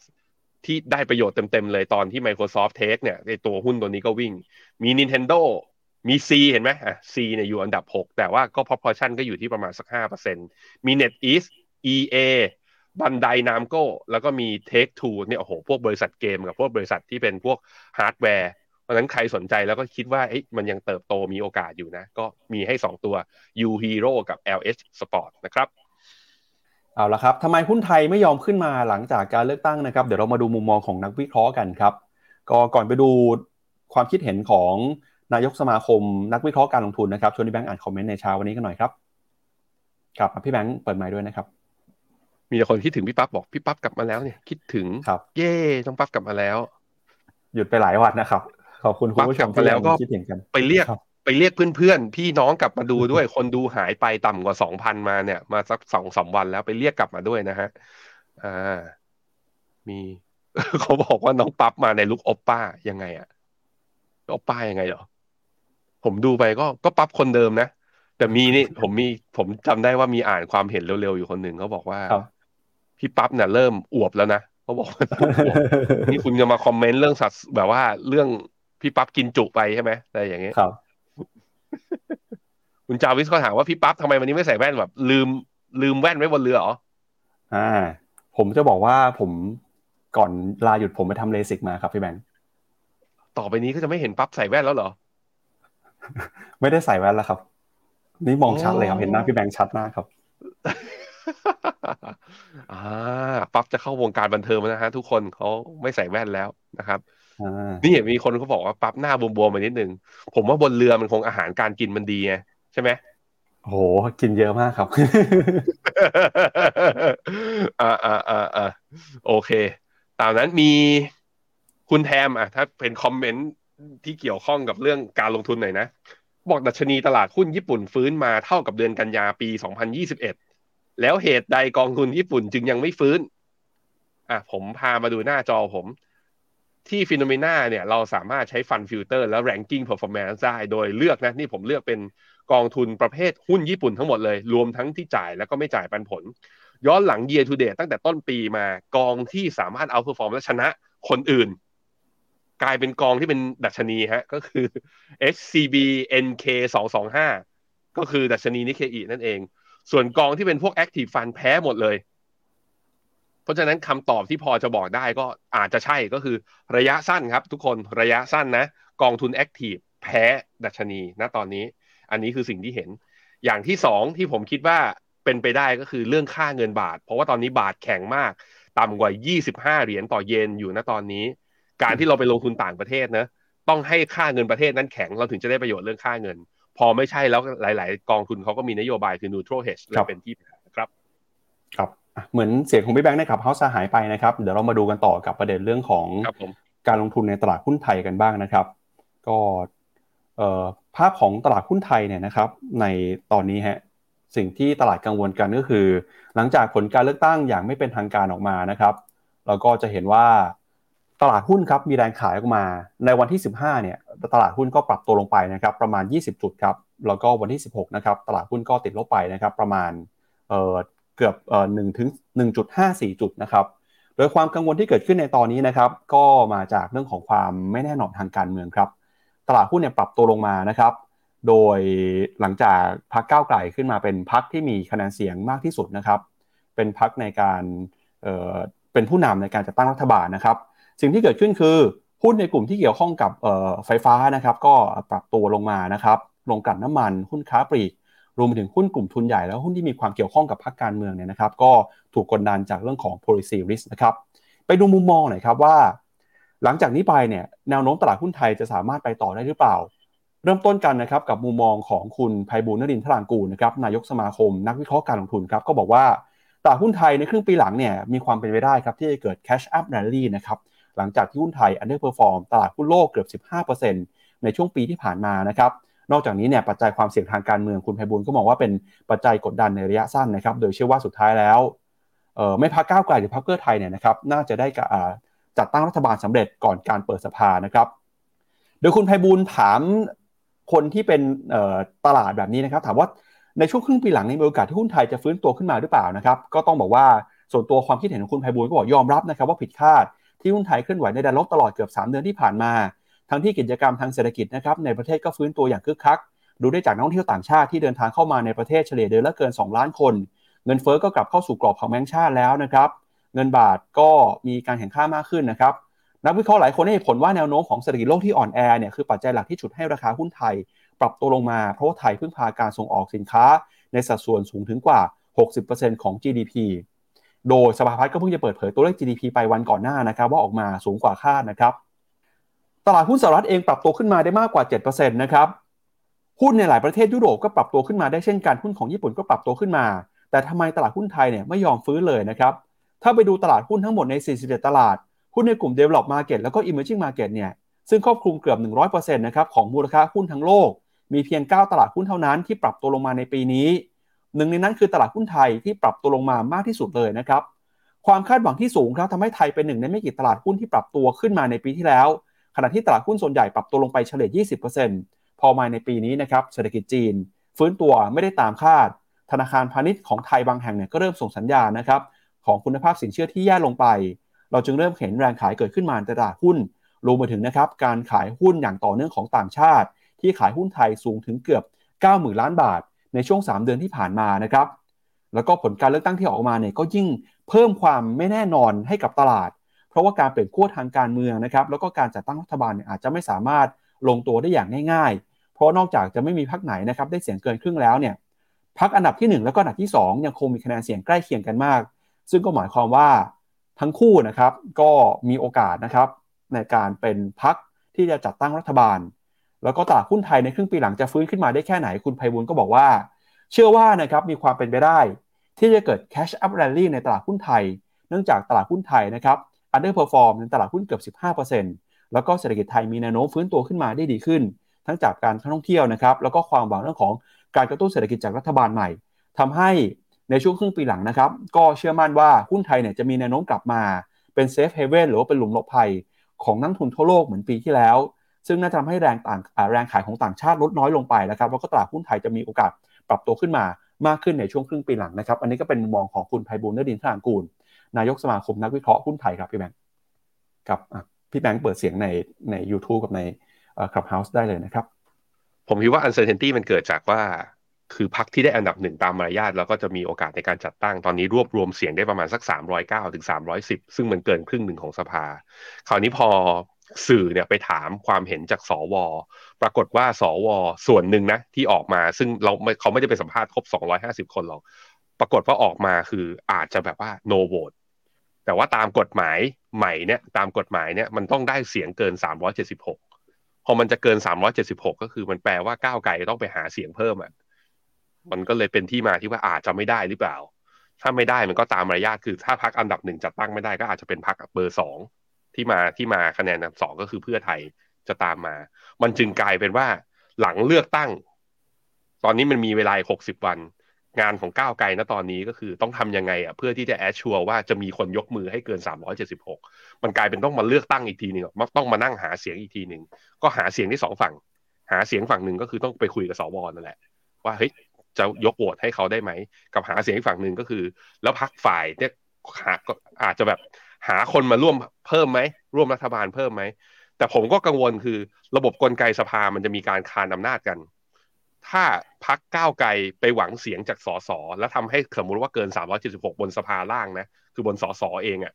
ที่ได้ประโยชน์เต็ม ๆ เลยตอนที่ Microsoft Take เนี่ยในตัวหุ้นตัวนี้ก็วิ่ง มี Nintendo มี C เห็นไหมอะ C เนี่ยอยู่อันดับ 6 แต่ว่าก็ proportion ก็อยู่ที่ประมาณสัก 5%มี NetEase EA Bandai Namco แล้วก็มี Take Two เนี่ยโอ้โห พวกบริษัทเกมกับพวกบริษัทที่เป็นพวกฮาร์ดแวร์เพราะนั้นใครสนใจแล้วก็คิดว่าเอ๊ะมันยังเติบโตมีโอกาสอยู่นะ ก็มีให้ 2 ตัว U Hero กับ LH eSport นะครับเอาละครับทำไมหุ้นไทยไม่ยอมขึ้นมาหลังจากการเลือกตั้งนะครับ เดี๋ยวเรามาดูมุมมองของนักวิเคราะห์กันครับ ก็ก่อนไปดูความคิดเห็นของนายกสมาคมนักวิเคราะห์การลงทุนนะครับชวนพี่แบงค์อ่านคอมเมนต์ในเช้าวันนี้กันหน่อยครับ ครับพี่แบงค์เปิดไมค์ด้วยนะครับ มีแต่คนคิดถึงพี่ปั๊บบอกพี่ปั๊บกลับมาแล้วเนี่ยคิดถึงครับ เย่ต้องปั๊บกลับมาแล้ว หยุดไปหลายวันนะครับ ขอบคุณคุณผู้ชมปั๊บกลับมาแล้วก็คิดเห็นกันไปเรียกครับไปเรียกเพื่อนๆ พี่น้องกลับมาดูด้วย คนดูหายไปต่ำกว่าสองพันมาเนี่ย มาสักสองสามวันแล้วไปเรียกกลับมาด้วยนะฮะอ่ามีเขาบอกว่าน้องปั๊บมาในลุคโอปป้ายังไงอะโอปป้ายังไงเหรอผมดูไปก็ก็ปั๊บคนเดิมนะแต่มีนี่ผมมีผมจำได้ว่ามีอ่านความเห็นเร็วๆอยู่คนหนึ่งเขาบอกว่าครับ พี่ปั๊บเนี่ยเริ่มอวบแล้วนะเขาบอกว่าอวบนี่คุณจะมาคอมเมนต์เรื่องสัตว์แบบว่าเรื่องพี่ปั๊บกินจุไปใช่ไหมอะไรอย่างเงี้ยครับ คุณจาวิสเขาถามว่าพี่ปั๊บทำไมวันนี้ไม่ใส่แว่นแบบ ลืมลืมแว่นไว้บนเรือเหรออ่า ผมจะบอกว่าผมก่อนลาหยุดผมไปทำเลสิกมาครับพี่แบงค์ต่อไปนี้ก็จะไม่เห็นปั๊บใส่แว่นแล้วเหรอ ไม่ได้ใส่แว่นแล้วครับ นี่มองชัดเลยครับอ๋อเห็นหน้าพี่แบงค์ชัดมากครับ อ่าปั๊บจะเข้าวงการบันเทิงแล้วนะฮะทุกคนเขาไม่ใส่แว่นแล้วนะครับอ่านี่เห็นมีคนเขาบอกว่าปั๊บหน้าบวมๆมานิดนึงผมว่าบนเรือมันคงอาหารการกินมันดีไงใช่ไหมโหกินเยอะมากครับอ่าอ่าอ่าอ่าโอเค ตามนั้นมีคุณแทมอะถ้าเป็นคอมเมนต์ที่เกี่ยวข้องกับเรื่องการลงทุนหน่อยนะ บอกดัชนีตลาดหุ้นญี่ปุ่นฟื้นมาเท่ากับเดือนกันยาปี 2021 แล้วเหตุใดกองทุนญี่ปุ่นจึงยังไม่ฟื้น อะผมพามาดูหน้าจอผม ที่ FINNOMENA เนี่ยเราสามารถใช้ fund filter แล้ว ranking performance ได้ โดยเลือกนะ นี่ผมเลือกเป็นกองทุนประเภทหุ้นญี่ปุ่นทั้งหมดเลย รวมทั้งที่จ่ายแล้วก็ไม่จ่ายปันผล ย้อนหลัง year to date ตั้งแต่ต้นปีมากองที่สามารถเอา perform และชนะคนอื่น กลายเป็นกองที่เป็นดัชนีฮะก็คือ HCB NK 225ก็คือดัชนีนิเคอีนั่นเอง ส่วนกองที่เป็นพวก Active Fund แพ้หมดเลย เพราะฉะนั้นคำตอบที่พอจะบอกได้ก็อาจจะใช่ก็คือระยะสั้นครับ ทุกคนระยะสั้นนะ กองทุน Active แพ้ดัชนีณตอนนี้ อันนี้คือสิ่งที่เห็น อย่างที่สองที่ผมคิดว่าเป็นไปได้ก็คือเรื่องค่าเงินบาท เพราะว่าตอนนี้บาทแข็งมาก ต่ำกว่า 25 เหรียญต่อเยนอยู่ณตอนนี้ การที่เราไปลงทุนต่างประเทศนะต้องให้ค่าเงินประเทศนั้นแข็งเราถึงจะได้ประโยชน์เรื่องค่าเงิน พอไม่ใช่แล้วหลาย ๆ กองทุนเขาก็มีนโยบายคือ neutral hedge เลยเป็นที่นะครับ ครับอะเหมือนเสียงของพี่แบงค์นะครับเฮาส์หายไปนะครับ เดี๋ยวเรามาดูกันต่อกับประเด็นเรื่องของครับผมการลงทุนในตลาดหุ้นไทยกันบ้างนะครับ ก็เอ่อภาพของตลาดหุ้นไทยเนี่ยนะครับ ในตอนนี้ฮะสิ่งที่ตลาดกังวลกันก็คือ หลังจากผลการเลือกตั้งอย่างไม่เป็นทางการออกมานะครับ เราก็จะเห็นว่า ตลาดหุ้นครับมีแรงขายออกมา ในวันที่ 15เนี่ยตลาดหุ้นก็ปรับตัวลงไปนะครับประมาณ 20 จุดครับแล้วก็วันที่ 16นะครับตลาดหุ้นก็ติดลบไปนะครับประมาณเเกือบเอ่อ1ถึง1.54จุดห้าสี่จุดนะครับโดยความกังวลที่เกิดขึ้นในตอนนี้นะครับก็มาจากเรื่องของความไม่แน่นอนทางการเมืองครับ ตลาดหุ้นเนี่ยปรับตัวลงมานะครับ โดยหลังจากพักก้าวไกลขึ้นมาเป็นพักที่มีคะแนนเสียงมากที่สุดนะครับ เป็นพักในการเเป็นผู้นำในการจัดตั้งรัฐบาลนะครับ สิ่งที่เกิดขึ้นคือหุ้นในกลุ่มที่เกี่ยวข้องกับไฟฟ้านะครับก็ปรับตัวลงมานะครับโรงกลั่นน้ำมันหุ้นค้าปลีกรวมไปถึงหุ้นกลุ่มทุนใหญ่แล้วหุ้นที่มีความเกี่ยวข้องกับพรรคการเมืองเนี่ยนะครับ ก็ถูกกดดันจากเรื่องของ policy risk นะครับไปดูมุมมองหน่อยครับว่า หลังจากนี้ไปเนี่ยแนวโน้มตลาดหุ้นไทยจะสามารถไปต่อได้หรือเปล่า เริ่มต้นกันนะครับกับมุมมองของคุณไพบูลนรินทรางกูลนะครับนายกสมาคม นักวิเคราะห์การลงทุนครับก็บอกว่าตลาดหุ้นไทยในครึ่งปีหลังเนี่ยมีความเป็นไปได้ครับที่จะเกิด cash up rally นะครับ หลังจากที่หุ้นไทย underperform ตลาดหุ้นโลกเกือบ 15%ในช่วงปีที่ผ่านมานะครับนอกจากนี้เนี่ยปัจจัยความเสี่ยงทางการเมืองคุณไพบุญก็มองว่าเป็นปัจจัยกดดันในระยะสั้นนะครับ โดยเชื่อว่าสุดท้ายแล้วไม่พักก้าวไกลหรือพักเพื่อไทยเนี่ยนะครับน่าจะได้จัดตั้งรัฐบาลสำเร็จก่อนการเปิดสภานะครับ โดยคุณไพบุญถามคนที่เป็นตลาดแบบนี้นะครับ ถามว่าในช่วงครึ่งปีหลังในมีโอกาสที่หุ้นไทยจะฟื้นตัวขึ้นมาหรือเปล่านะครับ ก็ต้องบอกว่าส่วนตัวความคิดเห็นของคุณไพบูลก็บอกยอมรับนะครับว่าผิดคาด ที่หุ้นไทยเคลื่อนไหวในแดนลบตลอดเกือบ 3 เดือนที่ผ่านมา ทั้งที่กิจกรรมทางเศรษฐกิจนะครับในประเทศก็ฟื้นตัวอย่างคึกคัก ดูได้จากนักท่องเที่ยวต่างชาติที่เดินทางเข้ามาในประเทศเฉลี่ยเดือนละเกิน 2 ล้านคน เงินเฟ้อก็กลับเข้าสู่กรอบของแบงก์ชาติแล้วนะครับ เงินบาทก็มีการแข่งข้ามากขึ้นนะครับ นักวิเคราะห์หลายคนให้ผลว่าแนวโน้มของเศรษฐกิจโลกที่อ่อนแอเนี่ยคือปัจจัยหลักที่ฉุดให้ราคาหุ้นไทย ปรับตัวลงมาเพราะว่าไทยพึ่งพาการส่งออกสินค้า ในสัดส่วนสูงถึงกว่า 60%ของ GDP โดยสภาพัฒน์ก็เพิ่งจะเปิดเผยตัวเลข GDP ไปวันก่อนหน้านะครับว่าออกมาสูงกว่าคาดนะครับ ตลาดหุ้นสหรัฐเองปรับตัวขึ้นมาได้มากกว่า 7%นะครับหุ้นในหลายประเทศยุโรปก็ปรับตัวขึ้นมาได้เช่นกันหุ้นของญี่ปุ่นก็ปรับตัวขึ้นมา แต่ทำไมตลาดหุ้นไทยเนี่ยไม่ยอมฟื้นเลยนะครับถ้าไปดูตลาดหุ้นทั้งหมดใน 47 ตลาด หุ้นในกลุ่ม develop market แล้วก็ emerging market เนี่ยซึ่งครอบคลุมเกือบ 100%นะครับของมูลค่าหุ้นทั้งโลก มีเพียง 9 ตลาดหุ้นเท่านั้นที่ปรับตัวลงมาในปีนี้ หนึ่งในนั้นคือตลาดหุ้นไทยที่ปรับตัวลงมามากที่สุดเลยนะครับ ความคาดหวังที่สูงครับทำให้ไทยเป็นหนึ่งในไม่กี่ตลาดหุ้นที่ปรับตัวขึ้นมาในปีที่แล้ว ขณะที่ตลาดหุ้นส่วนใหญ่ปรับตัวลงไปเฉลี่ย 20%พอมาในปีนี้นะครับเศรษฐกิจจีน ฟื้นตัวไม่ได้ตามคาด ธนาคารพาณิชย์ของไทยบางแห่งเนี่ยก็เริ่มส่งสัญญาณนะครับของคุณภาพสินเชื่อที่แย่ลงไป เราจึงเริ่มเห็นแรงขายเกิดขึ้นมาในตลาดหุ้นรวมไปถึงนะครับการขายหุ้นอย่างต่อเนื่องของต่างชาติ ที่ขายหุ้นไทยสูงถึงเกือบ 90,000 ล้านบาท ในช่วง 3 เดือนที่ผ่านมานะครับ แล้วก็ผลการเลือกตั้งที่ออกมาเนี่ยก็ยิ่งเพิ่มความไม่แน่นอนให้กับตลาด เพราะว่าการเปลี่ยนขั้วทางการเมืองนะครับแล้วก็การจัดตั้งรัฐบาลเนี่ยอาจจะไม่สามารถลงตัวได้อย่างง่าย ๆ เพราะนอกจากจะไม่มีพรรคไหนนะครับได้เสียงเกินครึ่งแล้วเนี่ยพรรคอันดับที่ 1 แล้วก็อันดับที่ 2 ยังคงมีคะแนนเสียงใกล้เคียงกันมาก ซึ่งก็หมายความว่าทั้งคู่นะครับก็มีโอกาสนะครับในการเป็นพรรคที่จะจัดตั้งรัฐบาล แล้วก็ตลาดหุ้นไทยในครึ่งปีหลังจะฟื้นขึ้นมาได้แค่ไหนคุณไพบุญก็บอกว่า เชื่อว่านะครับมีความเป็นไปได้ ที่จะเกิด cash up rally ในตลาดหุ้นไทย เนื่องจากตลาดหุ้นไทยนะครับ underperform ในตลาดหุ้นเกือบ 15%แล้วก็เศรษฐกิจไทยมีแนวโน้มฟื้นตัวขึ้นมาได้ดีขึ้น ทั้งจากการท่องเที่ยวนะครับแล้วก็ความหวังเรื่องของการกระตุ้นเศรษฐกิจจากรัฐบาลใหม่ทำให้ในช่วงครึ่งปีหลังนะครับก็เชื่อมั่นว่าหุ้นไทยเนี่ยจะมีแนวโน้มกลับมาเป็นเซฟเฮเว่นหรือว่าเป็นหลุมหลบภัยของนักลงทุนทั่วโลกเหมือนปีที่แล้ว ซึ่งน่าจะทำให้แรงต่างแรงขายของต่างชาติลดน้อยลงไปนะครับแล้วก็ตลาดหุ้นไทยจะมีโอกาสปรับตัวขึ้นมามากขึ้นในช่วงครึ่งปีหลังนะครับ อันนี้ก็เป็นมุมมองของคุณไพบูลย์ นลินทรางกูร นายกสมาคมนักวิเคราะห์หุ้นไทยครับพี่แบงค์กับพี่แบงค์เปิดเสียงในใน u t u b e กับใน Clubhouse ได้เลยนะครับ ผมคิดว่า uncertainty มันเกิดจากว่า คือพรรคที่ได้อันดับหนึ่งตามมารยาทแล้วก็จะมีโอกาสในการจัดตั้งตอนนี้รวบรวมเสียงได้ประมาณสัก 309ถึง310 ซึ่งมันเกินครึ่งหนึ่งของสภา คราวนี้พอ สื่อเนี่ยไปถามความเห็นจากสว ปรากฏว่าสว ส่วนหนึ่งนะที่ออกมา ซึ่งเราเขาไม่ได้ไปสัมภาษณ์ครบ 250 คนหรอก ปรากฏว่าออกมาคืออาจจะแบบว่า no vote แต่ว่าตามกฎหมายใหม่เนี่ยตามกฎหมายเนี่ยมันต้องได้เสียงเกิน 376 พอมันจะเกิน 376 ก็คือมันแปลว่าก้าวไกลต้องไปหาเสียงเพิ่มอะมันก็เลยเป็นที่มาที่ว่าอาจจะไม่ได้หรือเปล่า ถ้าไม่ได้มันก็ตามมารยาทคือ ถ้าพักอันดับหนึ่งจัดตั้งไม่ได้ก็อาจจะเป็นพักเบอร์สอง ที่มาที่มาคะแนนอันดับสองก็คือเพื่อไทยจะตามมา มันจึงกลายเป็นว่าหลังเลือกตั้ง ตอนนี้มันมีเวลาหกสิบวัน งานของก้าวไกลนะตอนนี้ก็คือต้องทำยังไงอะเพื่อที่จะแอชชัวว่าจะมีคนยกมือให้เกินสามร้อยเจ็ดสิบหกมันกลายเป็นต้องมาเลือกตั้งอีกทีหนึ่งต้องมานั่งหาเสียงอีกทีหนึ่งก็หาเสียงที่สองฝั่ง หาเสียงฝั่งหนึ่งก็คือต้องไปคุยกับสวนั่นแหละว่าเฮ้ยจะยกโหวตให้เขาได้ไหม กับหาเสียงฝั่งหนึ่งก็คือ แล้วพักฝ่ายเนี่ยหาก็อาจจะแบบ หาคนมาร่วมเพิ่มไหมร่วมรัฐบาลเพิ่มไหมแต่ผมก็กังวลคือระบบกลไกสภามันจะมีการคานอำนาจกัน ถ้าพักก้าวไกลไปหวังเสียงจากสสแล้วทำให้สมมติว่าเกิน 376 บนสภาล่างนะคือบนสสเองอะ่ะ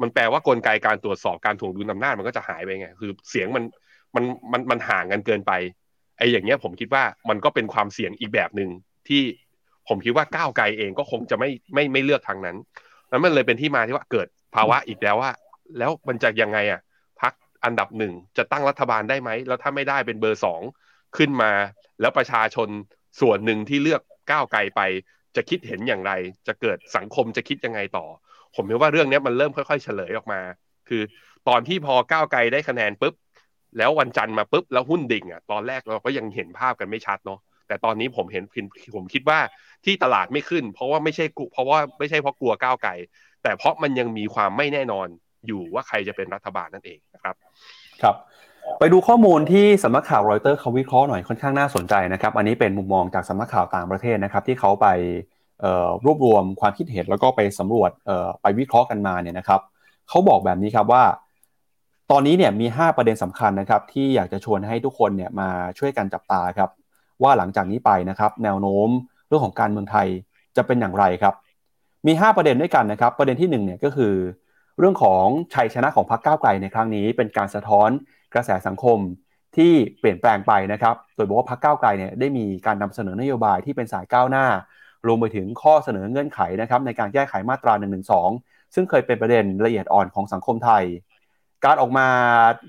มันแปลว่ากลไกการตรวจสอบการถ่วงดุลอำนาจมันก็จะหายไปไงคือเสียงมันมันมันมันห่างกันเกินไปไออ้อย่างเงี้ยผมคิดว่ามันก็เป็นความเสี่ยงอีกแบบหนึ่งที่ผมคิดว่าก้าวไกลเองก็คงจะไม่ไม่ไม่เลือกทางนั้น แล้วมันเลยเป็นที่มาที่ว่าเกิดภาวะอีกแล้วว่า แล้วมันจะยังไงอะพักอันดับหนึ่งจะตั้งรัฐบาลได้ไหม แล้วถ้าไม่ได้เป็นเบอร์สองขึ้นมา แล้วประชาชนส่วนหนึ่งที่เลือกก้าวไกลไป จะคิดเห็นอย่างไร จะเกิดสังคมจะคิดยังไงต่อ ผมคิดว่าเรื่องนี้มันเริ่มค่อยๆ เฉลยออกมา คือตอนที่พอก้าวไกลได้คะแนนปุ๊บแล้ววันจันทร์มาปุ๊บแล้วหุ้นดิ่งอะตอนแรกเราก็ยังเห็นภาพกันไม่ชัดเนาะแต่ตอนนี้ผมเห็นผมคิดว่า ที่ตลาดไม่ขึ้น เพราะว่าไม่ใช่เพราะว่าไม่ใช่เพราะกลัวก้าวไกลแต่เพราะมันยังมีความไม่แน่นอนอยู่ว่าใครจะเป็นรัฐบาลนั่นเองนะครับ ครับ ไปดูข้อมูลที่สำนักข่าวรอยเตอร์เขาวิเคราะห์หน่อยค่อนข้างน่าสนใจนะครับ อันนี้เป็นมุมมองจากสำนักข่าวต่างประเทศนะครับ ที่เขาไปรวบรวมความคิดเห็นแล้วก็ไปสำรวจไปวิเคราะห์กันมาเนี่ยนะครับเขาบอกแบบนี้ครับว่า ตอนนี้เนี่ยมี 5 ประเด็นสำคัญนะครับที่อยากจะชวนให้ทุกคนเนี่ยมาช่วยกันจับตาครับว่าหลังจากนี้ไปนะครับ แนวโน้ม รื่องของการเมืองไทยจะเป็นอย่างไรครับ มี 5 ประเด็นด้วยกันนะครับ ประเด็นที่1เนี่ยก็คือ เรื่องของชัยชนะของพรรคก้าวไกลในครั้งนี้ เป็นการสะท้อนกระแสสังคมที่เปลี่ยนแปลงไปนะครับ โดยบอกว่าพรรคก้าวไกลเนี่ยได้มีการนำเสนอนโยบายที่เป็นสายก้าวหน้า รวมไปถึงข้อเสนอเงื่อนไขนะครับในการแก้ไขมาตรา1นึซึ่งเคยเป็นประเด็นละเอียดอ่อนของสังคมไทย การออกมา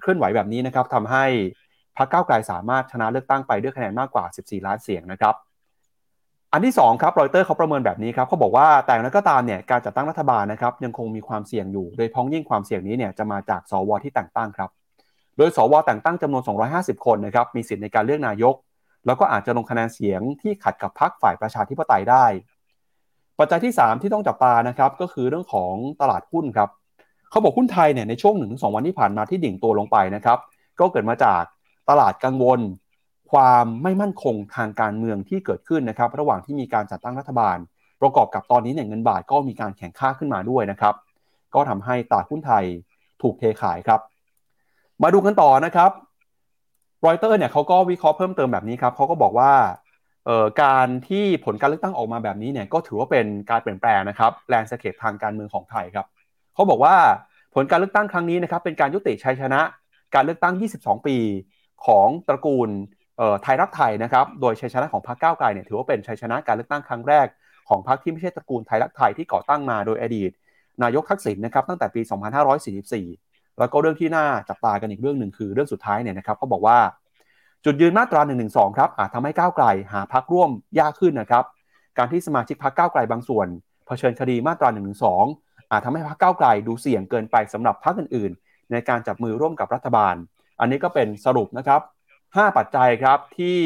เคลื่อนไหวแบบนี้นะครับทำให้พรรคก้าวไกลสามารถชนะเลือกตั้งไปด้วยคะแนนมากกว่า 14 ล้านเสียงนะครับ อันที่2ครับรอยเตอร์เขาประเมินแบบนี้ครับเขาบอกว่าแต่นั้นก็ตามเนี่ยการจัดตั้งรัฐบาลนะครับยังคงมีความเสี่ยงอยู่ โดยพ้องยิ่งความเสี่ยงนี้เนี่ยจะมาจากสวที่แต่งตั้งครับ โดยสวแต่งตั้งจำนวน 250 คนนะครับมีสิทธิ์ในการเลือกนายก แล้วก็อาจจะลงคะแนนเสียงที่ขัดกับพรรคฝ่ายประชาธิปไตยได้ ปัจจัยที่ 3 ที่ต้องจับตานะครับก็คือเรื่องของตลาดหุ้นครับเขาบอกหุ้นไทยเนี่ยในช่วง1-2วันที่ผ่านมาที่ดิ่งตัวลงไปนะครับก็เกิดมาจากตลาดกังวล ความไม่มั่นคงทางการเมืองที่เกิดขึ้นนะครับ ระหว่างที่มีการจัดตั้งรัฐบาล ประกอบกับตอนนี้เนี่ยเงินบาทก็มีการแข่งค่าขึ้นมาด้วยนะครับ ก็ทำให้ตลาดหุ้นไทยถูกเทขายครับ มาดูกันต่อนะครับรอยเตอร์เนี่ยเขาก็วิเคราะห์เพิ่มเติมแบบนี้ครับเขาก็บอกว่าการที่ผลการเลือกตั้งออกมาแบบนี้เนี่ยก็ถือว่าเป็นการเปลี่ยนแปลงนะครับแลนสเคปทางการเมืองของไทยครับเขาบอกว่าผลการเลือกตั้งครั้งนี้นะครับเป็นการยุติชัยชนะ การเลือกตั้ง 22 ปี ของตระกูล ไทยรักไทยนะครับ โดยชัยชนะของพรรคก้าวไกลเนี่ยถือว่าเป็นชัยชนะการเลือกตั้งครั้งแรกของพรรคที่ไม่ใช่ตระกูลไทยรักไทยที่ก่อตั้งมาโดยอดีต นายกทักษิณนะครับตั้งแต่ปี 2544 แล้วก็เรื่องที่น่าจับตากันอีกเรื่องหนึ่งคือเรื่องสุดท้ายเนี่ยนะครับเขาบอกว่าจุดยืนมาตรา1นึครับอาจทำให้ก้าวไกลหาพรรคร่วมยากขึ้นนะครับการที่สมาชิกพรรคก้าวไกลบางส่วนเผชิญคดีมาตรา1นึอาจทำให้พรรคก้าวไกลดูเสี่ยงเกินไปสำหรับพรรคอื่นๆ ในการจับมือร่วมกับรัฐบาล อันนี้ก็เป็นสรุปนะครับ 5 ปัจจัยครับที่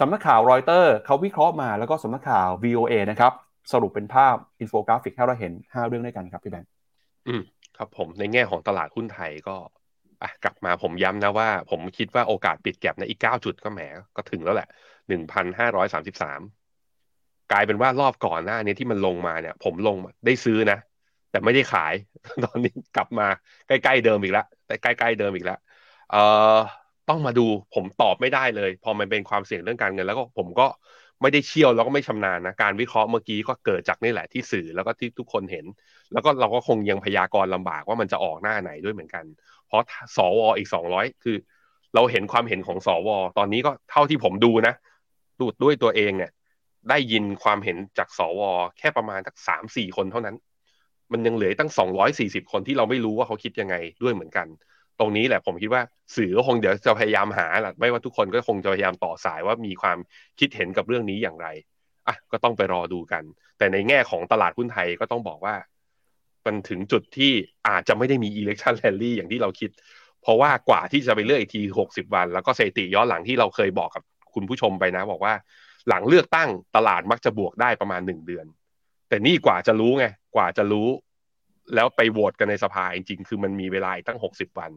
สำนักข่าวรอยเตอร์เขาวิเคราะห์มาแล้วก็สำนักข่าว VOA นะครับสรุปเป็นภาพอินโฟกราฟิกให้เราเห็น 5 เรื่องด้วยกันครับพี่แบงค์อืมครับผมในแง่ของตลาดหุ้นไทยก็อะกลับมาผมย้ำนะว่า ผมคิดว่าโอกาสปิด gap ในอีก 9 จุดก็แหมก็ถึงแล้วแหละ 1,533 กลายเป็นว่ารอบก่อนหน้านี้ที่มันลงมาเนี่ย ผมลงได้ซื้อนะ แต่ไม่ได้ขาย ตอนนี้กลับมาใกล้ๆเดิมอีกแล้วแต่ใกล้ๆเดิมอีกแล้วเอ่อ ต้องมาดูผมตอบไม่ได้เลย พอมันเป็นความเสี่ยงเรื่องการเงิน แล้วก็ผมก็ไม่ได้เชี่ยวแล้วก็ไม่ชำนาญนะการวิเคราะห์เมื่อกี้ก็เกิดจากนี่แหละที่สื่อแล้วก็ที่ทุกคนเห็น แล้วก็เราก็คงยังพยากรณ์ลำบากว่ามันจะออกหน้าไหนด้วยเหมือนกัน เพราะสวอีกสองร้อยคือ เราเห็นความเห็นของสวตอนนี้ก็เท่าที่ผมดูนะดูดด้วยตัวเองเนี่ย ได้ยินความเห็นจากสวแค่ประมาณสักสามสี่คนเท่านั้น มันยังเหลือตั้งสองร้อยสี่สิบคนที่เราไม่รู้ว่าเขาคิดยังไงด้วยเหมือนกัน ตรงนี้แหละผมคิดว่าสื่อก็คงเดี๋ยวจะพยายามหาแหละไม่ว่าทุกคนก็คงจะพยายามต่อสายว่ามีความคิดเห็นกับเรื่องนี้อย่างไรอะก็ต้องไปรอดูกัน แต่ในแง่ของตลาดหุ้นไทยก็ต้องบอกว่ามันถึงจุดที่อาจจะไม่ได้มี election rally อย่างที่เราคิด เพราะว่ากว่าที่จะไปเลือกอีกทีหกสิบวัน แล้วก็สถิติย้อนหลังที่เราเคยบอกกับคุณผู้ชมไปนะ บอกว่า หลังเลือกตั้งตลาดมักจะบวกได้ประมาณหนึ่งเดือน แต่นี่กว่าจะรู้ไงกว่าจะรู้ แล้วไปโหวตกันในสภาจริงๆ คือมันมีเวลาตั้ง 60 วัน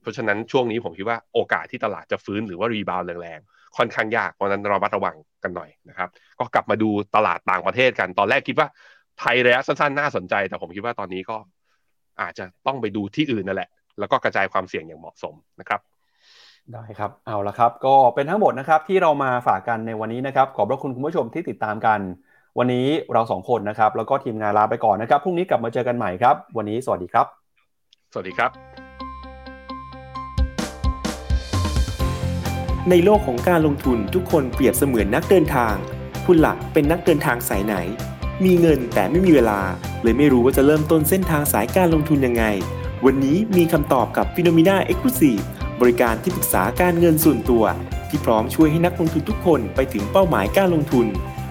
เพราะฉะนั้นช่วงนี้ผมคิดว่าโอกาสที่ตลาดจะฟื้นหรือว่ารีบาวแรงๆ ค่อนข้างยาก เพราะนั้นเราบัดระวังกันหน่อยนะครับ ก็กลับมาดูตลาดต่างประเทศกัน ตอนแรกคิดว่าไทยระยะสั้นๆ น่าสนใจ แต่ผมคิดว่าตอนนี้ก็อาจจะต้องไปดูที่อื่นนั่นแหละ แล้วก็กระจายความเสี่ยงอย่างเหมาะสมนะครับได้ครับ เอาละครับ ก็เป็นทั้งหมดนะครับที่เรามาฝากกันในวันนี้นะครับ ขอบพระคุณคุณผู้ชมที่ติดตามกัน วันนี้เราสองคนนะครับแล้วก็ทีมงานลาไปก่อนนะครับพรุ่งนี้กลับมาเจอกันใหม่ครับ วันนี้สวัสดีครับ สวัสดีครับ ในโลกของการลงทุนทุกคนเปรียบเสมือนนักเดินทาง คุณหลักเป็นนักเดินทางสายไหน มีเงินแต่ไม่มีเวลา เลยไม่รู้ว่าจะเริ่มต้นเส้นทางสายการลงทุนยังไง วันนี้มีคำตอบกับ p h e n o m e n a Exclusive บริการที่ปรึกษาการเงินส่วนตัว ที่พร้อมช่วยให้นักลงทุนทุกคนไปถึงเป้าหมายการลงทุน